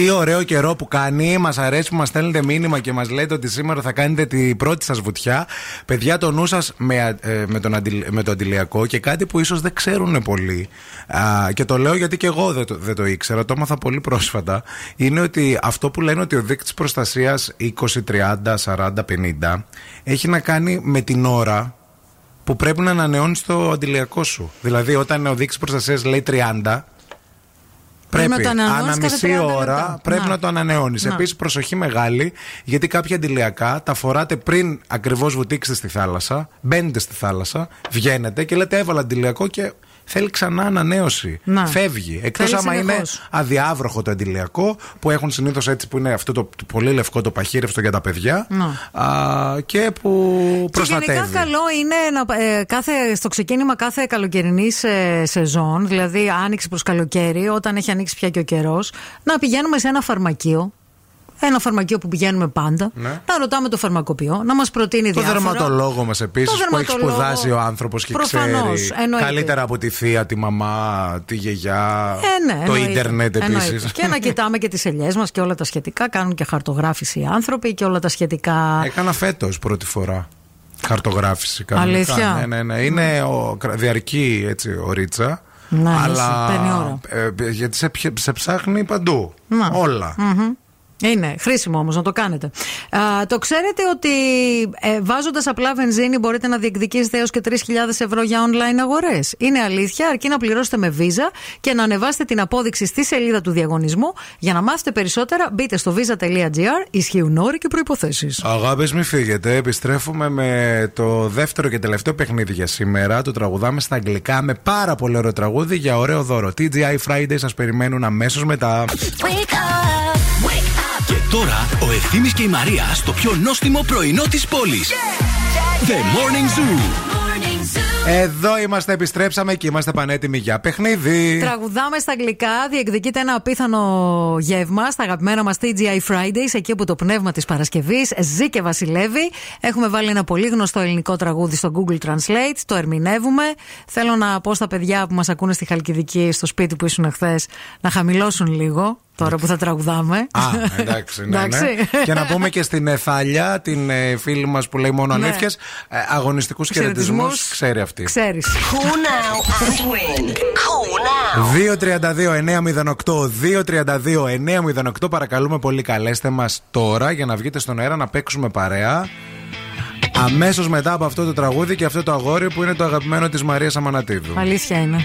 Speaker 2: Τι ωραίο καιρό που κάνει. Μας αρέσει που μας στέλνετε μήνυμα και μας λέτε ότι σήμερα θα κάνετε την πρώτη σας βουτιά. Παιδιά, το νου σας με, ε, με, τον αντι- με το αντιλιακό και κάτι που ίσως δεν ξέρουν πολλοί. Α, και το λέω γιατί και εγώ δεν το, δεν το ήξερα, το έμαθα πολύ πρόσφατα. Είναι ότι αυτό που λένε ότι ο δείκτης προστασίας 20, 30, 40, 50 έχει να κάνει με την ώρα που πρέπει να ανανεώνεις το αντιλιακό σου. Δηλαδή, όταν ο δείκτης προστασίας λέει 30,
Speaker 4: Πρέπει
Speaker 2: Πρέπει,
Speaker 4: να το ανανεώνεις
Speaker 2: ανά
Speaker 4: κάθε
Speaker 2: μισή
Speaker 4: 30
Speaker 2: ώρα
Speaker 4: λεπτά.
Speaker 2: πρέπει
Speaker 4: Να.
Speaker 2: να, το ανανεώνεις.
Speaker 4: Να.
Speaker 2: Επίσης, προσοχή μεγάλη, γιατί κάποια αντιλιακά τα φοράτε πριν ακριβώς βουτήξετε στη θάλασσα, μπαίνετε στη θάλασσα, βγαίνετε και λέτε έβαλα αντιλιακό και θέλει ξανά ανανέωση.
Speaker 4: Να.
Speaker 2: Φεύγει. Εκτός
Speaker 4: Θέλει
Speaker 2: άμα είναι
Speaker 4: συνεχώς.
Speaker 2: αδιάβροχο το αντιλιακό, που έχουν συνήθως έτσι που είναι αυτό το, το πολύ λευκό το παχύρευτο για τα παιδιά
Speaker 4: Να.
Speaker 2: α, και που
Speaker 4: Και
Speaker 2: προστατεύει.
Speaker 4: γενικά καλό είναι να, ε, κάθε, στο ξεκίνημα κάθε καλοκαιρινής ε, σεζόν, δηλαδή άνοιξη προς καλοκαίρι, όταν έχει ανοίξει πια και ο καιρός, να πηγαίνουμε σε ένα φαρμακείο. Ένα φαρμακείο που πηγαίνουμε πάντα.
Speaker 2: Ναι.
Speaker 4: Να ρωτάμε το φαρμακοποιό, να μας προτείνει
Speaker 2: Το
Speaker 4: διάφορα.
Speaker 2: δερματολόγο μας επίσης
Speaker 4: Το
Speaker 2: που έχει
Speaker 4: δερματολόγο.
Speaker 2: σπουδάσει ο άνθρωπος και
Speaker 4: Προφανώς,
Speaker 2: ξέρει
Speaker 4: εννοείται.
Speaker 2: καλύτερα από τη θεία, τη μαμά, τη γιαγιά,
Speaker 4: Ε, ναι,
Speaker 2: το
Speaker 4: εννοείται.
Speaker 2: ίντερνετ
Speaker 4: Εννοείται.
Speaker 2: επίσης.
Speaker 4: Και να κοιτάμε και τις ελιές μας και όλα τα σχετικά. Κάνουν και χαρτογράφηση οι άνθρωποι και όλα τα σχετικά.
Speaker 2: Έκανα φέτος πρώτη φορά. Χαρτογράφηση κανονικά.
Speaker 4: Αλήθεια;
Speaker 2: Ναι, ναι, ναι. Είναι ο, κρα- διαρκή έτσι, ο Ρίτσα.
Speaker 4: Ναι,
Speaker 2: αλλά
Speaker 4: παίρνει ώρα.
Speaker 2: ε, γιατί σε, πια- σε ψάχνει παντού.
Speaker 4: Να.
Speaker 2: Όλα.
Speaker 4: Μμμ. Είναι χρήσιμο όμως να το κάνετε. Α, το ξέρετε ότι ε, βάζοντας απλά βενζίνη μπορείτε να διεκδικήσετε έως και 3.000 ευρώ για online αγορές. Είναι αλήθεια, αρκεί να πληρώσετε με Visa και να ανεβάσετε την απόδειξη στη σελίδα του διαγωνισμού. Για να μάθετε περισσότερα, μπείτε στο visa.gr. Ισχύουν όροι και προποθέσει.
Speaker 2: Αγάπε, μην φύγετε. Επιστρέφουμε με το δεύτερο και τελευταίο παιχνίδι για σήμερα. Το τραγουδάμε στα αγγλικά με πάρα πολύ ωραίο τραγούδι για ωραίο δώρο. TGI Friday σας περιμένουν αμέσως μετά.
Speaker 1: Και τώρα ο Ευθύμης και η Μαρία στο πιο νόστιμο πρωινό της πόλης. The Morning Zoo.
Speaker 2: Εδώ είμαστε, επιστρέψαμε και είμαστε πανέτοιμοι για παιχνίδι.
Speaker 4: Τραγουδάμε στα αγγλικά, διεκδικείται ένα απίθανο γεύμα στα αγαπημένα μας TGI Fridays, εκεί που το πνεύμα της Παρασκευής ζει και βασιλεύει. Έχουμε βάλει ένα πολύ γνωστό ελληνικό τραγούδι στο Google Translate, το ερμηνεύουμε. Θέλω να πω στα παιδιά που μας ακούνε στη Χαλκιδική, στο σπίτι που ήσουν χθες, να χαμηλώσουν λίγο τώρα που θα τραγουδάμε.
Speaker 2: Α, εντάξει, ναι, ναι.
Speaker 4: Εντάξει.
Speaker 2: Και να πούμε και στην Εθάλια, την ε, φίλη μας που λέει μόνο
Speaker 4: Ναι.
Speaker 2: αλήθειες, αγωνιστικούς χαιρετισμούς.
Speaker 4: Χαιρετισμούς.
Speaker 2: Ξέρει αυτή.
Speaker 4: Ξέρεις.
Speaker 24: now and win.
Speaker 2: 232-908, 232-908. Παρακαλούμε πολύ, καλέστε μας τώρα για να βγείτε στον αέρα να παίξουμε παρέα. Αμέσως μετά από αυτό το τραγούδι και αυτό το αγόρι που είναι το αγαπημένο της Μαρίας Αμανατίδου.
Speaker 4: Αλήθεια είναι.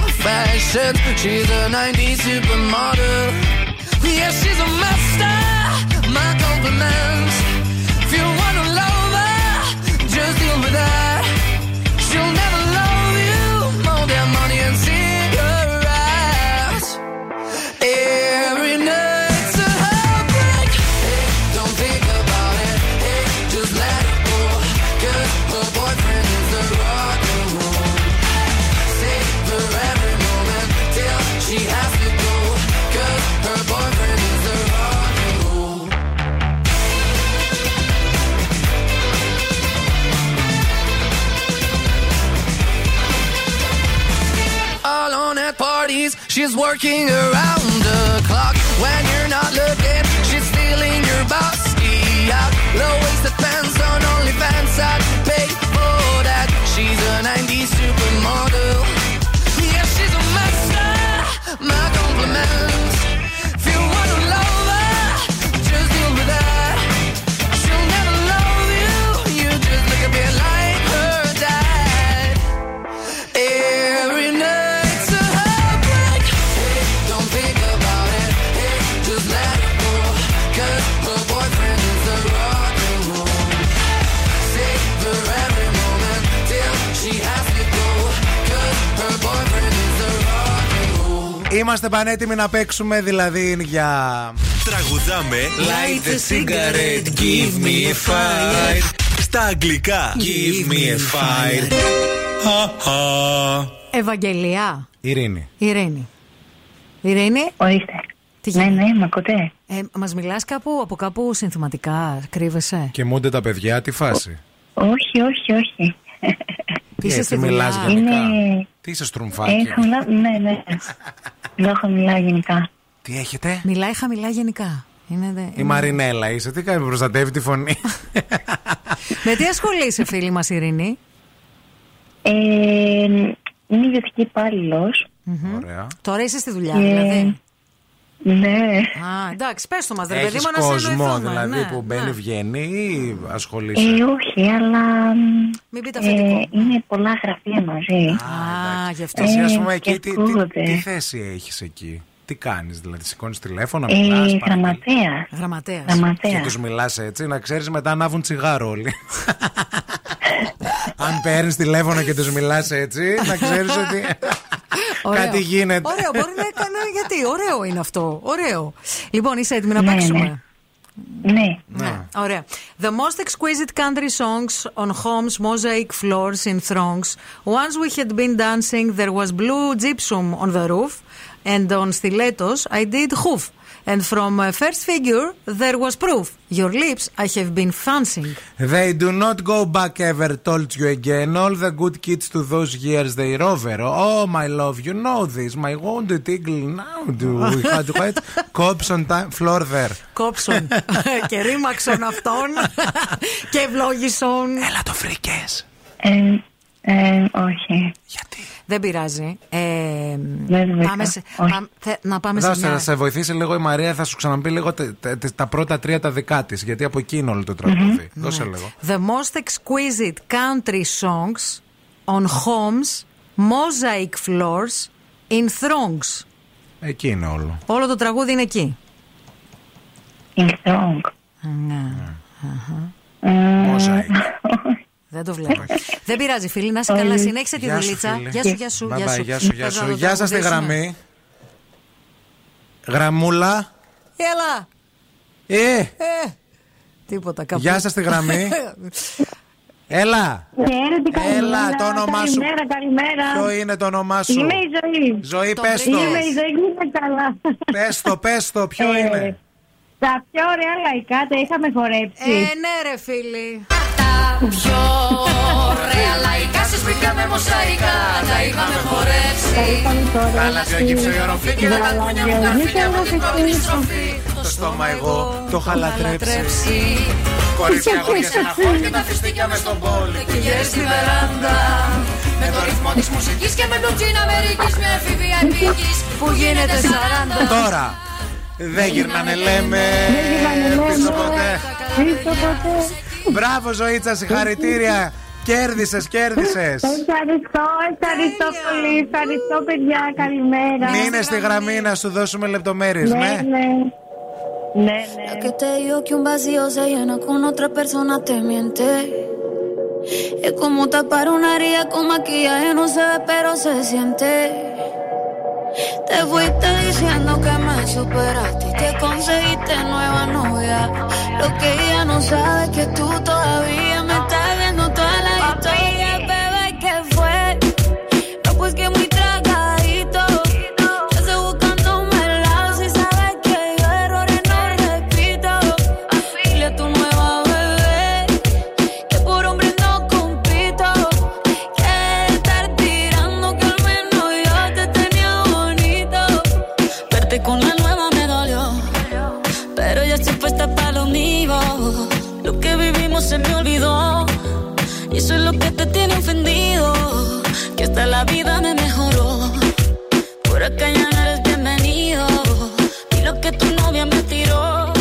Speaker 14: confessions. She's a 90s supermodel. Yeah, she's a master. My compliments. She's working around the clock when you're not looking. She's stealing your bossy out. Low waisted pants on OnlyFans. I'd
Speaker 2: Είμαστε πανέτοιμοι να παίξουμε δηλαδή για.
Speaker 1: Τραγουδάμε
Speaker 14: Light a cigarette, give me a fire.
Speaker 1: Στα αγγλικά
Speaker 14: Give me a fire.
Speaker 4: Ευαγγελία.
Speaker 2: Ειρήνη.
Speaker 4: Ειρήνη. Ειρήνη.
Speaker 25: Ορίστε.
Speaker 4: Τι
Speaker 25: Ναι,
Speaker 4: γίνεται;
Speaker 25: ναι, με ακούτε.
Speaker 4: Ε, Μας μιλάς κάπου από κάπου συνθηματικά, κρύβεσαι;
Speaker 2: Κοιμούνται τα παιδιά, τι φάση;
Speaker 25: Όχι, όχι, όχι.
Speaker 2: Τι
Speaker 4: Είσαι
Speaker 2: έτσι
Speaker 4: στη δουλειά;
Speaker 2: μιλάς γενικά;
Speaker 25: Είναι...
Speaker 2: Τι είσαι στρουμφάκι;
Speaker 25: Έχω μιλά... Ναι, ναι. Λόγω μιλάω γενικά.
Speaker 2: Τι έχετε;
Speaker 4: Μιλάει χαμηλά γενικά. Είναι, δε-
Speaker 2: Η
Speaker 4: είναι-
Speaker 2: Μαρινέλα είσαι, τι κάνει, προστατεύει τη φωνή;
Speaker 4: Με τι ασχολείσαι, φίλη μας, Ειρήνη;
Speaker 25: Ε, είμαι ιδιωτική υπάλληλος.
Speaker 2: Ωραία.
Speaker 4: Τώρα είσαι στη δουλειά,
Speaker 25: Ε,
Speaker 4: δηλαδή.
Speaker 25: Ναι.
Speaker 4: Α, εντάξει, πες το μας, ρε παιδί
Speaker 2: Έχεις
Speaker 4: μου, να σε
Speaker 2: κόσμο
Speaker 4: εννοηθούμε.
Speaker 2: δηλαδή
Speaker 4: ναι,
Speaker 2: που μπαίνει,
Speaker 4: ναι.
Speaker 2: βγαίνει ή ασχολείσαι;
Speaker 25: Ε, όχι, αλλά.
Speaker 4: Μην πείτε
Speaker 25: ε,
Speaker 4: αφεντικό.
Speaker 25: είναι πολλά γραφεία μαζί.
Speaker 4: Α, γι' αυτό.
Speaker 2: Εσύ, ας
Speaker 25: Ε,
Speaker 2: πούμε,
Speaker 25: και
Speaker 2: εκεί, τι, τι,
Speaker 25: ακούγονται.
Speaker 2: τι θέση έχεις εκεί; Τι κάνεις, δηλαδή, σηκώνεις τηλέφωνο,
Speaker 25: Ε,
Speaker 2: μιλάς,
Speaker 25: γραμματέας.
Speaker 4: Γραμματέας.
Speaker 2: και
Speaker 25: Γραμματέα.
Speaker 2: τους μιλάς έτσι, να ξέρεις μετά ανάβουν τσιγάρο όλοι. Αν παίρνεις τηλέφωνο και τους μιλάς έτσι, να ξέρεις ότι
Speaker 4: Ωραίο.
Speaker 2: κάτι γίνεται.
Speaker 4: Ωραίο, μπορεί να έκανε. Γιατί, ωραίο είναι αυτό. Ωραίο. Λοιπόν, είσαι έτοιμη να
Speaker 25: Ναι,
Speaker 4: παίξουμε.
Speaker 25: ναι. Ναι.
Speaker 4: Ναι. Ωραία. The most exquisite country songs on homes mosaic floors in throngs. Once we had been dancing, there was blue gypsum on the roof, and on stilettos I did hoof. And from uh, first figure, there was proof. Your lips I have been fancying.
Speaker 2: They do not go back ever, told you again. All the good kids to those years they over. Oh, my love, you know this. My wounded eagle now do we had wet cobs on time floor there.
Speaker 4: Κόψον και ρήμαξον αυτόν και ευλόγησον.
Speaker 2: Έλα το φρίκες.
Speaker 25: Ε, ε, όχι.
Speaker 4: Δεν πειράζει. Ε,
Speaker 25: Δεν βρήκα.
Speaker 4: πάμε σε,
Speaker 25: Όχι.
Speaker 4: πάμε- θε- να πάμε σε
Speaker 2: Δώστε,
Speaker 4: μια...
Speaker 2: θα σε βοηθήσει λίγο η Μαρία, θα σου ξαναπεί λίγο τε- τε- τε- τα πρώτα τρία τα δικά της. Γιατί από εκεί είναι όλο το τραγούδι. Δώσε λίγο.
Speaker 4: The most exquisite country songs on homes, mosaic floors, in throngs.
Speaker 2: Εκεί είναι όλο.
Speaker 4: Όλο το τραγούδι είναι εκεί.
Speaker 25: In song.
Speaker 4: Ναι.
Speaker 2: Mosaic.
Speaker 4: Δεν το βλέπω. Δεν πειράζει, φίλοι, να είσαι καλά. Συνέχισε τη
Speaker 2: Γεια σου,
Speaker 4: δουλίτσα.
Speaker 2: φίλε.
Speaker 4: Γεια σου, γεια σου.
Speaker 2: Bye
Speaker 4: γεια
Speaker 2: bye,
Speaker 4: σου.
Speaker 2: Γεια σου, γεια
Speaker 4: Πες να
Speaker 2: σου.
Speaker 4: το
Speaker 2: Γεια σας στη
Speaker 4: τραγουδήσουμε.
Speaker 2: γραμμή. Γραμμούλα.
Speaker 4: Έλα.
Speaker 2: Ε,
Speaker 4: Ε, τίποτα. Κάπου.
Speaker 2: Γεια σας στη γραμμή. έλα.
Speaker 25: Χαίρετε, καλημέρα.
Speaker 2: Έλα, το όνομά σου.
Speaker 25: Καλημέρα, καλημέρα.
Speaker 2: Ποιο είναι το όνομά σου;
Speaker 25: Είμαι η ζωή.
Speaker 2: Ζωή,
Speaker 4: Το
Speaker 2: πες το.
Speaker 4: βρήκες.
Speaker 25: Είμαι η ζωή, είμαι καλά.
Speaker 2: Πες το, πες το, ποιο
Speaker 25: Ε,
Speaker 2: είναι.
Speaker 25: Τα πιο ωραία λαϊκά τα είχαμε χορέψει.
Speaker 4: Ε, ναι, ρε φίλοι.
Speaker 7: Πιο ωραία λαϊκά. Σας βρήκαμε μοσαϊκά Τα είχαμε χορέψει.
Speaker 2: Βάλα πιο γύψο η οροφή και τα κούνια μου τα φίλια μου την κόκκινη στροφή. Το στόμα εγώ το είχα λατρέψει. Κορίτσια αγόρια σε ένα χώρο και τα φιστίκια μες στον πόλη.
Speaker 7: Και γέρες στη βεράντα. Με το ρυθμό της μουσικής και με το τζιν Αμερικής Μια εφηβεία επίκης που γίνεται 40
Speaker 2: Τώρα δεν γυρνάνε λέμε πίσω ποτέ.
Speaker 25: Πίσω ποτέ.
Speaker 2: Μπράβο Ζωήτσα, συγχαρητήρια. Κέρδισες, κέρδισες.
Speaker 25: Ευχαριστώ, ευχαριστώ πολύ. Ευχαριστώ, παιδιά. Καλημέρα.
Speaker 2: Μείνε στη γραμμή να σου δώσουμε λεπτομέρειες,
Speaker 25: Ναι,
Speaker 2: ναι;
Speaker 25: ναι. Ναι, ναι.
Speaker 5: La que te digo que un vacío se llena con otra persona te miente. Es como tapar una herida con maquillaje, no se ve, pero se siente. Te fuiste diciendo que me superaste y que conseguiste nueva novia. Lo que ella no sabe es que tú todavía me estás hasta la vida me mejoró. Por acá ya no eres bienvenido. Y lo que tu novia me tiró.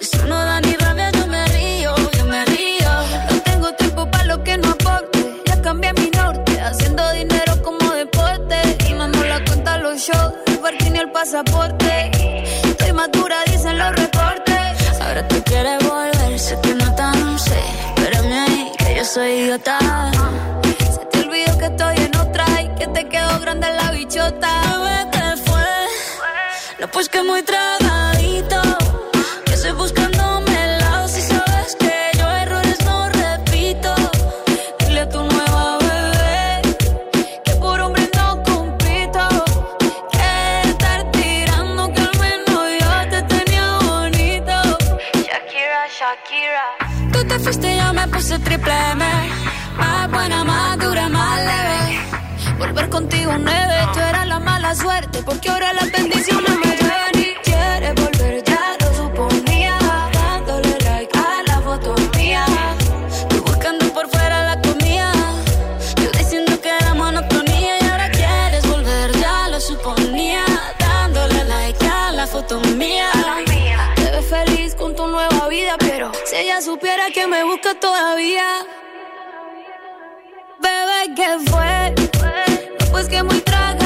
Speaker 5: Eso no da ni rabia, yo me río, yo me río. No tengo tiempo para lo que no aporte. Ya cambié mi norte, haciendo dinero como deporte. Y nos la cuenta los shows, el y el pasaporte. Estoy madura, dicen los reportes. Ahora tú quieres volver, sé que no tan sé. Espérame ahí, que yo soy idiota. Bichota. Bebé, ¿qué fue? No, pues que muy tragadito. Que estoy buscándome el lado si sabes que yo errores no repito. Dile a tu nueva bebé que por hombre no compito. Que estar tirando que al menos yo te tenía bonito. Shakira, Shakira. Tú te fuiste y yo me puse triple M. Más buena, más dura, más leve. Volver contigo nueve, suerte. Porque ahora las bendiciones me llueven y quieres volver, ya lo suponía. Dándole like a la foto mía. Tú buscando por fuera la comida. Yo diciendo que era monotonía y ahora quieres volver, ya lo suponía. Dándole like a la foto mía. Te ves feliz con tu nueva vida, pero si ella supiera que me busca todavía. Bebé, ¿qué fue? Pues que muy tragadito.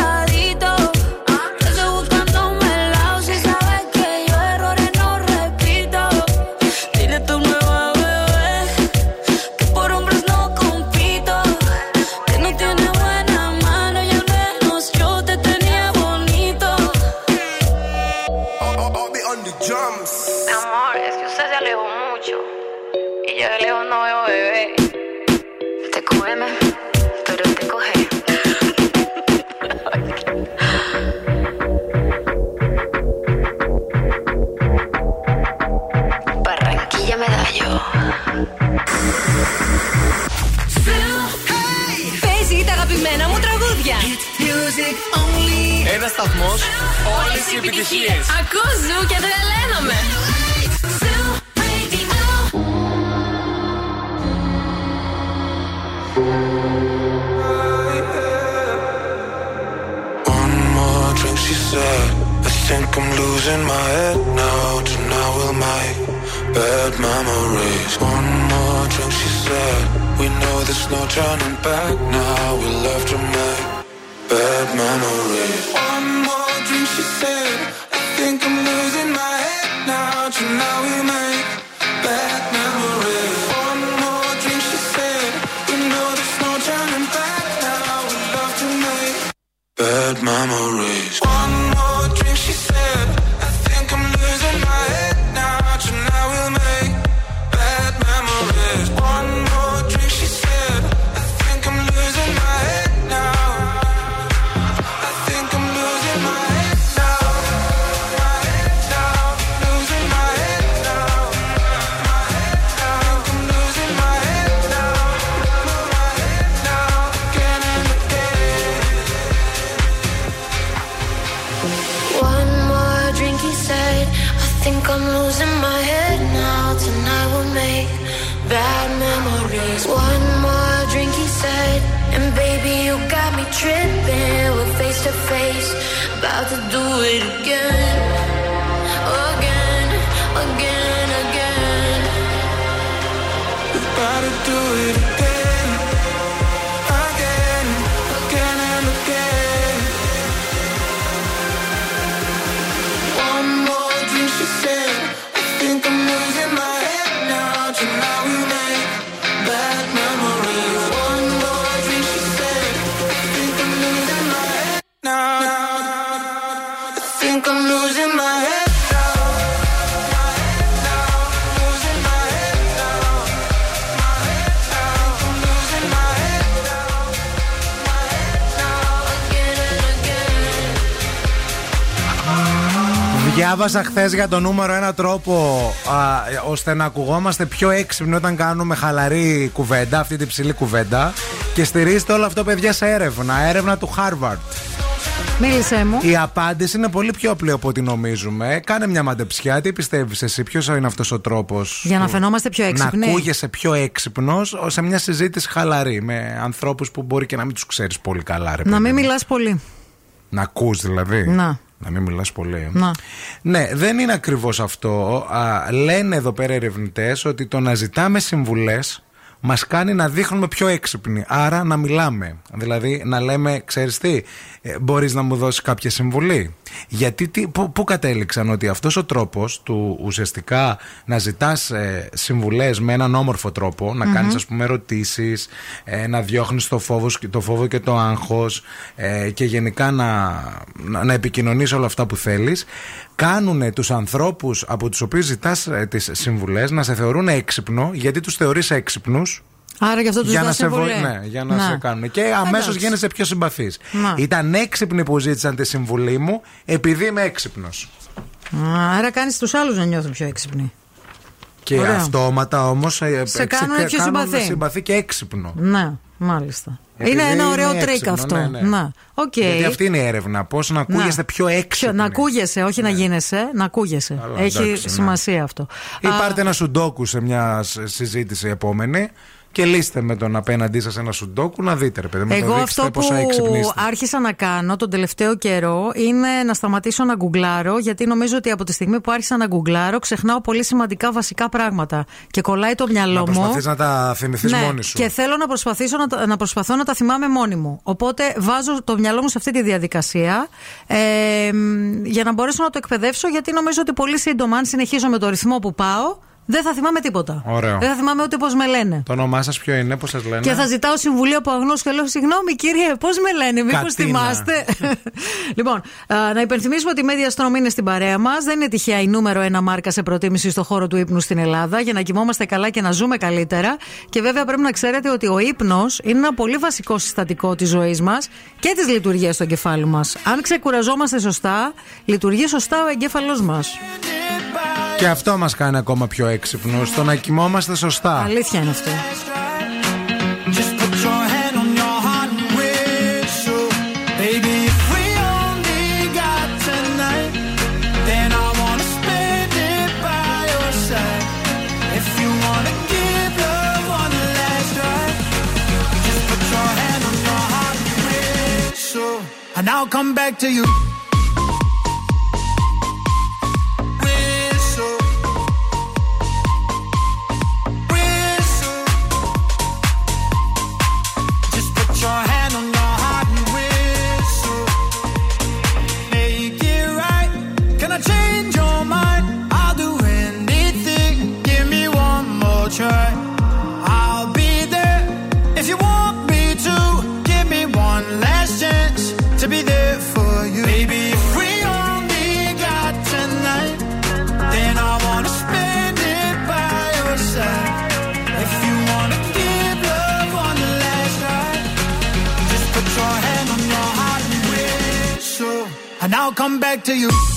Speaker 2: Διάβασα χθες για το νούμερο ένα τρόπο α, ώστε να ακουγόμαστε πιο έξυπνοι όταν κάνουμε χαλαρή κουβέντα, αυτή την ψηλή κουβέντα. Και στηρίζεται όλο αυτό, παιδιά, σε έρευνα. Έρευνα του Harvard.
Speaker 4: Μίλησέ μου.
Speaker 2: Η απάντηση είναι πολύ πιο απλή από ό,τι νομίζουμε. Κάνε μια μαντεψιά. Τι πιστεύεις εσύ, ποιος είναι αυτός ο τρόπος.
Speaker 4: Για να φαινόμαστε πιο έξυπνοι.
Speaker 2: Να ακούγεσαι πιο έξυπνος σε μια συζήτηση χαλαρή με ανθρώπους που μπορεί και να μην τους ξέρεις πολύ καλά, ρε
Speaker 4: Να
Speaker 2: παιδί
Speaker 4: μην
Speaker 2: μου.
Speaker 4: μιλάς πολύ.
Speaker 2: Να ακούς δηλαδή.
Speaker 4: Να.
Speaker 2: Να μην μιλάς πολύ.
Speaker 4: Να.
Speaker 2: Ναι, δεν είναι ακριβώς αυτό. Α, λένε εδώ πέρα ερευνητές ότι το να ζητάμε συμβουλές μας κάνει να δείχνουμε πιο έξυπνοι. Άρα να μιλάμε. Δηλαδή να λέμε, ξέρεις τι, μπορείς να μου δώσεις κάποια συμβουλή. Γιατί τι, πού, πού κατέληξαν ότι αυτός ο τρόπος του ουσιαστικά να ζητάς ε, συμβουλές με έναν όμορφο τρόπο, να
Speaker 26: Μμμ.
Speaker 2: κάνεις ας πούμε ερωτήσεις, ε, να διώχνεις το φόβος, το φόβο και το άγχος ε, και γενικά να, να, να επικοινωνείς όλα αυτά που θέλεις κάνουν τους ανθρώπους από τους οποίους ζητάς ε, τις συμβουλές να σε θεωρούν έξυπνο γιατί τους θεωρείς έξυπνους
Speaker 4: Άρα γι' αυτό τους
Speaker 2: για να,
Speaker 4: ζητάς
Speaker 2: σε, βοη-
Speaker 4: συμβουλή.
Speaker 2: ναι, για να σε κάνουν. Και αμέσως
Speaker 4: Εντάξει.
Speaker 2: γίνεσαι πιο συμπαθής.
Speaker 4: Να.
Speaker 2: Ήταν έξυπνοι που ζήτησαν τη συμβουλή μου επειδή είμαι έξυπνος.
Speaker 4: Α, Άρα κάνεις τους άλλους να νιώθουν πιο έξυπνοι.
Speaker 2: Και
Speaker 4: Ωραία.
Speaker 2: αυτόματα όμως.
Speaker 4: Σε κάνουνε πιο συμπαθή.
Speaker 2: συμπαθή και έξυπνο.
Speaker 4: Ναι, μάλιστα.
Speaker 2: Επειδή
Speaker 4: είναι ένα ωραίο
Speaker 2: είναι
Speaker 4: τρικ
Speaker 2: έξυπνο,
Speaker 4: αυτό.
Speaker 2: ναι, ναι.
Speaker 4: Να. Οκ.
Speaker 2: Γιατί αυτή είναι η έρευνα. Πώς να ακούγεστε
Speaker 4: Να.
Speaker 2: πιο έξυπνοι.
Speaker 4: Να ακούγεσαι, όχι να γίνεσαι, να ακούγεσαι.
Speaker 2: Καλά,
Speaker 4: Έχει
Speaker 2: εντάξει, ναι.
Speaker 4: σημασία αυτό.
Speaker 2: Ή πάρτε ένα σουντόκου σε μια σ- συζήτηση επόμενη και λύστε με τον απέναντί σας ένα σουντόκου να δείτε, ρε παιδί μου. να
Speaker 4: Εγώ
Speaker 2: δείξετε
Speaker 4: αυτό που
Speaker 2: πόσο έξυπνοι είστε.
Speaker 4: άρχισα να κάνω τον τελευταίο καιρό είναι να σταματήσω να γκουγκλάρω, γιατί νομίζω ότι από τη στιγμή που άρχισα να γκουγκλάρω ξεχνάω πολύ σημαντικά βασικά πράγματα. Και κολλάει το μυαλό
Speaker 2: Να
Speaker 4: μου.
Speaker 2: προσπαθείς να τα θυμηθείς
Speaker 4: Ναι,
Speaker 2: μόνη σου.
Speaker 4: Και θέλω να, προσπαθήσω να, τα- να προσπαθώ να τα θυμάμαι μόνη μου. Οπότε βάζω το μυαλό μου σε αυτή τη διαδικασία ε, μ, για να μπορέσω να το εκπαιδεύσω, γιατί νομίζω ότι πολύ σύντομα, αν συνεχίζω με το ρυθμό που πάω, δεν θα θυμάμαι τίποτα.
Speaker 2: Ωραίο.
Speaker 4: Δεν θα θυμάμαι ούτε πώς με λένε.
Speaker 2: Το όνομά σας ποιο είναι, πώς σας λένε;
Speaker 4: Και θα ζητάω συμβουλή από αγνώστους και λέω: Συγγνώμη, κύριε, πώς με λένε, μήπως
Speaker 2: Κατίνα.
Speaker 4: θυμάστε; λοιπόν, α, να υπενθυμίσουμε ότι η Media Storm είναι στην παρέα μας. Δεν είναι τυχαία η νούμερο ένα μάρκα σε προτίμηση στο χώρο του ύπνου στην Ελλάδα για να κοιμόμαστε καλά και να ζούμε καλύτερα. Και βέβαια πρέπει να ξέρετε ότι ο ύπνος είναι ένα πολύ βασικό συστατικό της ζωής μας και της λειτουργίας του εγκεφάλου μας. Αν ξεκουραζόμαστε σωστά, λειτουργεί σωστά ο εγκέφαλός μας.
Speaker 2: Και αυτό μας κάνει ακόμα πιο έξυπνο. Το να κοιμόμαστε σωστά.
Speaker 4: Αλήθεια είναι αυτό.
Speaker 19: And
Speaker 8: I'll come back to you. Come back to you.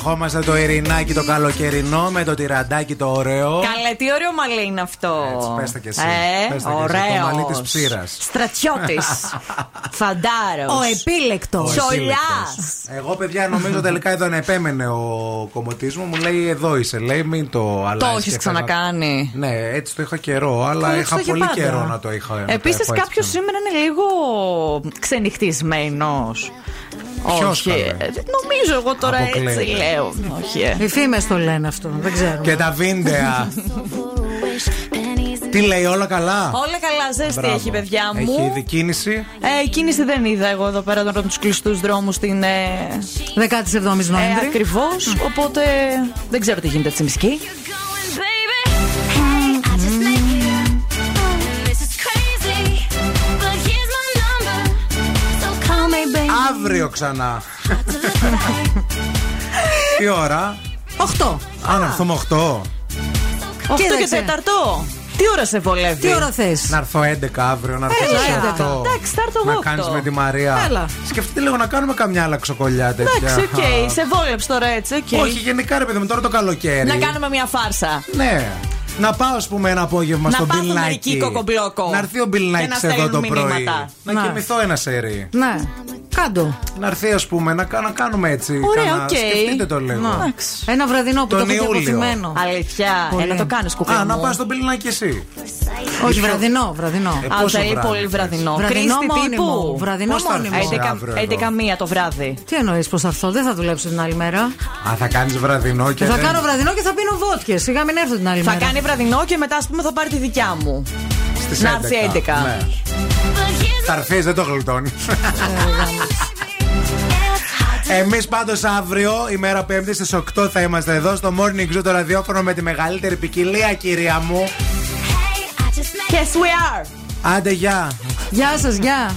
Speaker 2: J-Lo υποδεχόμαστε το Ειρηνάκι το καλοκαιρινό με το τυραντάκι το ωραίο.
Speaker 27: Καλέ, τι ωραίο μαλλί είναι αυτό.
Speaker 2: πες τα κι εσύ.
Speaker 27: Ε,
Speaker 2: Πες τα κι εσύ.
Speaker 27: ωραίος.
Speaker 2: Το μαλλί της ψήρας.
Speaker 27: Στρατιώτης. Φαντάρος.
Speaker 4: Ο επίλεκτος.
Speaker 27: Σολιάς.
Speaker 2: Εγώ, παιδιά, νομίζω τελικά εδώ να επέμενε ο κομμωτής μου. Μου λέει εδώ είσαι. Λέει μην το αλλάζεις.
Speaker 27: έχεις ξανακάνει.
Speaker 2: Ναι, έτσι το είχα καιρό, αλλά
Speaker 27: Το
Speaker 2: είχα
Speaker 27: έχεις το
Speaker 2: πολύ
Speaker 27: για πάντα.
Speaker 2: καιρό να το είχα. να το
Speaker 27: Επίσης,
Speaker 2: έχω έτσι
Speaker 27: κάποιος
Speaker 2: ξανά.
Speaker 27: σήμερα είναι λίγο ξενυχτισμένος.
Speaker 2: Ποιος,
Speaker 27: Όχι.
Speaker 2: καλέ;
Speaker 27: ε, Νομίζω εγώ τώρα
Speaker 2: Αποκλείεται.
Speaker 27: έτσι λέω. Όχι. ε.
Speaker 4: Οι φήμες το λένε αυτό. Δεν ξέρω.
Speaker 2: Και τα βίντεα. Τι λέει, όλα καλά;
Speaker 27: Όλα καλά, ζέστη
Speaker 2: Μπράβο.
Speaker 27: έχει, παιδιά μου.
Speaker 2: Έχει ήδη κίνηση;
Speaker 27: Ε, η κίνηση δεν είδα εγώ εδώ πέρα τώρα τους κλειστούς δρόμους στην. Ε,
Speaker 4: 17η Νοέμβρη.
Speaker 27: ε, Ακριβώς. Οπότε δεν ξέρω τι γίνεται έτσι μισκή.
Speaker 2: Αύριο ξανά. Τι ώρα;
Speaker 4: 8.
Speaker 2: Α, να έρθουμε 8.
Speaker 27: 8 και
Speaker 4: Κοίταξε.
Speaker 27: 4. Τι ώρα σε βολεύει;
Speaker 4: Τι ώρα θες;
Speaker 2: Να έρθω 11 αύριο, να έρθω
Speaker 4: Έλα,
Speaker 2: στις 8.
Speaker 4: 11.
Speaker 27: Εντάξει, θα έρθω εγώ
Speaker 2: Να
Speaker 27: οκτώ.
Speaker 2: κάνεις με τη Μαρία.
Speaker 4: Έλα.
Speaker 2: Σκεφτείτε λίγο να κάνουμε καμιά άλλα ξοκολιά τέτοια.
Speaker 27: Εντάξει, οκ. Σε βόλεψε τώρα έτσι, οκ.
Speaker 2: Όχι, γενικά ρε παιδί μου, τώρα το καλοκαίρι.
Speaker 27: Να κάνουμε μια φάρσα.
Speaker 2: Ναι. Να πάω, ας πούμε, ένα απόγευμα
Speaker 27: Να
Speaker 2: στον
Speaker 27: πάθω
Speaker 2: Bill
Speaker 27: μερική
Speaker 2: Nike.
Speaker 27: κοκομπλόκο.
Speaker 2: Να έρθει ο Bill
Speaker 27: Και να
Speaker 2: Nike εδώ
Speaker 27: στέλνουν
Speaker 2: το πρωί.
Speaker 27: μηνύματα.
Speaker 2: Να
Speaker 4: Να.
Speaker 2: κοιμηθώ ένα σερί.
Speaker 4: Ναι. Κάντο.
Speaker 2: Να έρθει, ας πούμε, να, κα- να κάνουμε έτσι.
Speaker 27: Ωραία,
Speaker 2: κάνα-
Speaker 27: οκ.
Speaker 2: Σκεφτείτε το λίγο.
Speaker 4: Να.
Speaker 27: Εντάξει.
Speaker 4: Ένα βραδινό που
Speaker 2: Τον
Speaker 4: το έχω
Speaker 2: Ιούλιο.
Speaker 4: αποθυμένο.
Speaker 27: Αλήθεια.
Speaker 4: Πολύ.
Speaker 27: Έλα το κάνεις κουκλί.
Speaker 2: Α, να
Speaker 27: μου.
Speaker 2: πας στον Bill Nike εσύ.
Speaker 4: Όχι, βραδινό, βραδινό.
Speaker 2: Ε,
Speaker 27: Α,
Speaker 2: πόσο
Speaker 27: θέλει
Speaker 2: βράδυ
Speaker 27: πολύ
Speaker 2: θες;
Speaker 27: βραδινό.
Speaker 4: Βραδινό
Speaker 27: Κρίστη
Speaker 4: μόνιμο.
Speaker 27: τύπου.
Speaker 4: Βραδινό
Speaker 2: Πώς θα
Speaker 4: μόνιμο.
Speaker 2: έρθεις;
Speaker 27: 11
Speaker 2: αύριο εδώ;
Speaker 27: 11 μία το βράδυ.
Speaker 4: Τι εννοείς πως θα έρθω, δεν θα δουλέψω την άλλη μέρα.
Speaker 2: Α, θα κάνεις βραδινό και.
Speaker 4: Θα
Speaker 2: δεν-
Speaker 4: κάνω βραδινό και θα πίνω βότκες. Σιγά μην έρθω την άλλη
Speaker 27: Θα
Speaker 4: μέρα.
Speaker 27: Κάνει βραδινό και μετά, ας πούμε, θα πάρει τη δικιά μου.
Speaker 2: Στις
Speaker 27: Να έρθει 11.
Speaker 2: Ναι. Θα έρθει, δεν το γλιτώνει. Εμείς πάντως αύριο, ημέρα Πέμπτη στις 8 θα είμαστε εδώ στο Morning Zoo το ραδιόφωνο με τη μεγαλύτερη ποικιλία, κυρία μου.
Speaker 27: Yes, we are.
Speaker 2: Άντε, γεια.
Speaker 4: Γεια σας, γεια.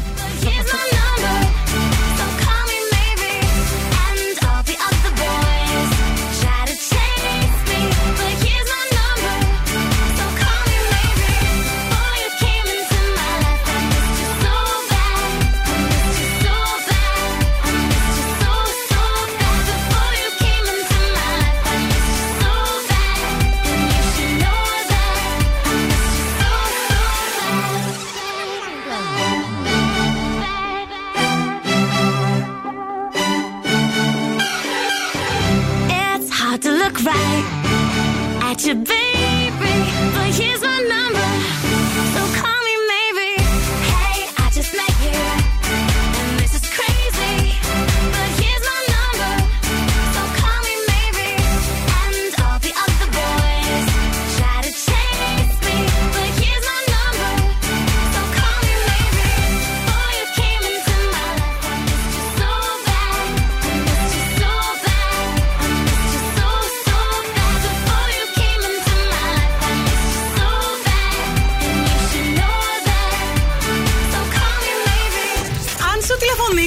Speaker 28: to
Speaker 5: be